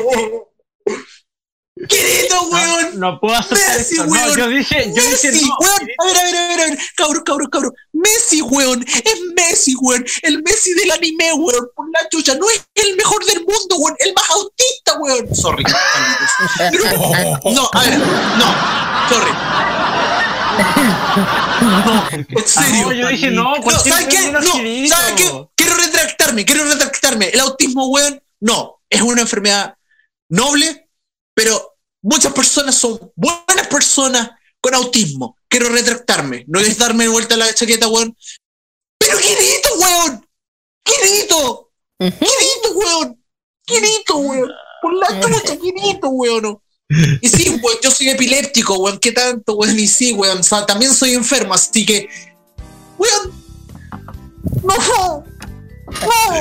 no. Ah, ¡Querido, weón! No puedo aceptar Messi, esto. No, weón. yo dije, yo dije Messi, no. weón. A ver, a ver, a ver, a ver. Cabrón, cabrón, cabrón. Messi, weón. Es Messi, weón. El Messi del anime, weón. Por la chucha. No es el mejor del mundo, weón. El más autista, weón. Sorry. Pero- no, a ver. No. Sorry. En serio. No, yo dije no, No, ¿sabes qué? No. ¿sabes qué? Quiero retractarme, quiero retractarme. El autismo, weón, no. Es una enfermedad noble, pero muchas personas son buenas personas con autismo. Quiero retractarme. No es darme vuelta la chaqueta, weón. Pero Quirito, weón. Quirito. Quirito, weón. Quirito, weón. Por la chucha, Quirito, weón. Y sí, weón, yo soy epiléptico, weón. ¿Qué tanto, weón? Y sí, weón. o sea, también soy enfermo, así que. Weón. No.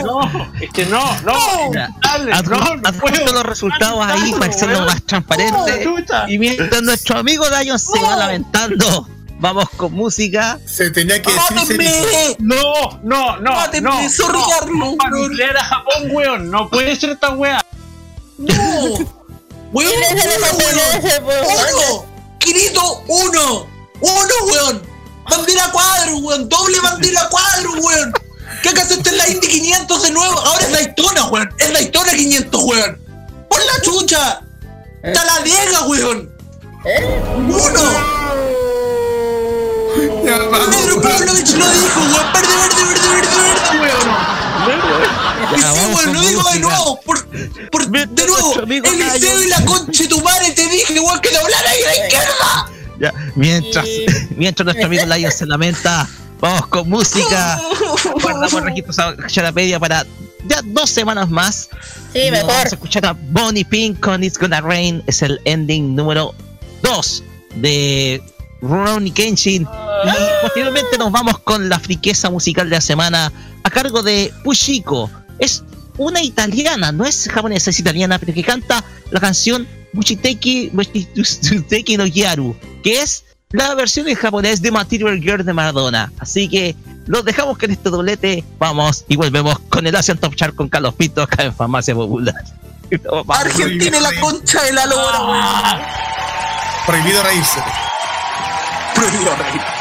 No. No, es que no, no. No, los resultados ahí para hacerlo weón. más transparente. Y mientras nuestro amigo Dayon se va lamentando, vamos con música. Se tenía que decir. No, no, no. Mátenme, no, sorry, no. Carlos, nuclear a Japón, weón. No puede ser esta weá. No. Weón, uno, weón. Uno. Quirito, uno. Uno, weón. Bandera cuadro, weón. Doble bandera cuadro, weón. ¿Qué acaso está en la Indy 500 de nuevo? Ahora es Daytona, weón. Es Daytona 500, weón. Por la chucha. Está la Diega, weón. Uno. Pedro Pavlovich lo dijo, weón. Verde, verde, verde, verde, verde, weón. Y Ya, sí, weón, lo digo de nuevo. Por, por, de nuevo, el liceo Dayon- y la concha de tu madre te dije, weón, que doblara ahí a la izquierda. Ya, mientras, mientras nuestro amigo Lion se lamenta, vamos con música. Guardamos registros a Charapedia para ya dos semanas más. Sí, Y mejor. Vamos a escuchar a Bonnie Pink con It's Gonna Rain. Es el ending número 2 de Ronnie Kenshin. Y posteriormente nos vamos con la friqueza musical de la semana a cargo de Pushiko. Es una italiana, no es japonesa, es italiana, pero que canta la canción Bushiteki, Bushiteki no Gyaru, que es la versión en japonés de Material Girl de Maradona. Así que los dejamos con este doblete. Vamos y volvemos con el Asian Top Chart con Carlos Pinto acá en Farmacia Popular. Argentina es la concha de la lora. Prohibido reírse. Prohibido reír.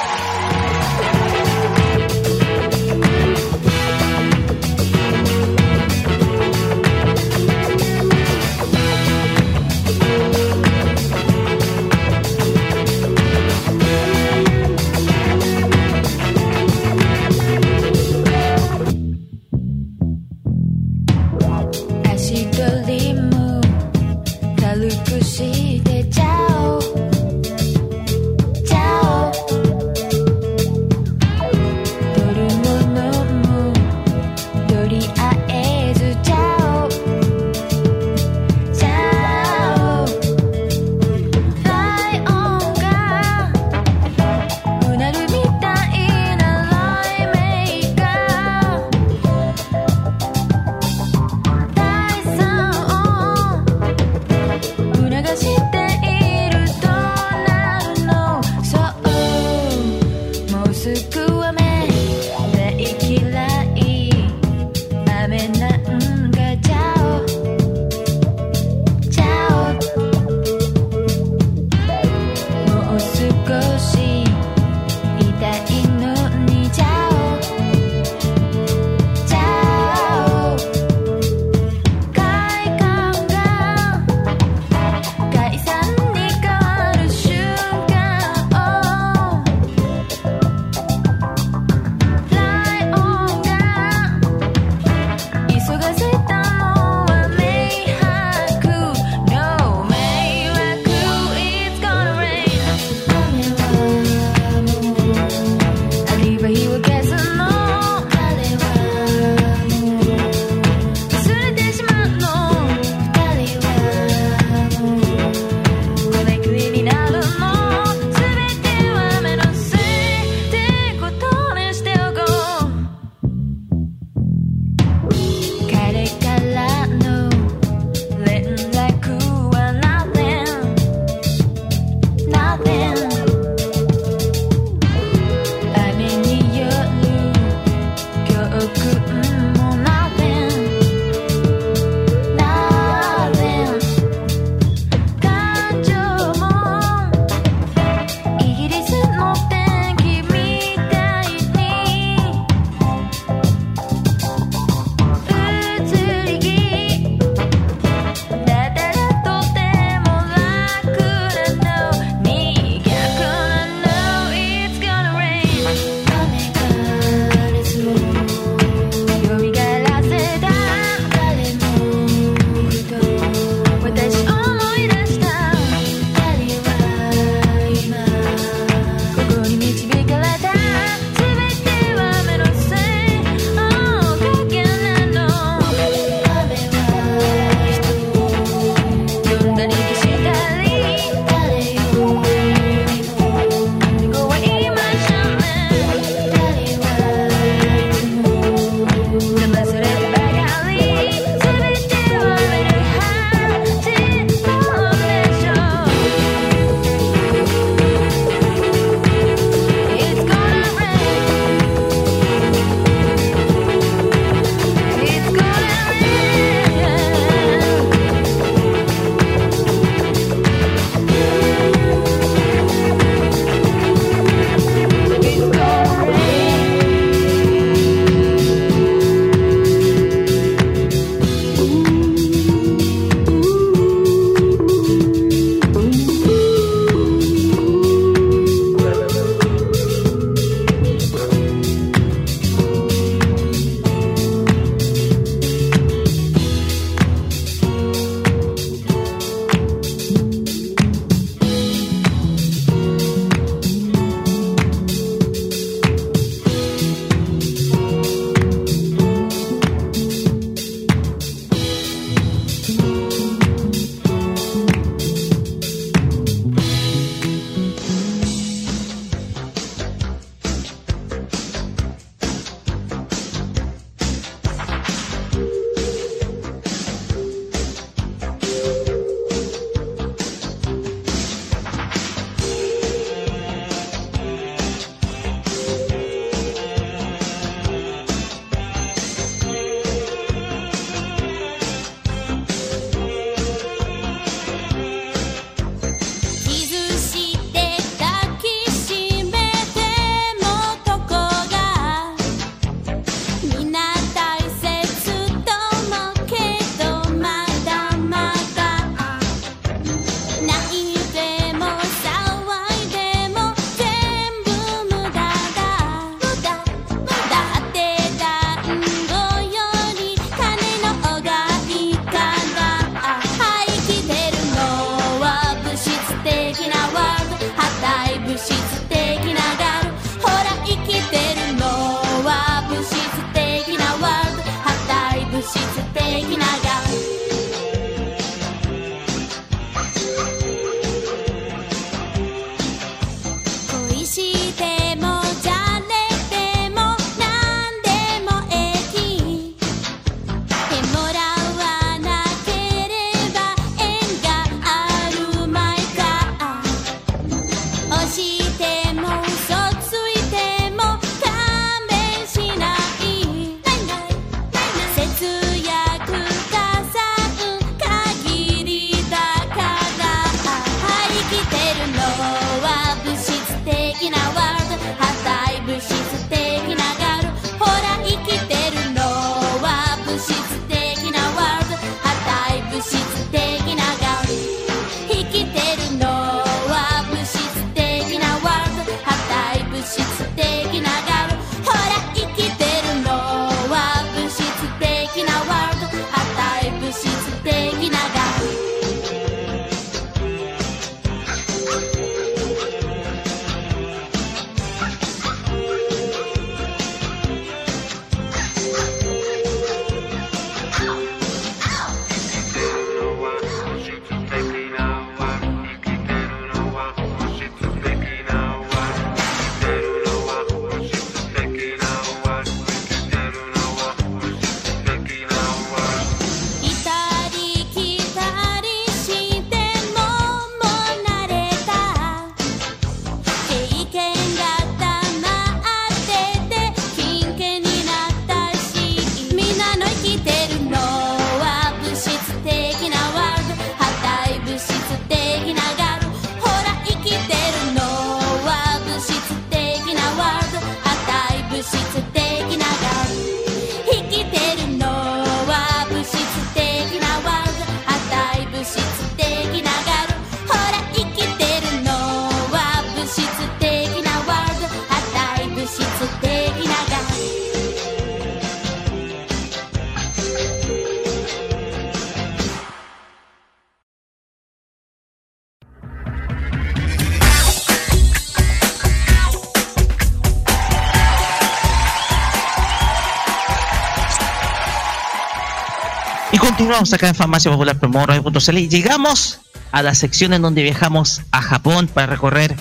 Continuamos acá en Farmacia Popular Promoradio.cl y llegamos a la sección en donde viajamos a Japón para recorrer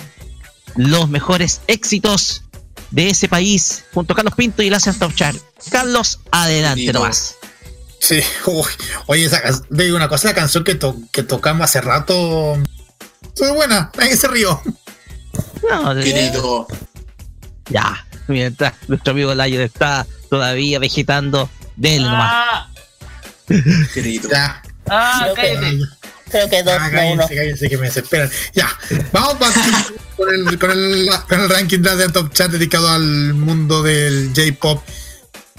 los mejores éxitos de ese país junto a Carlos Pinto y la Top Chart. Carlos, adelante nomás. Sí, uy, oye, esa, digo una cosa, la canción que, to- que tocamos hace rato. Muy buena, nadie se rió. No, Querido. Ya, mientras nuestro amigo Layo está todavía vegetando, denle nomás. Querido. Ya. ah, Creo que-. Creo que dos, Ah, no cállense, uno. cállense que me desesperan. Ya, vamos con, el, con, el, con el ranking de Top Chat dedicado al mundo del J-Pop.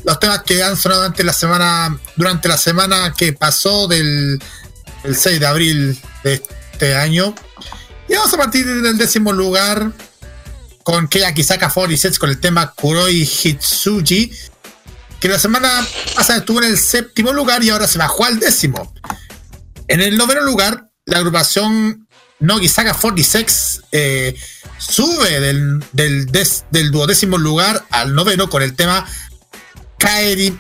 Los temas que han sonado durante la semana, durante la semana que pasó del, del 6 de abril de este año. Y vamos a partir del décimo lugar con Keia Kisaka 46 con el tema Kuroi Hitsuji, que la semana pasada estuvo en el séptimo lugar y ahora se bajó al décimo. En el noveno lugar, la agrupación Nogisaka 46 eh, sube del, del, duodécimo lugar al noveno con el tema Kaeri,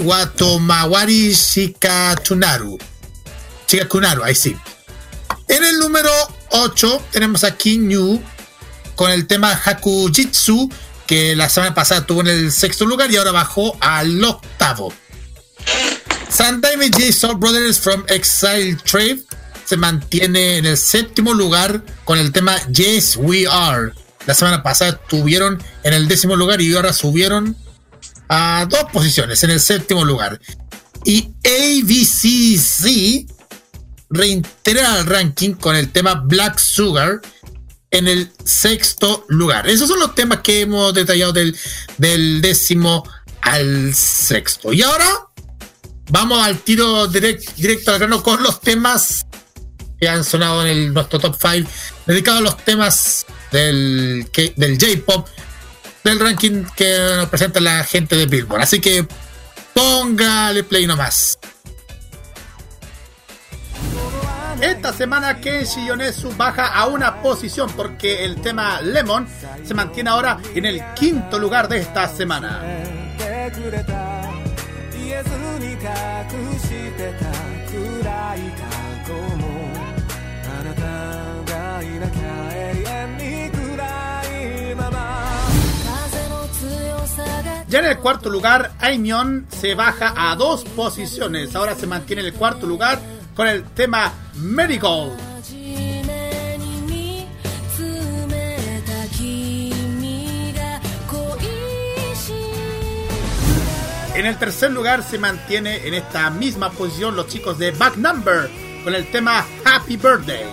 Watomawari Shikatunaru. Shikakunaru, ahí sí. En el número 8 tenemos a Kinyu con el tema Hakujitsu, que la semana pasada estuvo en el sexto lugar y ahora bajó al octavo. Sandaime J Soul Brothers from Exile Trade se mantiene en el séptimo lugar con el tema Yes We Are. La semana pasada estuvieron en el décimo lugar y ahora subieron a dos posiciones en el séptimo lugar. Y ABCC reintegra al ranking con el tema Black Sugar en el sexto lugar. Esos son los temas que hemos detallado del, del décimo al sexto. Y ahora vamos al tiro direct- directo al grano con los temas que han sonado en el- nuestro top 5, dedicado a los temas del, del J-Pop, del ranking que nos presenta la gente de Billboard. Así que póngale play nomás. Esta semana Kenshi Yonesu baja a una posición porque el tema Lemon se mantiene ahora en el quinto lugar de esta semana. Ya en el cuarto lugar, Aimeon se baja a dos posiciones. Ahora se mantiene en el cuarto lugar con el tema Marigold. En el tercer lugar se mantiene en esta misma posición los chicos de Back Number con el tema Happy Birthday.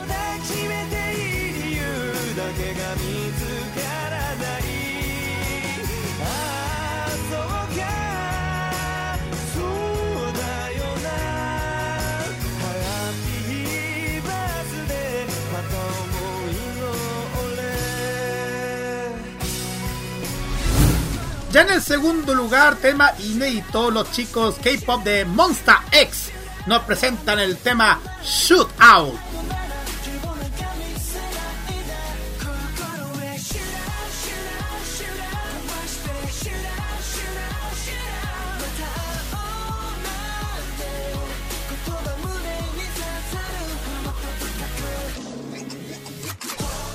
Ya en el segundo lugar, tema inédito, los chicos K-pop de Monster X nos presentan el tema Shoot Out.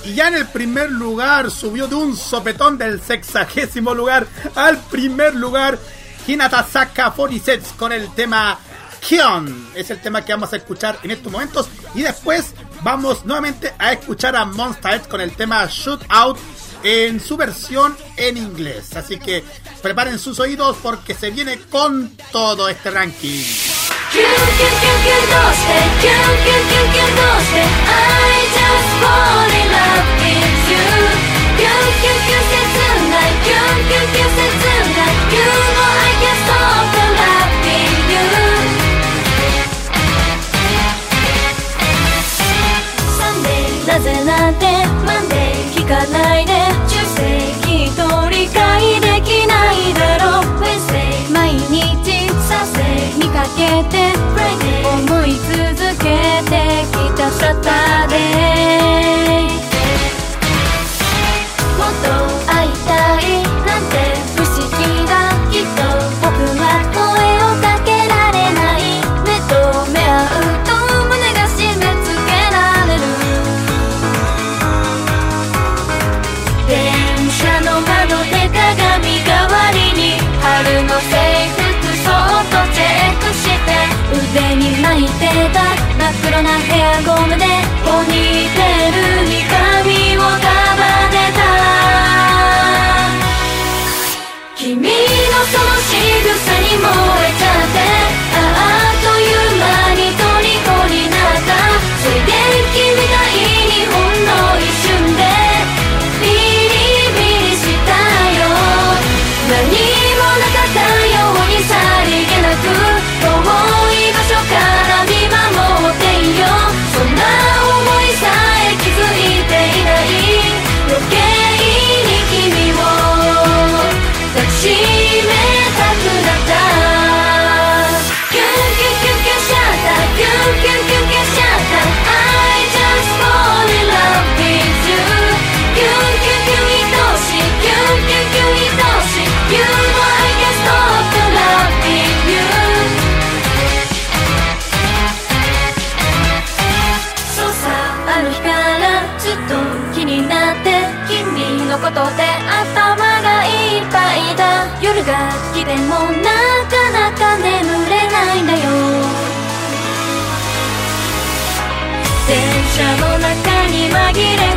Y ya en el primer lugar subió de un sopetón del sexagésimo lugar al primer lugar Hinata Saka 46 con el tema Kion. Es el tema que vamos a escuchar en estos momentos. Y después vamos nuevamente a escuchar a Monster con el tema Shoot Out en su versión en inglés. Así que preparen sus oídos porque se viene con todo este ranking. キュンキュンキュンキュンどうしてキュンキュンキュンキュンどうして I just fall in love with you. キュンキュンキュン切ないキュンキュンキュン切ない You know I can't stop loving you Sunday なぜなんて Monday 聞かないで。思い続けてきたサタデ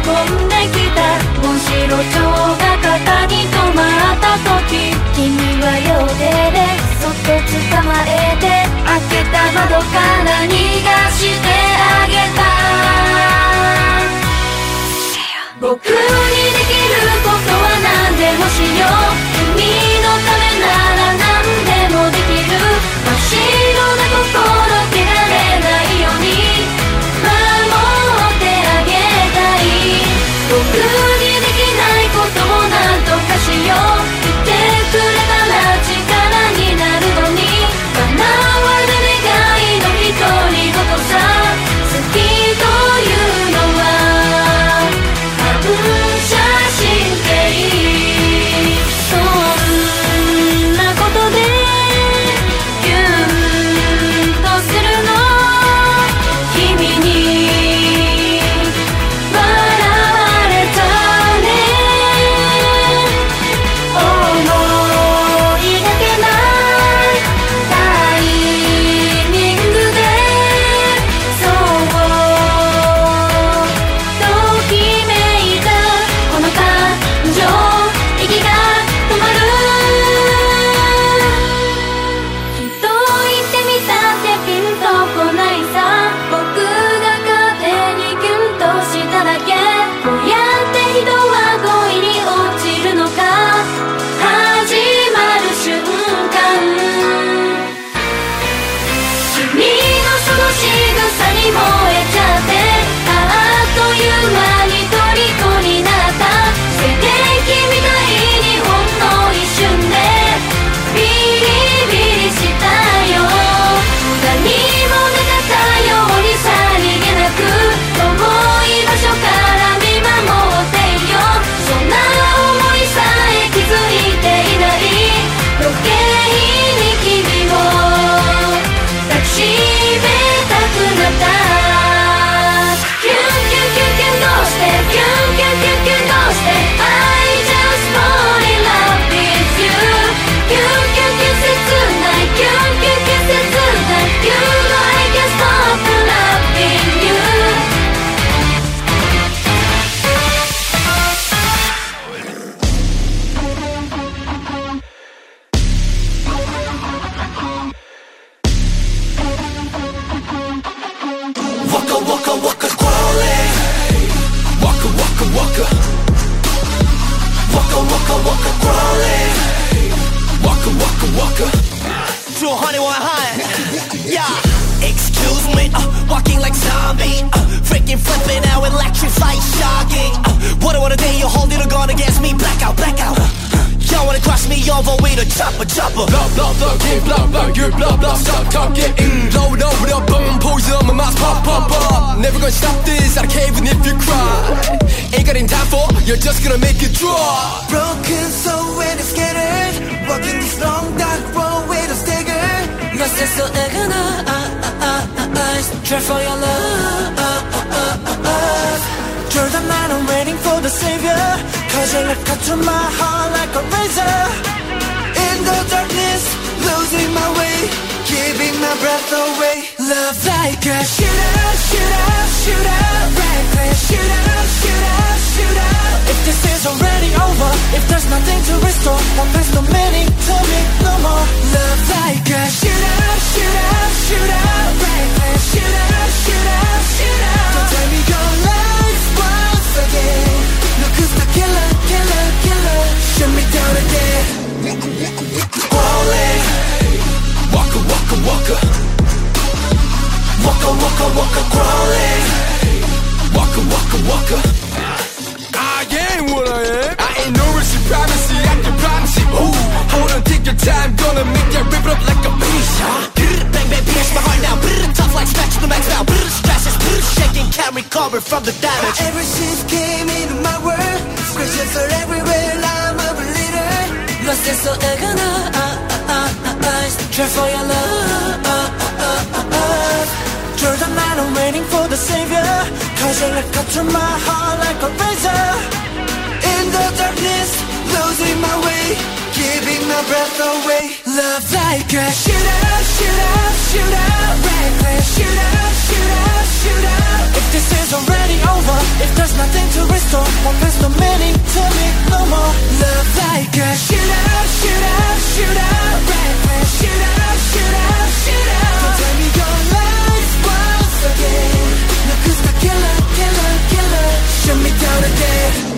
飛んできた。モンシロチョウが肩に止まった時。君は両手でそっと捕まえて開けた窓から逃がして。Stop. Mm, load up with a boom, poison on my mouth, pop pop pop. Never gonna stop this, I can't even if you cry. Ain't got any time for, you're just gonna make it draw. Broken soul when it's scattered, walking this long dark road with a stagger. Lost is so eyes, try for your love. You're the man I'm waiting for the savior. Cause you look cut to my heart like a razor. In the darkness, losing my way, giving my breath away. Love like a shooter, shooter, shooter, reckless shooter, shooter, shooter. If this is already over, if there's nothing to restore, then there's no meaning to me no more. Love like a shooter, shooter, shooter, reckless shooter, shooter, shooter. Don't tell me your life once again. Look who's the killer, killer, killer. Shoot me down again. Falling. Waka waka waka, Waka waka waka crawling waka waka waka. I ain't what I am. I ain't no reciprocity, I can promise you. Ooh, hold on, take your time, gonna make that rip it up like a beast. Huh? Bang bang pierce my heart now Brr, Tough like to the max now Brr, Scratches, brr, shaking, can't recover from the damage Every shift came into my world Scratches are everywhere, I'm a bleeder Lost is so agonized Try for your love. You're the man I'm waiting for the savior. Cause you look up to my heart like a razor. In the darkness, losing my way Giving my breath away. Love like a shooter, shooter, shooter. Reckless shooter, shooter, shooter. If this is already over If there's nothing to restore Well there's no meaning to me no more. Love like a shooter, shooter, shooter. Reckless shooter, shooter, shooter. Don't tell me your life once again. Look who's the killer, killer, killer. Shoot me down again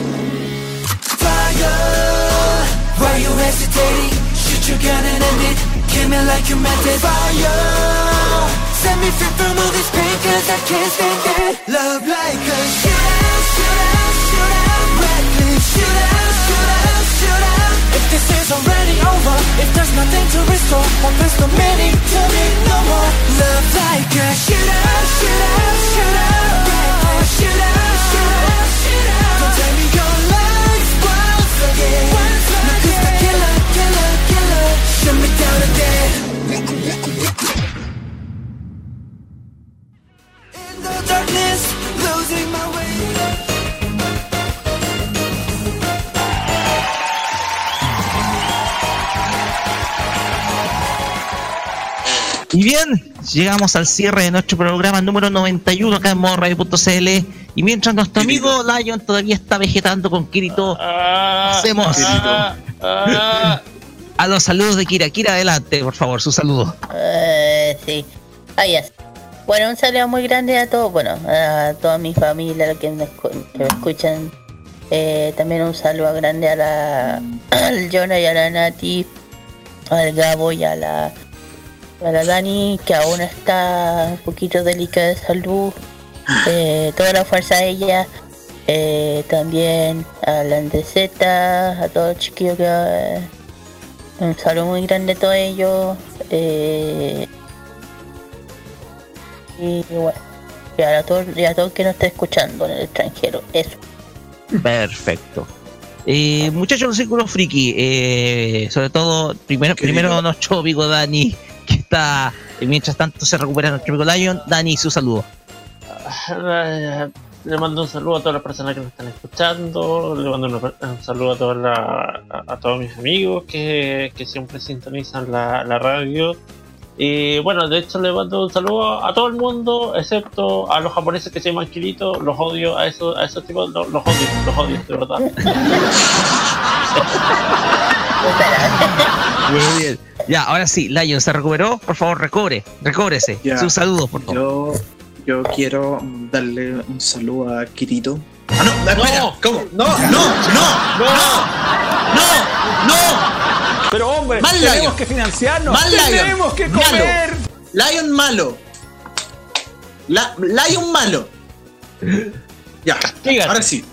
Why you hesitating? Shoot your gun and end it Kill me like you meant it. Fire! Set me free from all this pain Cause I can't stand it Love like a shooter, shooter, shooter Reckless shooter, shooter, shooter If this is already over If there's nothing to restore Well there's no meaning to me no more. Love like a shooter, shooter, shooter Reckless shooter, shooter, shooter Don't tell me your life once again Y bien, llegamos al cierre de nuestro programa número 91 acá en modoradio.cl. Y mientras nuestro amigo Lion todavía está vegetando con Kirito, hacemos a los saludos de Kira. Kira, adelante, por favor, su saludo. Eh, sí. Ah, ya. Bueno, un saludo muy grande a todos, bueno, a toda mi familia, a los que me, escuchan. Eh, también un saludo grande a la, al Jonah y a la Nati, al Gabo y a la Para Dani, que aún está un poquito delicada de salud. eh, toda la fuerza a ella. Eh, también a la Andreseta, a todos los chiquillos que... un saludo muy grande a todos ellos. eh, y bueno, y a todos y a todos que nos está escuchando en el extranjero. Eso. Perfecto. Eh, muchachos del Círculo Friki, eh, sobre todo, primero, primero nuestro amigo Dani, que está, eh, mientras tanto se recupera nuestro amigo Lion. Dani, su saludo. Le mando un saludo a todas las personas que nos están escuchando. Le mando una- un saludo a, todas la- a, a todos mis amigos que, que siempre sintonizan la, la radio. Y bueno, de hecho le mando un saludo a todo el mundo, excepto a los japoneses que se llaman Kirito. Los odio a esos, a esos tipos, no, los odio, los odio, de verdad. Muy bien. Ya, ahora sí, Lion se recuperó. Por favor, recobre, recóbrese. Sus saludos, por favor. Yo, yo quiero darle un saludo a Kirito. Ah, no, espera, ¿cómo? No, no, no, no, no, no. Pero hombre, Mal tenemos Lion. que financiarnos. Mal Lion. tenemos que Malo. comer. Lion malo. La, Lion malo. Ya, ahora sí.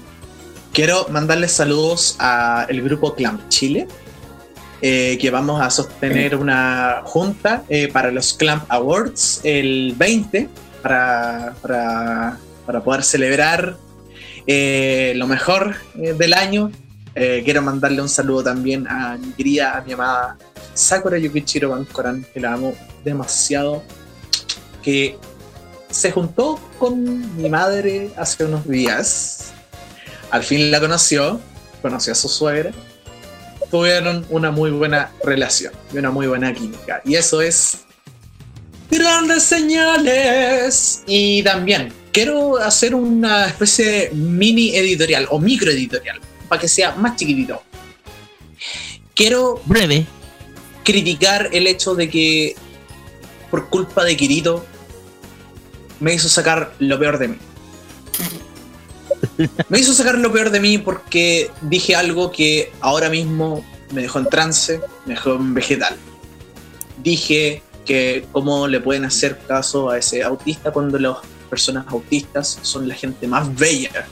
Quiero mandarles saludos al grupo Clamp Chile. eh, que vamos a sostener una junta eh, para los Clamp Awards el 20 para, para, para poder celebrar eh, lo mejor eh, del año. Eh, quiero mandarle un saludo también a mi querida, a mi amada Sakura Yukichiro Bankoran, que la amo demasiado. Que se juntó con mi madre hace unos días. Al fin la conoció, conoció a su suegra. Tuvieron una muy buena relación y una muy buena química. Y eso es grandes señales. Y también quiero hacer una especie de mini editorial o micro editorial para que sea más chiquitito. Quiero breve criticar el hecho de que por culpa de Kirito me hizo sacar lo peor de mí. Me hizo sacar lo peor de mí porque dije algo que ahora mismo me dejó en trance, me dejó en vegetal. Dije que cómo le pueden hacer caso a ese autista cuando las personas autistas son la gente más bella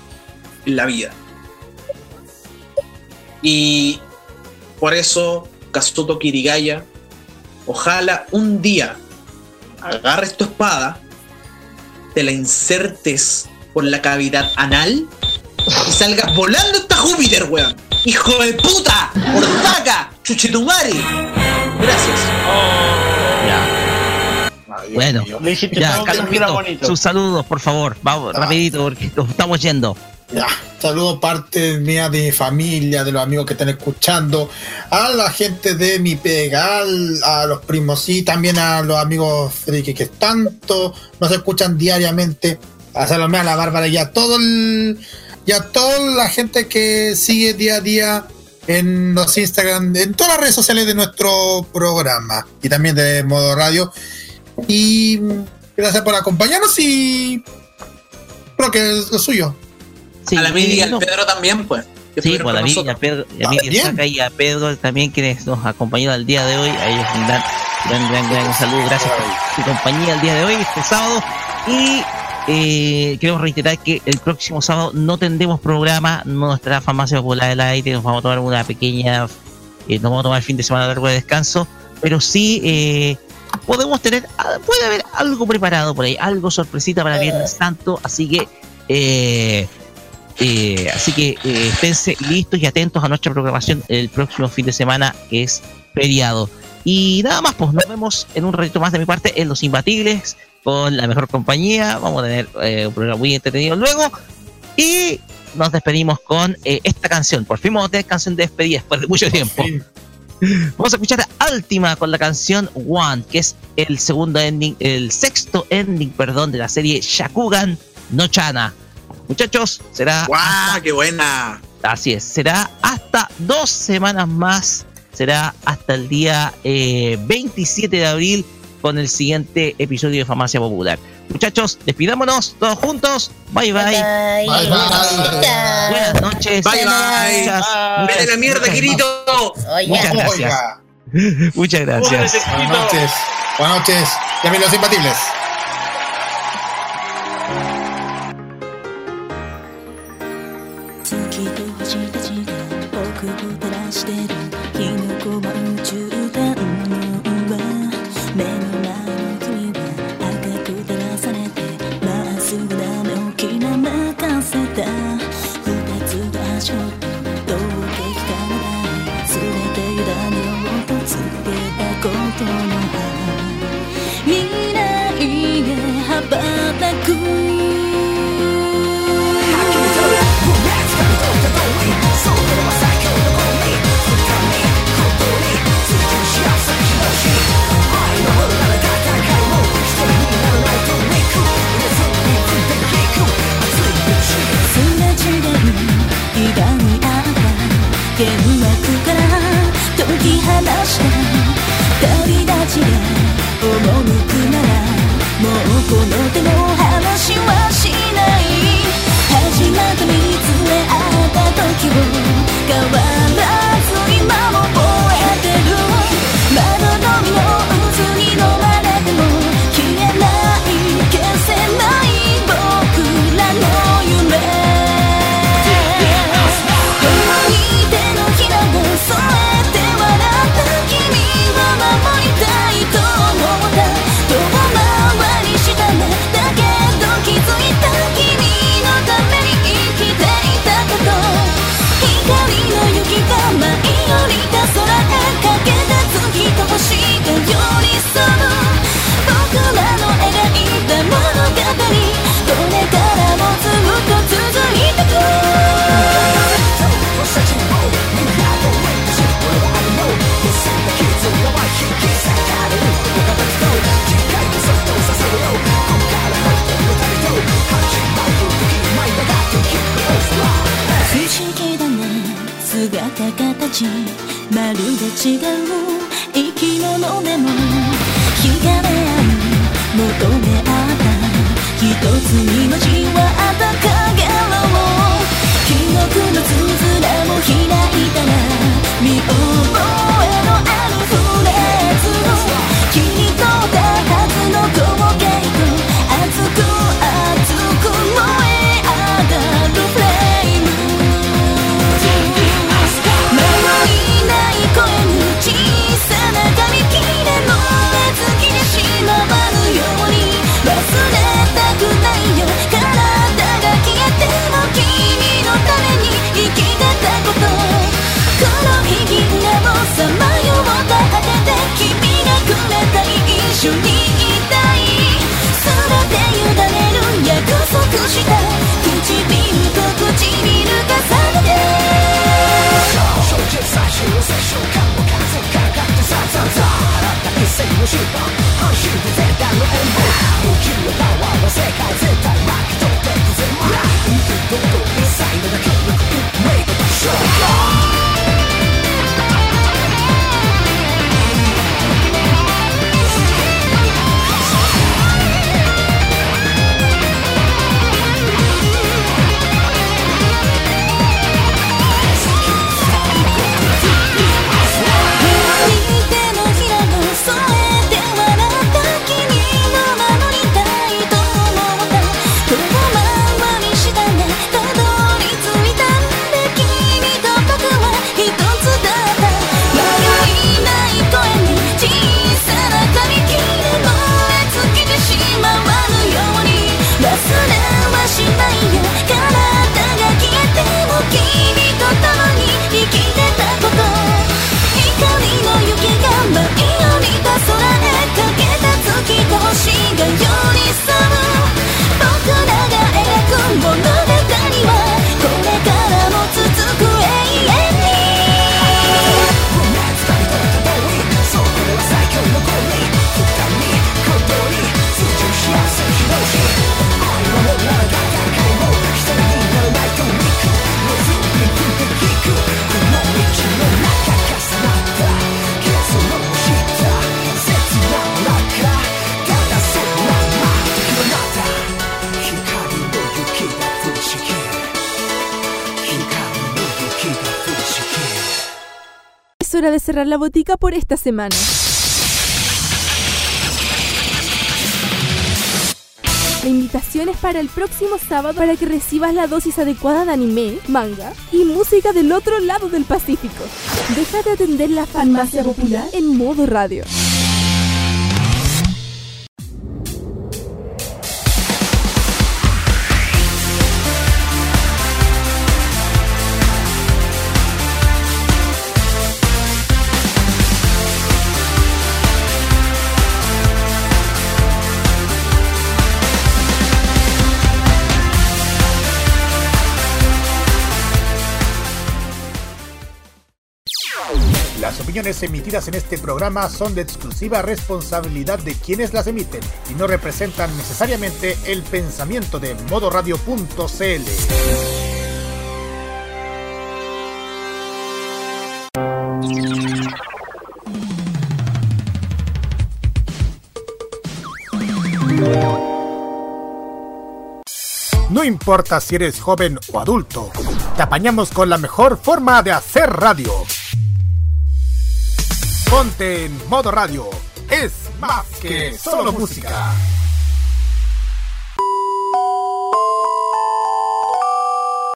en la vida. Y por eso, Kazuto Kirigaya, ojalá un día agarres tu espada, te la insertes por la cavidad anal y salgas volando hasta Júpiter, weón. ¡Hijo de puta! ¡Ortaca! ¡Chuchetumari! Gracias. Bueno, dijiste ya, sus saludos, por favor. Vamos, rapidito, porque nos estamos yendo. Ya, saludo parte mía de mi familia, de los amigos que están escuchando, a la gente de mi pegal, a los primos y también a los amigos friki que tanto nos escuchan diariamente, a Salomé, a la Bárbara y a todo el, y a toda la gente que sigue día a día en los Instagram, en todas las redes sociales de nuestro programa y también de modo radio. Y gracias por acompañarnos y creo que es lo suyo. a la Mili y al no. Pedro también, pues. Sí, pues a nosotros. a Pedro, y a. Saca y a Pedro también quienes nos acompañaron el día de hoy. A ellos un gran, gran, gran, gran saludo. Gracias por su compañía el día de hoy, este sábado. Y eh, queremos reiterar que el próximo sábado no tendremos programa, no estará Farmacia Popular del aire, nos vamos a tomar una pequeña, eh, nos vamos a tomar el fin de semana largo de descanso, pero sí eh, podemos tener, ah, puede haber algo preparado por ahí, algo sorpresita para Viernes Santo, así que eh, eh, así que eh, esténse listos y atentos a nuestra programación el próximo fin de semana, que es feriado. Y nada más, pues nos vemos en un ratito más de mi parte en Los Imbatibles, con la mejor compañía. Vamos a tener eh, un programa muy entretenido luego. Y nos despedimos con eh, esta canción. Por fin vamos a tener canción de despedida después de mucho tiempo. Vamos a escuchar a Altima con la canción One, que es el segundo ending, el sexto ending, perdón, de la serie Shakugan no Chana. Muchachos, será. ¡Guau! ¡Qué buena! Así es, será hasta dos semanas más. Será hasta el día eh, 27 de abril con el siguiente episodio de Farmacia Popular. Muchachos, despidámonos todos juntos. Bye bye. Bye bye. bye. Buenas noches. Bye bye. Muchas, muchas, Vete la mierda, Quirito. Muchas gracias. Muchas gracias. Buenas noches. Buenas noches. Llamen los imbatibles. 始まって見つめ合った時を変わらない la botica por esta semana. La invitación es para el próximo sábado para que recibas la dosis adecuada de anime, manga y música del otro lado del Pacífico. Deja de atender la farmacia popular en modo radio. Opiniones emitidas en este programa son de exclusiva responsabilidad de quienes las emiten y no representan necesariamente el pensamiento de modoradio.cl. No importa si eres joven o adulto, te apañamos con la mejor forma de hacer radio. Ponte en modo radio. Es más que solo música.